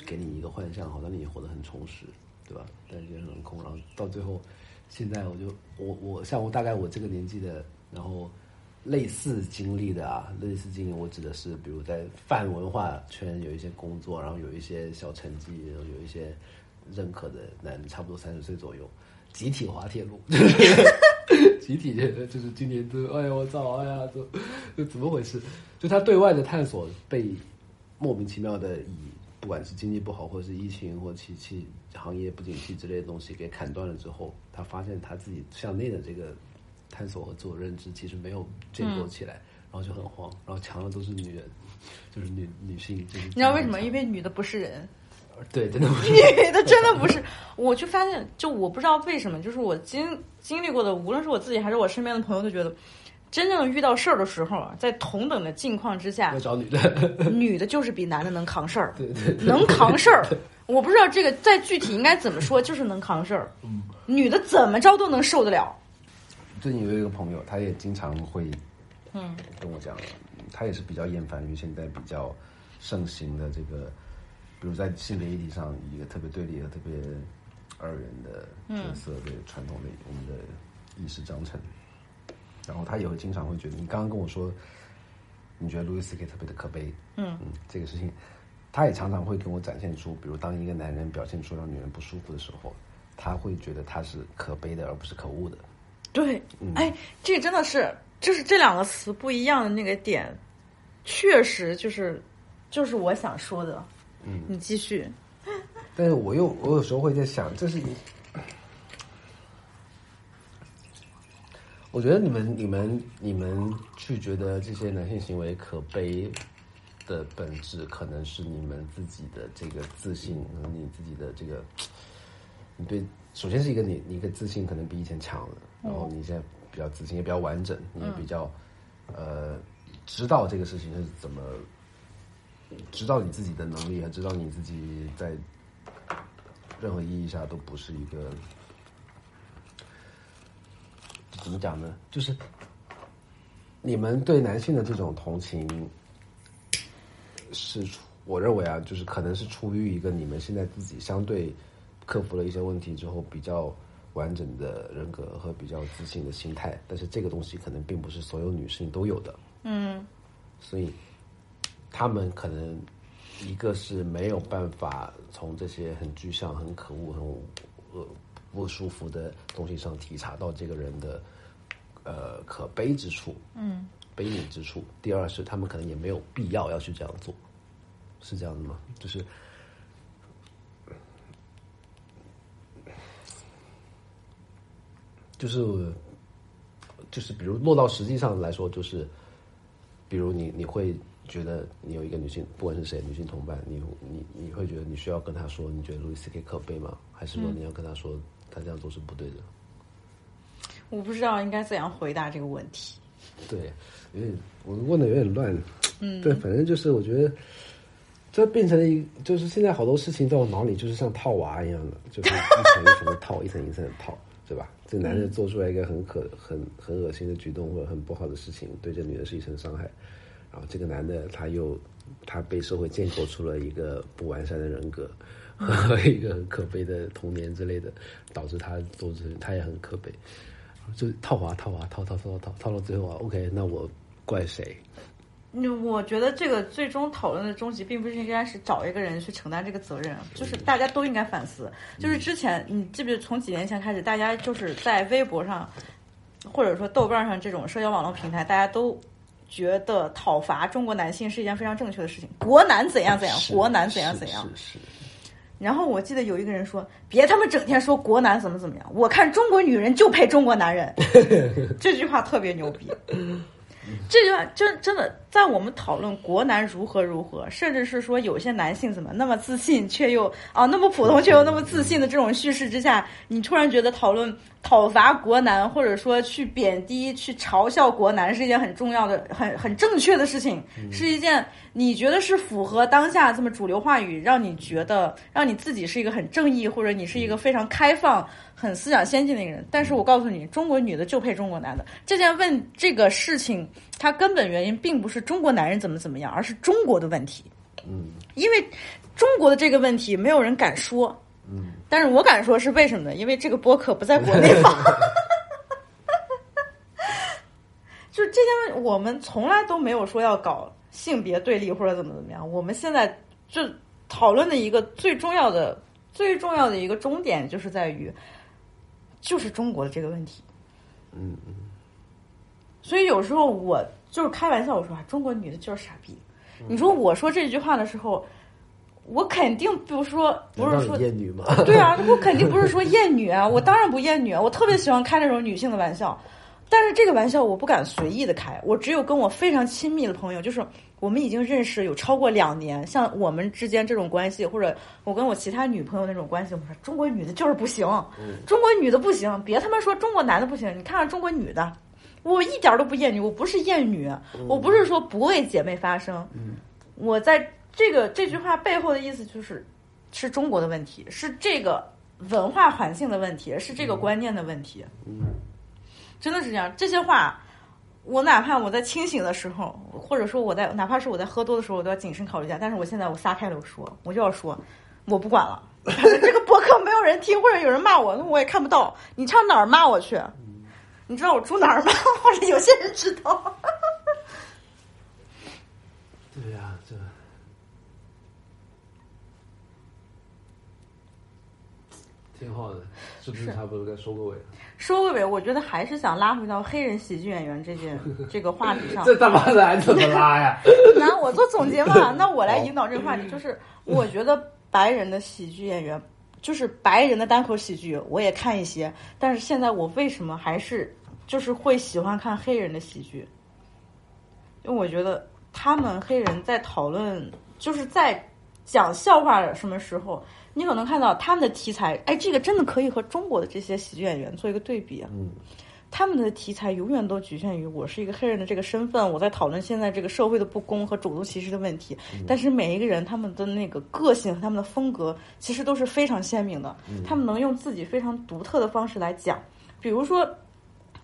给你一个幻象，好像你活得很充实，对吧？但是也很空，然后到最后，现在我就我我像我大概我这个年纪的，然后类似经历的啊，类似经历，我指的是比如在泛文化圈有一些工作，然后有一些小成绩，然后有一些认可的男，差不多三十岁左右，集体滑铁卢。*laughs* 集体就是今年都，哎呀我操，哎呀，都这怎么回事？就他对外的探索被莫名其妙的以不管是经济不好，或者是疫情或其其行业不景气之类的东西给砍断了之后，他发现他自己向内的这个探索和自我认知其实没有建构起来，然后就很慌，然后强的都是女人，就是女女性，就是你知道为什么？因为女的不是人，*laughs* 对，真的不是 *laughs* 女的真的不是。*laughs* 我就发现，就我不知道为什么，就是我经经历过的，无论是我自己还是我身边的朋友，都觉得，真正遇到事儿的时候啊，在同等的境况之下要，找女的，*laughs* 女的就是比男的能扛事儿，对对对，能扛事儿。我不知道这个再具体应该怎么说，就是能扛事儿。女的怎么着都能受得了。最近有一个朋友，他也经常会嗯跟我讲，他也是比较厌烦于现在比较盛行的这个，比如在性别议题上一个特别对立的特别二元的角色的传统的我们的意识章程。然后他也会经常会觉得，你刚刚跟我说，你觉得路易斯 K 特别的可悲，嗯嗯，这个事情，他也常常会跟我展现出，比如当一个男人表现出让女人不舒服的时候，他会觉得他是可悲的，而不是可恶的。对，哎，这真的是，就是这两个词不一样的那个点，确实就是，就是我想说的。嗯，你继续。但是我又我有时候会在想，这是一，我觉得你们你们你们去觉得这些男性行为可悲的本质，可能是你们自己的这个自信和你自己的这个，你对，首先是一个你你一个自信可能比以前强了，然后你现在比较自信，也比较完整，你也比较、呃知道这个事情是怎么。知道你自己的能力，和知道你自己在任何意义下都不是一个怎么讲呢？就是你们对男性的这种同情，是出我认为啊，就是可能是出于一个你们现在自己相对克服了一些问题之后比较完整的人格和比较自信的心态，但是这个东西可能并不是所有女性都有的。嗯所以他们可能一个是没有办法从这些很具象、很可恶、很呃不舒服的东西上体察到这个人的呃可悲之处，嗯，悲悯之处。第二是他们可能也没有必要要去这样做，是这样的吗？就是。就是，就是，比如落到实际上来说，就是，比如你你会觉得你有一个女性，不管是谁，女性同伴，你你你会觉得你需要跟她说，你觉得路易斯 K 可悲吗？还是说你要跟她说，她这样做是不对的？我不知道应该怎样回答这个问题。对，有点我问的有点乱，嗯，对，反正就是我觉得这变成了一，就是现在好多事情在我脑里就是像套娃一样的，*laughs* 就是一层一层的套，一层一层的套，对吧？这男人做出来一个很可很很恶心的举动或者很不好的事情，对这女人是一层伤害，然后这个男的他又他被社会建构出了一个不完善的人格和一个很可悲的童年之类的，导致他做这他也很可悲。就套娃套娃套套套套套套到最后啊，OK，那我怪谁？那，我觉得这个最终讨论的终极，并不是应该是找一个人去承担这个责任，就是大家都应该反思。就是之前你记不记得，从几年前开始，大家就是在微博上，或者说豆瓣上这种社交网络平台，大家都觉得讨伐中国男性是一件非常正确的事情。国男怎样怎样，国男怎样怎样。是是，然后我记得有一个人说：“别他妈整天说国男怎么怎么样，我看中国女人就配中国男人。*laughs* ”这句话特别牛逼。这句话真真的在我们讨论国男如何如何，甚至是说有些男性怎么那么自信却又啊那么普通却又那么自信的这种叙事之下，你突然觉得讨论讨伐国男，或者说去贬低、去嘲笑国男是一件很重要的、很很正确的事情，是一件你觉得是符合当下这么主流话语，让你觉得让你自己是一个很正义，或者你是一个非常开放。很思想先进的一个人，但是我告诉你，中国女的就配中国男的。这件问这个事情，它根本原因并不是中国男人怎么怎么样，而是中国的问题。嗯，因为中国的这个问题没有人敢说。嗯，但是我敢说是为什么呢？因为这个播客不在国内放。*laughs* *laughs* 就是这件问，我们从来都没有说要搞性别对立或者怎么怎么样。我们现在就讨论的一个最重要的、最重要的一个终点，就是在于。就是中国的这个问题，嗯嗯，所以有时候我就是开玩笑，我说啊，中国女的就是傻逼。你说我说这句话的时候，我肯定不是说不是说厌女吗？*laughs* 对啊，我肯定不是说厌女啊，我 *laughs* 当然不厌女啊，我特别喜欢开那种女性的玩笑，但是这个玩笑我不敢随意的开，我只有跟我非常亲密的朋友，就是。我们已经认识有超过两年，像我们之间这种关系，或者我跟我其他女朋友那种关系，我说中国女的就是不行，中国女的不行，别他妈说中国男的不行，你看看中国女的，我一点都不厌女，我不是厌女，我不是说不为姐妹发声，我在这个这句话背后的意思就是，是中国的问题，是这个文化环境的问题，是这个观念的问题，真的是这样，这些话。我哪怕我在清醒的时候，或者说我在哪怕是我在喝多的时候，我都要谨慎考虑一下。但是我现在我撒开了说，我就要说，我不管了。*laughs* 这个博客没有人听，或者有人骂我，那我也看不到。你上哪儿骂我去？你知道我住哪儿吗？*laughs* 或者有些人知道。*laughs* 对呀，这挺好的，是不是差不多该收个尾？收个尾，我觉得还是想拉回到黑人喜剧演员这件 *laughs* 这个话题上。这他妈的还怎么拉呀？*laughs* 那我做总结嘛，*laughs* 那我来引导这个话题。就是我觉得白人的喜剧演员，就是白人的单口喜剧，我也看一些。但是现在我为什么还是就是会喜欢看黑人的喜剧？因为我觉得他们黑人在讨论，就是在讲笑话什么时候。你可能看到他们的题材，哎，这个真的可以和中国的这些喜剧演员做一个对比。嗯，他们的题材永远都局限于我是一个黑人的这个身份，我在讨论现在这个社会的不公和种族歧视的问题。但是每一个人他们的那个个性和他们的风格其实都是非常鲜明的，他们能用自己非常独特的方式来讲。比如说，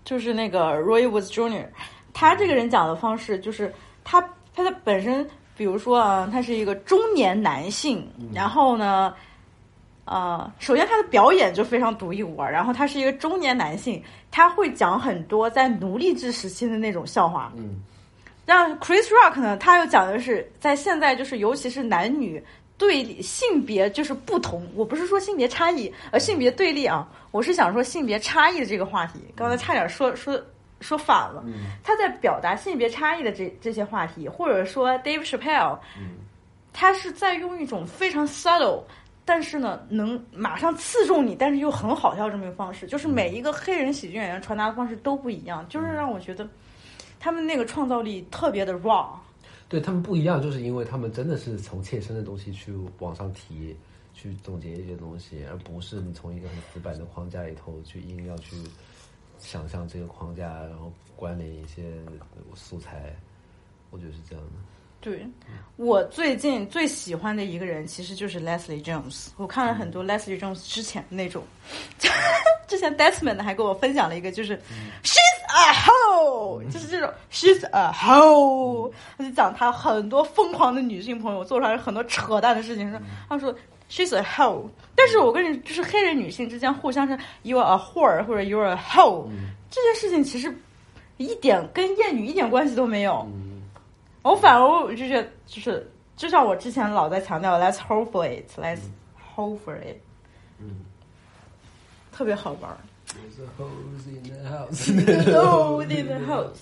就是那个 Roy Woods Jr.，他这个人讲的方式就是他他的本身，比如说啊，他是一个中年男性，然后呢。呃，首先他的表演就非常独一无二，然后他是一个中年男性，他会讲很多在奴隶制时期的那种笑话。嗯，让 Chris Rock 呢，他又讲的是在现在就是尤其是男女对立性别就是不同，我不是说性别差异，呃，性别对立啊，我是想说性别差异的这个话题，刚才差点说说说反了。他在表达性别差异的这这些话题，或者说 Dave Chappelle，他是在用一种非常 subtle。但是呢，能马上刺中你，但是又很好笑这么一个方式，就是每一个黑人喜剧演员传达的方式都不一样，就是让我觉得他们那个创造力特别的 raw。对他们不一样，就是因为他们真的是从切身的东西去往上提，去总结一些东西，而不是你从一个很死板的框架里头去硬要去想象这个框架，然后关联一些素材。我觉得是这样的。对，我最近最喜欢的一个人其实就是 Leslie Jones。我看了很多 Leslie Jones 之前的那种，*laughs* 之前 Desmond 还跟我分享了一个，就是 She's a hoe，就是这种 *laughs* She's a hoe，他就讲他很多疯狂的女性朋友做出来很多扯淡的事情，说他说 She's a hoe，但是我跟你就是黑人女性之间互相是 You're a whore 或者 You're a hoe，这件事情其实一点跟艳女一点关系都没有。我反而我就觉得，就是就像我之前老在强调，Let's hope for it，Let's hope for it，嗯，特别好玩。There's a hose in the house. There's a hose in the house.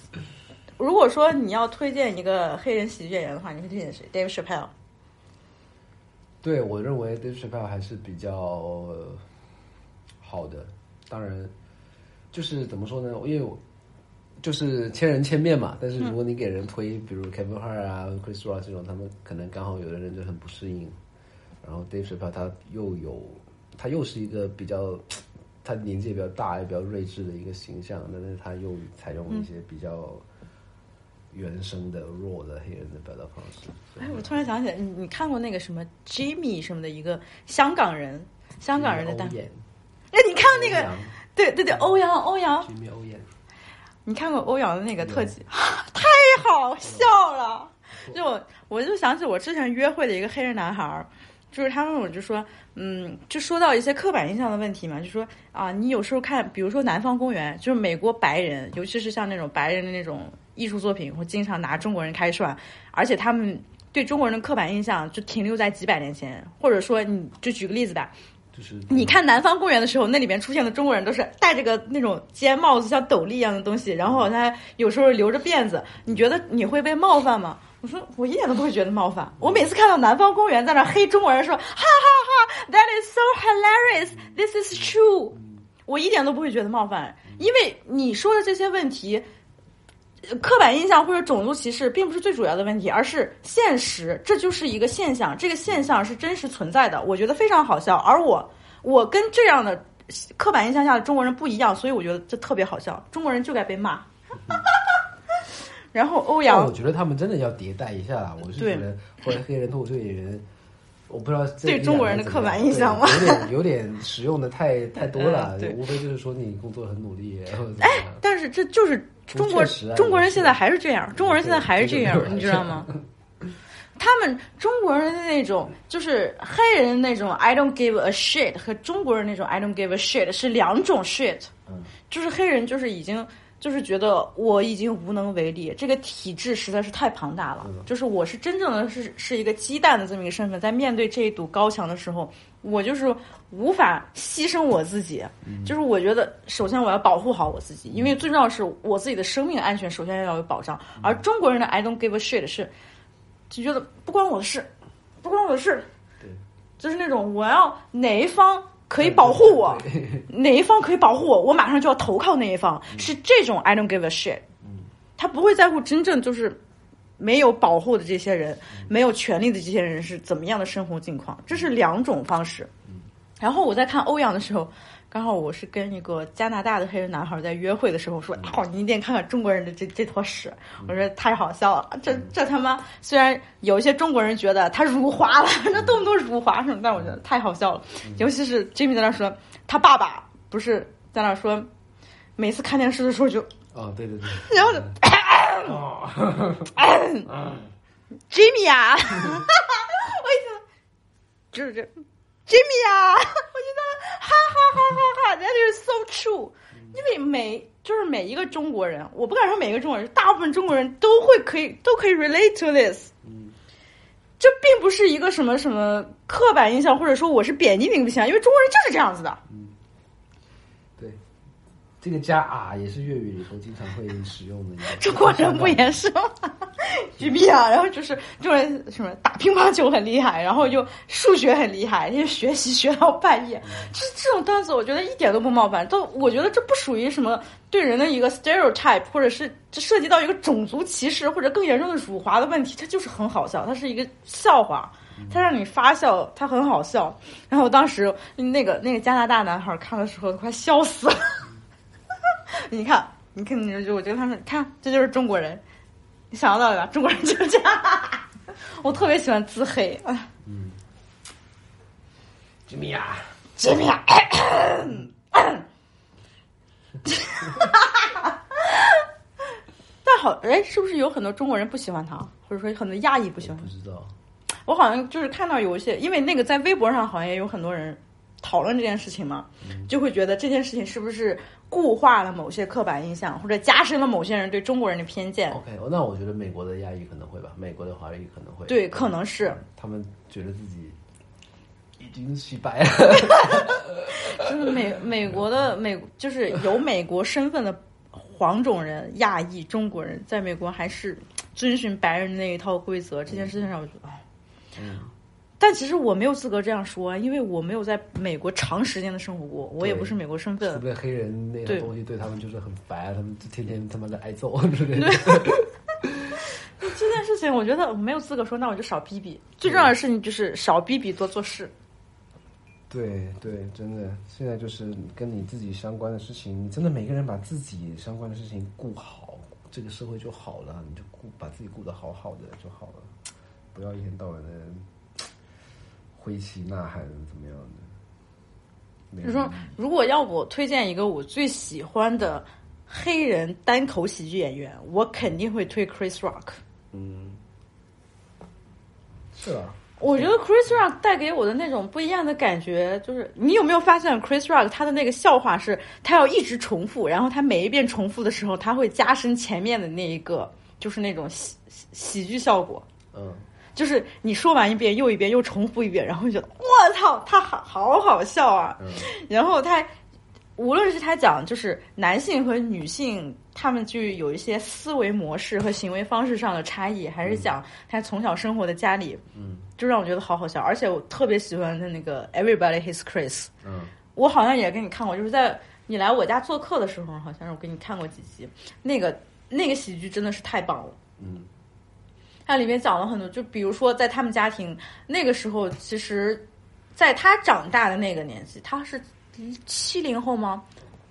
如果说你要推荐一个黑人喜剧演员的话，你会推荐谁？Dave Chappelle。对我认为 Dave Chappelle 还是比较、呃好的。当然，就是怎么说呢？因为我就是千人千面嘛。但是如果你给人推，比如 Kevin Hart 啊、Chris Rock 这种，他们可能刚好有的人就很不适应。然后 Dave Chappelle 他又有，他又是一个比较，他年纪也比较大，也比较睿智的一个形象，但是他又采用一些比较原生的、弱的黑人的表达方式。哎，我突然想起来，你你看过那个什么 Jimmy 什么的一个香港人，香港人的哎，你看那个，对对对，欧阳欧阳，Jimmy 欧燕，你看过欧阳的那个特辑，*laughs* 太好笑了！就我我就想起我之前约会的一个黑人男孩儿，就是他问我就说，嗯，就说到一些刻板印象的问题嘛，就说啊，你有时候看，比如说《南方公园》，就是美国白人，尤其是像那种白人的那种艺术作品，会经常拿中国人开涮，而且他们对中国人的刻板印象就停留在几百年前，或者说你就举个例子吧，就是你看《南方公园》的时候，那里面出现的中国人都是戴着个那种尖帽子，像斗笠一样的东西，然后好像有时候留着辫子。你觉得你会被冒犯吗？我说我一点都不会觉得冒犯。我每次看到《南方公园》在那黑中国人说哈哈哈，That is so hilarious, this is true，我一点都不会觉得冒犯，因为你说的这些问题。呃刻板印象或者种族歧视并不是最主要的问题，而是现实，这就是一个现象，这个现象是真实存在的，我觉得非常好笑。而我，我跟这样的刻板印象下的中国人不一样，所以我觉得这特别好笑。中国人就该被骂。*laughs* 然后欧阳我觉得他们真的要迭代一下啦。我是觉得后来黑人脱口秀演员，我不知道对中国人的刻板印象吗有点有点使用的太太多了 *laughs* 嗯，无非就是说你工作很努力，然后怎么样但是这就是中国啊中国人现在还是这样，中国人现在还是这样，你知道吗？*laughs* 他们中国人的那种，就是黑人那种 I don't give a shit 和中国人那种 I don't give a shit 是两种 shit。嗯就是黑人就是已经就是觉得我已经无能为力，这个体制实在是太庞大了。就是我是真正的是是一个鸡蛋的这么一个身份，在面对这一堵高墙的时候，我就是无法牺牲我自己。就是我觉得，首先我要保护好我自己，因为最重要的是我自己的生命安全，首先要有保障。而中国人的 I don't give a shit 是就觉得不关我的事，不关我的事，对，就是那种我要哪一方可以保护 *laughs* 我，哪一方可以保护我，我马上就要投靠那一方，是这种 I don't give a shit。他不会在乎真正就是没有保护的这些人，没有权利的这些人是怎么样的生活境况，这是两种方式。然后我在看欧阳的时候，刚好我是跟一个加拿大的黑人男孩在约会的时候说：“哦，你一定看看中国人的这这坨屎！”我说太好笑了，这这他妈虽然有一些中国人觉得他辱华了，*laughs* 那动不动辱华什么，但我觉得太好笑了。尤其是 Jimmy 在那说他爸爸不是在那说，每次看电视的时候就哦，对对对，然后就哦 *laughs* Jimmy 啊，*laughs* 我一听就是这 Jimmy 啊，我觉得哈哈哈哈哈，That is so true。因为每就是每一个中国人，我不敢说每一个中国人，大部分中国人都会可以都可以 relate to this。这并不是一个什么什么刻板印象，或者说我是贬低你不行，因为中国人就是这样子的。这个加啊也是粤语里头经常会使用的。*laughs* 中国人不也是吗？*laughs* 举例啊，然后就是中国人什么打乒乓球很厉害，然后又数学很厉害，因为学习学到半夜，这这种段子我觉得一点都不冒犯，都我觉得这不属于什么对人的一个 stereotype，或者是这涉及到一个种族歧视或者更严重的辱华的问题，它就是很好笑，它是一个笑话。它让你发笑，它很好笑。然后我当时那个那个加拿大男孩看的时候都快笑死了。*laughs* 你看，你看，你就我觉得他们看，这就是中国人，你想到了吧？中国人就是这样。*laughs* 我特别喜欢自黑，嗯，吉米啊，吉米啊，但好，哎，是不是有很多中国人不喜欢他，或者说很多亚裔不喜欢不？知道，我好像就是看到有一些，因为那个在微博上好像也有很多人讨论这件事情嘛，就会觉得这件事情是不是固化了某些刻板印象，或者加深了某些人对中国人的偏见？OK，那我觉得美国的亚裔可能会吧，美国的华裔可能会。对，可能是，他们觉得自己已经洗白了。*laughs* 就是美美国的美，就是有美国身份的黄种人、亚裔、中国人，在美国还是遵循白人那一套规则。这件事情让我觉得，哦，但其实我没有资格这样说，因为我没有在美国长时间的生活过，我也不是美国身份除。非黑人那对样东西对他们就是很烦，他们就天天他妈的挨揍之类的。*laughs* 这件事情，我觉得没有资格说，那我就少逼逼。最重要的事情就是少逼逼，多做事。对对，真的，现在就是跟你自己相关的事情，你真的每个人把自己相关的事情顾好，这个社会就好了，你就顾把自己顾得好好的就好了，不要一天到晚的挥旗呐喊怎么样的。就说，如果要我推荐一个我最喜欢的黑人单口喜剧演员，我肯定会推 Chris Rock。嗯，是啊，我觉得 Chris Rock 带给我的那种不一样的感觉，就是你有没有发现 Chris Rock 他的那个笑话是，他要一直重复，然后他每一遍重复的时候，他会加深前面的那一个，就是那种喜喜喜剧效果。嗯，就是你说完一遍又一遍又重复一遍，然后就觉得我操，他好好好笑啊！嗯然后他无论是他讲就是男性和女性他们就有一些思维模式和行为方式上的差异，还是讲他从小生活的家里，嗯，就让我觉得好好笑。而且我特别喜欢他那个 Everybody Hates Chris，嗯我好像也给你看过，就是在你来我家做客的时候，好像是我给你看过几集，那个那个喜剧真的是太棒了。嗯它里面讲了很多，就比如说在他们家庭那个时候，其实，在他长大的那个年纪，他是七零后吗？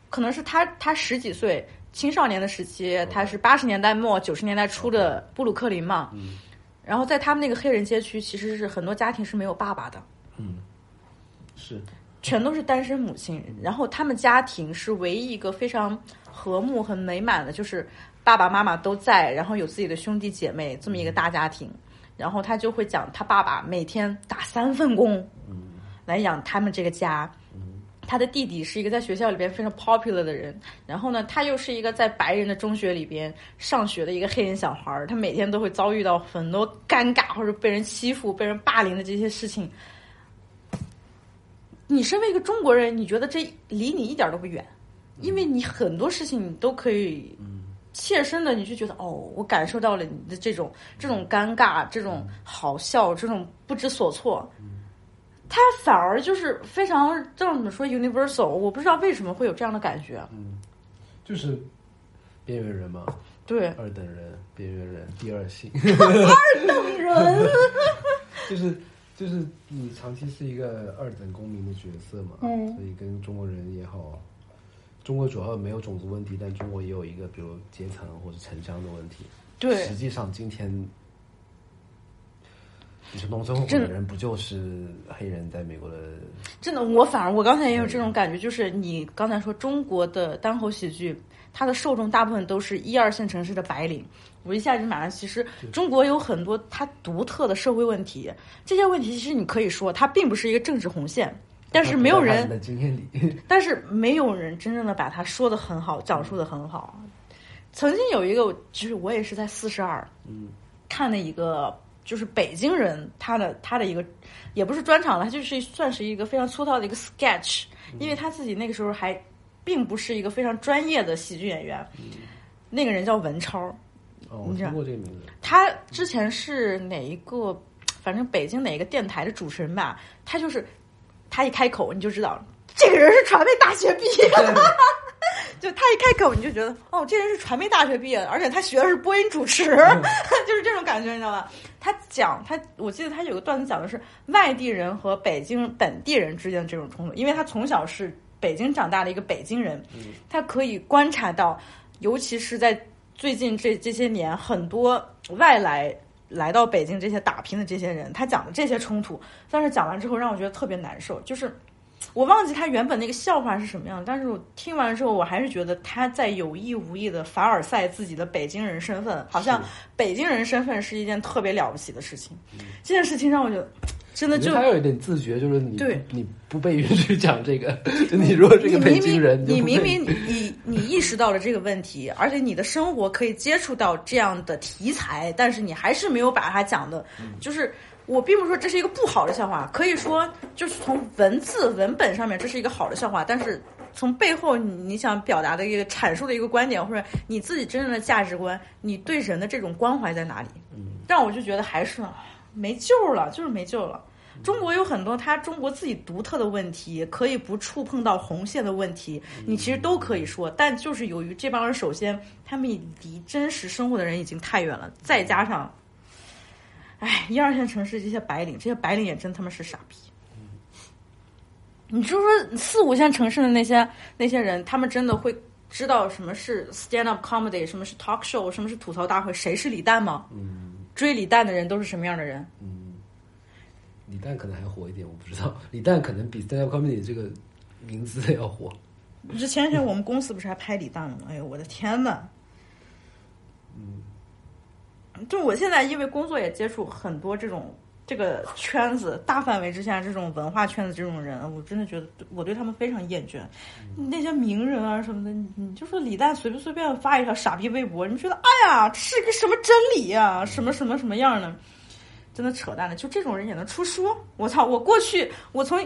可能是他他十几岁青少年的时期，他是八十年代末九十年代初的布鲁克林嘛。嗯然后在他们那个黑人街区，其实是很多家庭是没有爸爸的，嗯，是，全都是单身母亲。然后他们家庭是唯一一个非常和睦、很美满的，就是爸爸妈妈都在，然后有自己的兄弟姐妹这么一个大家庭。然后他就会讲他爸爸每天打三份工，来养他们这个家。他的弟弟是一个在学校里边非常 popular 的人，然后呢，他又是一个在白人的中学里边上学的一个黑人小孩儿，他每天都会遭遇到很多尴尬或者被人欺负、被人霸凌的这些事情。你身为一个中国人，你觉得这离你一点都不远，因为你很多事情你都可以切身的，你就觉得哦，我感受到了你的这种这种尴尬、这种好笑、这种不知所措。他反而就是非常这样怎么说 universal，我不知道为什么会有这样的感觉。嗯就是边缘人嘛，对，二等人、边缘人、第二性，二等人，就是就是你长期是一个二等公民的角色嘛，嗯所以跟中国人也好，中国主要没有种族问题，但中国也有一个比如阶层或者城乡的问题。对实际上今天。你是农村户口的人，不就是黑人在美国的？真的，我反而我刚才也有这种感觉，就是你刚才说中国的单口喜剧，它的受众大部分都是一二线城市的白领。我一下就马上，其实中国有很多它独特的社会问题，这些问题其实你可以说它并不是一个政治红线，但是没有人在他们的经验里，但是没有人真正的把它说的很好，讲述的很好。曾经有一个，就是我也是在四十二，嗯，看的一个，就是北京人他的他的一个，也不是专场了，他就是算是一个非常粗糙的一个 sketch，因为他自己那个时候还并不是一个非常专业的喜剧演员，那个人叫文超，哦，我你知道听过这个名字。他之前是哪一个，反正北京哪一个电台的主持人吧，他就是他一开口你就知道这个人是传媒大学毕业的，*laughs* 就他一开口你就觉得哦，这人是传媒大学毕业的，而且他学的是播音主持，*laughs* 就是这种感觉，你知道吧？他讲他，我记得他有个段子讲的是外地人和北京本地人之间的这种冲突，因为他从小是北京长大的一个北京人，他可以观察到，尤其是在最近这这些年，很多外来来到北京这些打拼的这些人，他讲的这些冲突，但是讲完之后让我觉得特别难受，就是。我忘记他原本那个笑话是什么样，但是我听完之后，我还是觉得他在有意无意的凡尔赛自己的北京人身份，好像北京人身份是一件特别了不起的事情。这件事情让我觉得，真的就我觉得他有一点自觉，就是你对你不被允许讲这个，就你如果是个北京人，你明明你你你意识到了这个问题，而且你的生活可以接触到这样的题材，但是你还是没有把它讲的，嗯就是我并不是说这是一个不好的笑话，可以说就是从文字文本上面这是一个好的笑话，但是从背后你你想表达的一个阐述的一个观点，或者你自己真正的价值观，你对人的这种关怀在哪里？嗯让我就觉得还是没救了，就是没救了。中国有很多他中国自己独特的问题，可以不触碰到红线的问题，你其实都可以说。但就是由于这帮人，首先他们离真实生活的人已经太远了，再加上，哎，一二线城市这些白领，这些白领也真他妈是傻逼。你就说四五线城市的那些那些人，他们真的会知道什么是 stand up comedy，什么是 talk show，什么是吐槽大会，谁是李诞吗？追李诞的人都是什么样的人？嗯，李诞可能还火一点，我不知道。*laughs* 李诞可能比 stand up comedy 这个名字要火。之前天我们公司不是还拍李诞了吗？哎呦，我的天呐！嗯，就我现在因为工作也接触很多这种这个圈子大范围之下这种文化圈子这种人，我真的觉得我对他们非常厌倦。那些名人啊什么的，你你就说李诞随不随便发一条傻逼微博，你觉得哎呀，这是个什么真理呀、什么什么什么样的？真的扯淡的，就这种人也能出书？我操！我过去我从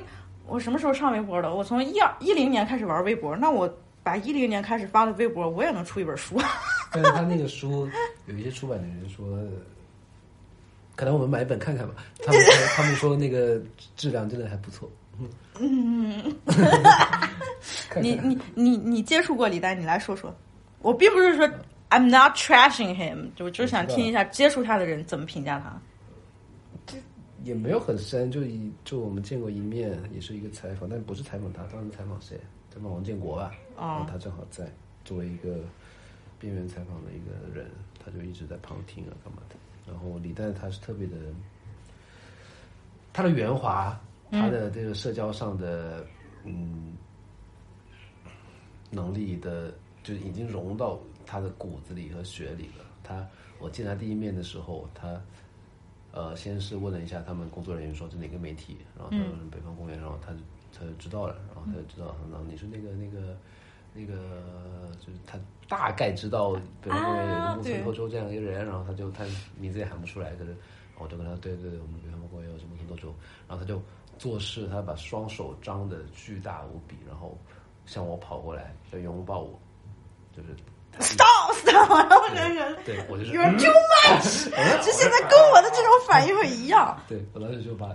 我什么时候上微博的？我从一二一零年开始玩微博，那我把一零年开始发的微博，我也能出一本书。*laughs* 但是他那个书有一些出版的人说，可能我们买一本看看吧。他们说 *laughs* 他们说那个质量真的还不错。嗯，看看你你你你接触过李诞，你来说说。我并不是说 I'm not trashing him，就就是想听一下接触他的人怎么评价他。这也没有很深，就一就我们见过一面，也是一个采访，但不是采访他，当时采访谁？采访王建国吧。哦然后他正好在，作为一个边缘采访的一个人，他就一直在旁听啊，干嘛的。然后李诞他是特别的，他的圆滑，他的这个社交上的嗯能力的，就已经融到他的骨子里和血里了。他我见他第一面的时候，他呃先是问了一下他们工作人员说这哪个媒体，然后他说是北方公园，然后他就他就知道了，然后他就知道，然后你是那个那个。那个就是他大概知道北方公园有一个木村拓周这样一个人，然后他就他名字也喊不出来，可是我就跟他对对对，我们北方公园有什么木村拓周，然后他就做事，他把双手张的巨大无比，然后向我跑过来，要拥抱我，就是他 Stop stop！然后那个对我就是 You're too much，*laughs* 就现在跟我的这种反应会一样。对，我当时就把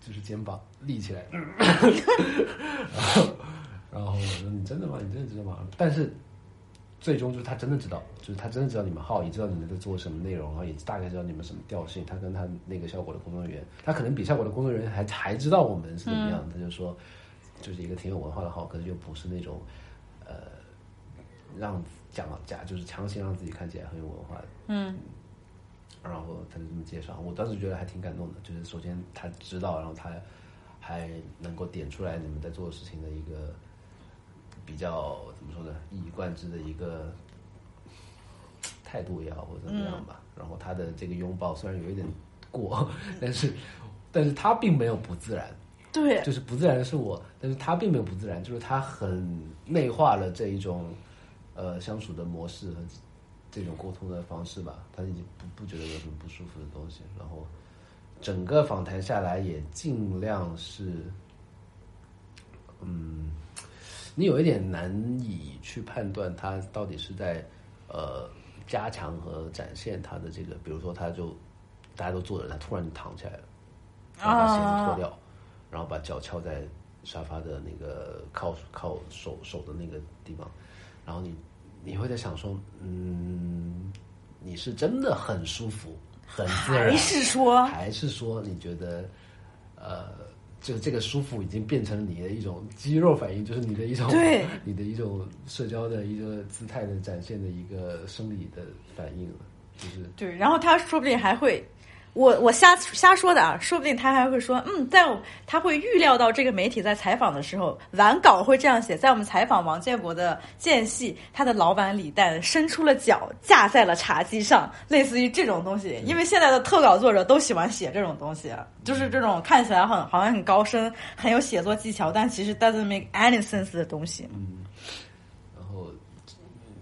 就是肩膀立起来，*laughs* 然后然后我说你真的吗？你真的知道吗？但是最终就是他真的知道，就是他真的知道你们号，也知道你们在做什么内容，然后也大概知道你们什么调性。他跟他那个效果的工作人员，他可能比效果的工作人员还还知道我们是怎么样。他就说，就是一个挺有文化的号，可是又不是那种呃让讲假就是强行让自己看起来很有文化的。嗯然后他就这么介绍，我当时觉得还挺感动的。就是首先他知道，然后他还能够点出来你们在做的事情的一个比较怎么说呢，一以贯之的一个态度也好，或者怎么样吧。然后他的这个拥抱虽然有一点过，*laughs* 但是但是他并没有不自然。对，就是不自然的是我，但是他并没有不自然，就是他很内化了这一种呃相处的模式和这种沟通的方式吧，他已经不不觉得有什么不舒服的东西，然后整个访谈下来也尽量是，嗯，你有一点难以去判断他到底是在呃加强和展现他的这个，比如说他就大家都坐着，他突然就躺起来了，然后把鞋子脱掉。然后把脚翘在沙发的那个靠靠手手的那个地方，然后你你会在想说，嗯，你是真的很舒服，很自然，还是说还是说你觉得，呃，这个这个舒服已经变成你的一种肌肉反应，就是你的一种对 *laughs* 你的一种社交的一个姿态的展现的一个生理的反应了，就是对，然后他说不定还会。我我瞎瞎说的啊，说不定他还会说，嗯，在他会预料到这个媒体在采访的时候，完稿会这样写，在我们采访王建国的间隙，他的老板李诞伸出了脚架在了茶几上，类似于这种东西。因为现在的特稿作者都喜欢写这种东西，就是这种看起来很好像很高深、很有写作技巧，但其实 doesn't make any sense 的东西。嗯然后，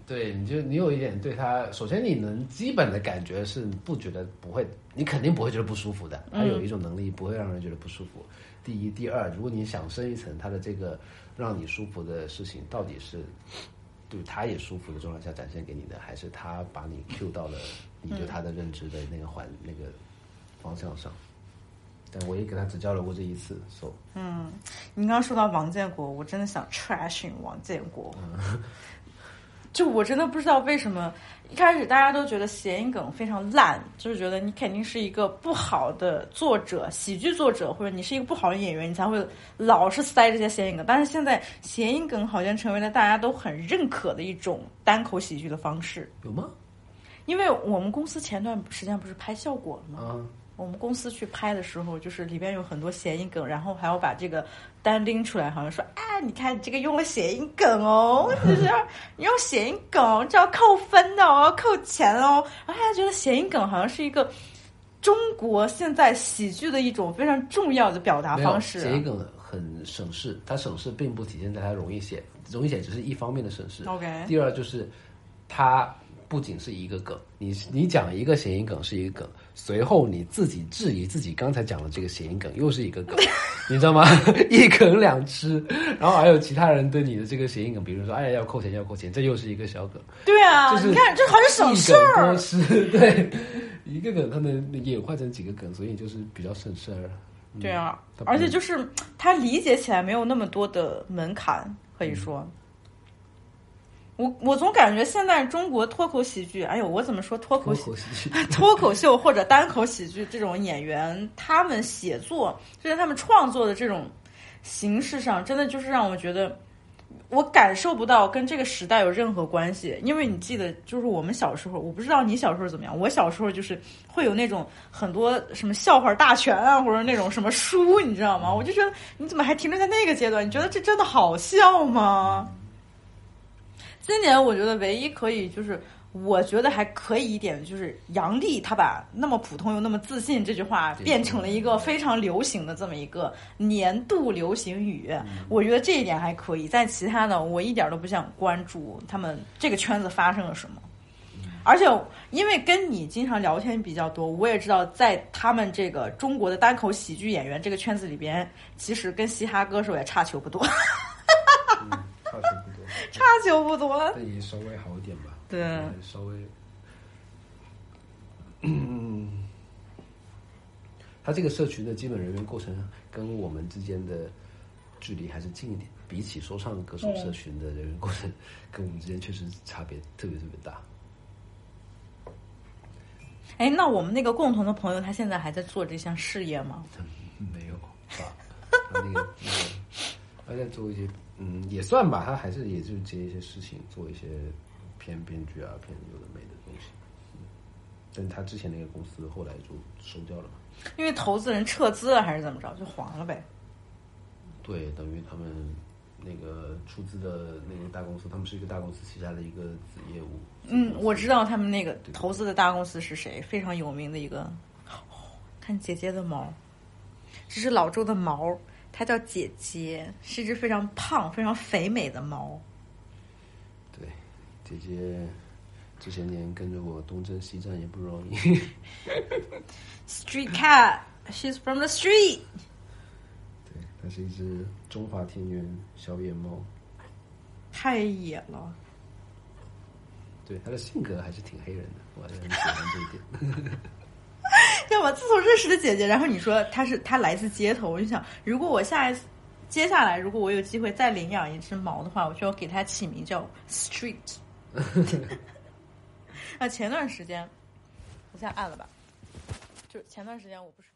对，你就你有一点对他，首先你能基本的感觉是不觉得不会，你肯定不会觉得不舒服的。他有一种能力不会让人觉得不舒服。第一，第二，如果你想深一层，他的这个让你舒服的事情到底是对他也舒服的状态下展现给你的，还是他把你 Q 到了你对他的认知的那个环、那个方向上？但我也给他只交流过这一次，so 嗯你刚刚说到王建国，我真的想 trashing 王建国。就我真的不知道为什么一开始大家都觉得谐音梗非常烂，就是觉得你肯定是一个不好的作者、喜剧作者，或者你是一个不好的演员，你才会老是塞这些谐音梗。但是现在谐音梗好像成为了大家都很认可的一种单口喜剧的方式。有吗？因为我们公司前段时间不是拍效果了吗？啊，我们公司去拍的时候，就是里边有很多谐音梗，然后还要把这个单拎出来，好像说，啊，你看你这个用了谐音梗哦，*laughs* 就是你用谐音梗，这要扣分的哦，要扣钱哦。然后大家觉得谐音梗好像是一个中国现在喜剧的一种非常重要的表达方式。谐音梗很省事，它省事并不体现在它容易写，容易写只是一方面的省事。OK 第二就是它不仅是一个梗，你你讲一个谐音梗是一个梗，随后你自己质疑自己刚才讲的这个谐音梗又是一个梗，你知道吗？*laughs* 一梗两吃，然后还有其他人对你的这个谐音梗，比如说哎呀要扣钱要扣钱，这又是一个小梗。对啊，就是你看这好像省事儿对，一个梗可能演化成几个梗，所以就是比较省事儿。对啊而且就是他理解起来没有那么多的门槛，可以说。我我总感觉现在中国脱口喜剧，哎呦，我怎么说脱口喜剧，*laughs* 脱口秀或者单口喜剧这种演员，他们写作就是他们创作的这种形式上，真的就是让我觉得我感受不到跟这个时代有任何关系。因为你记得，就是我们小时候，我不知道你小时候怎么样，我小时候就是会有那种很多什么笑话大全啊，或者那种什么书，你知道吗？我就觉得你怎么还停留在那个阶段？你觉得这真的好笑吗？今年我觉得唯一可以就是，我觉得还可以一点，就是杨笠他把那么普通又那么自信这句话变成了一个非常流行的这么一个年度流行语，我觉得这一点还可以。在其他的，我一点都不想关注他们这个圈子发生了什么。而且，因为跟你经常聊天比较多，我也知道，在他们这个中国的单口喜剧演员这个圈子里边，其实跟嘻哈歌手也差球不多，*laughs* 嗯，差球不多，*laughs* 差球不多。但也稍微好一点吧。对稍微，嗯，*coughs* 他这个社群的基本人员构成跟我们之间的距离还是近一点，比起说唱歌手社群的人员构成，跟我们之间确实差别特别特别大。哎，那我们那个共同的朋友，他现在还在做这项事业吗？没有吧？那个那个，他在做一些，嗯，也算吧。他还是也就接一些事情，做一些偏编剧啊、偏有的没的东西。嗯，但他之前那个公司后来就收掉了嘛。因为投资人撤资了还是怎么着，就黄了呗。对，等于他们那个出资的那个大公司，他们是一个大公司旗下的一个子业务。嗯，我知道他们那个投资的大公司是谁，非常有名的一个。看姐姐的毛，这是老周的毛，它叫姐姐，是一只非常胖、非常肥美的猫。对，姐姐这些年跟着我东征西战也不容易。*laughs* Street cat, *laughs* she's from the street。对，它是一只中华田园小野猫。太野了。对，它的性格还是挺黑人的，我还是很喜欢这一点。*laughs* *laughs* 要么自从认识的姐姐，然后你说她是她来自街头，我就想，如果我下一次接下来如果我有机会再领养一只猫的话，我就要给它起名叫 Street。*laughs* 啊，前段时间，我现在按了吧，就前段时间我不是。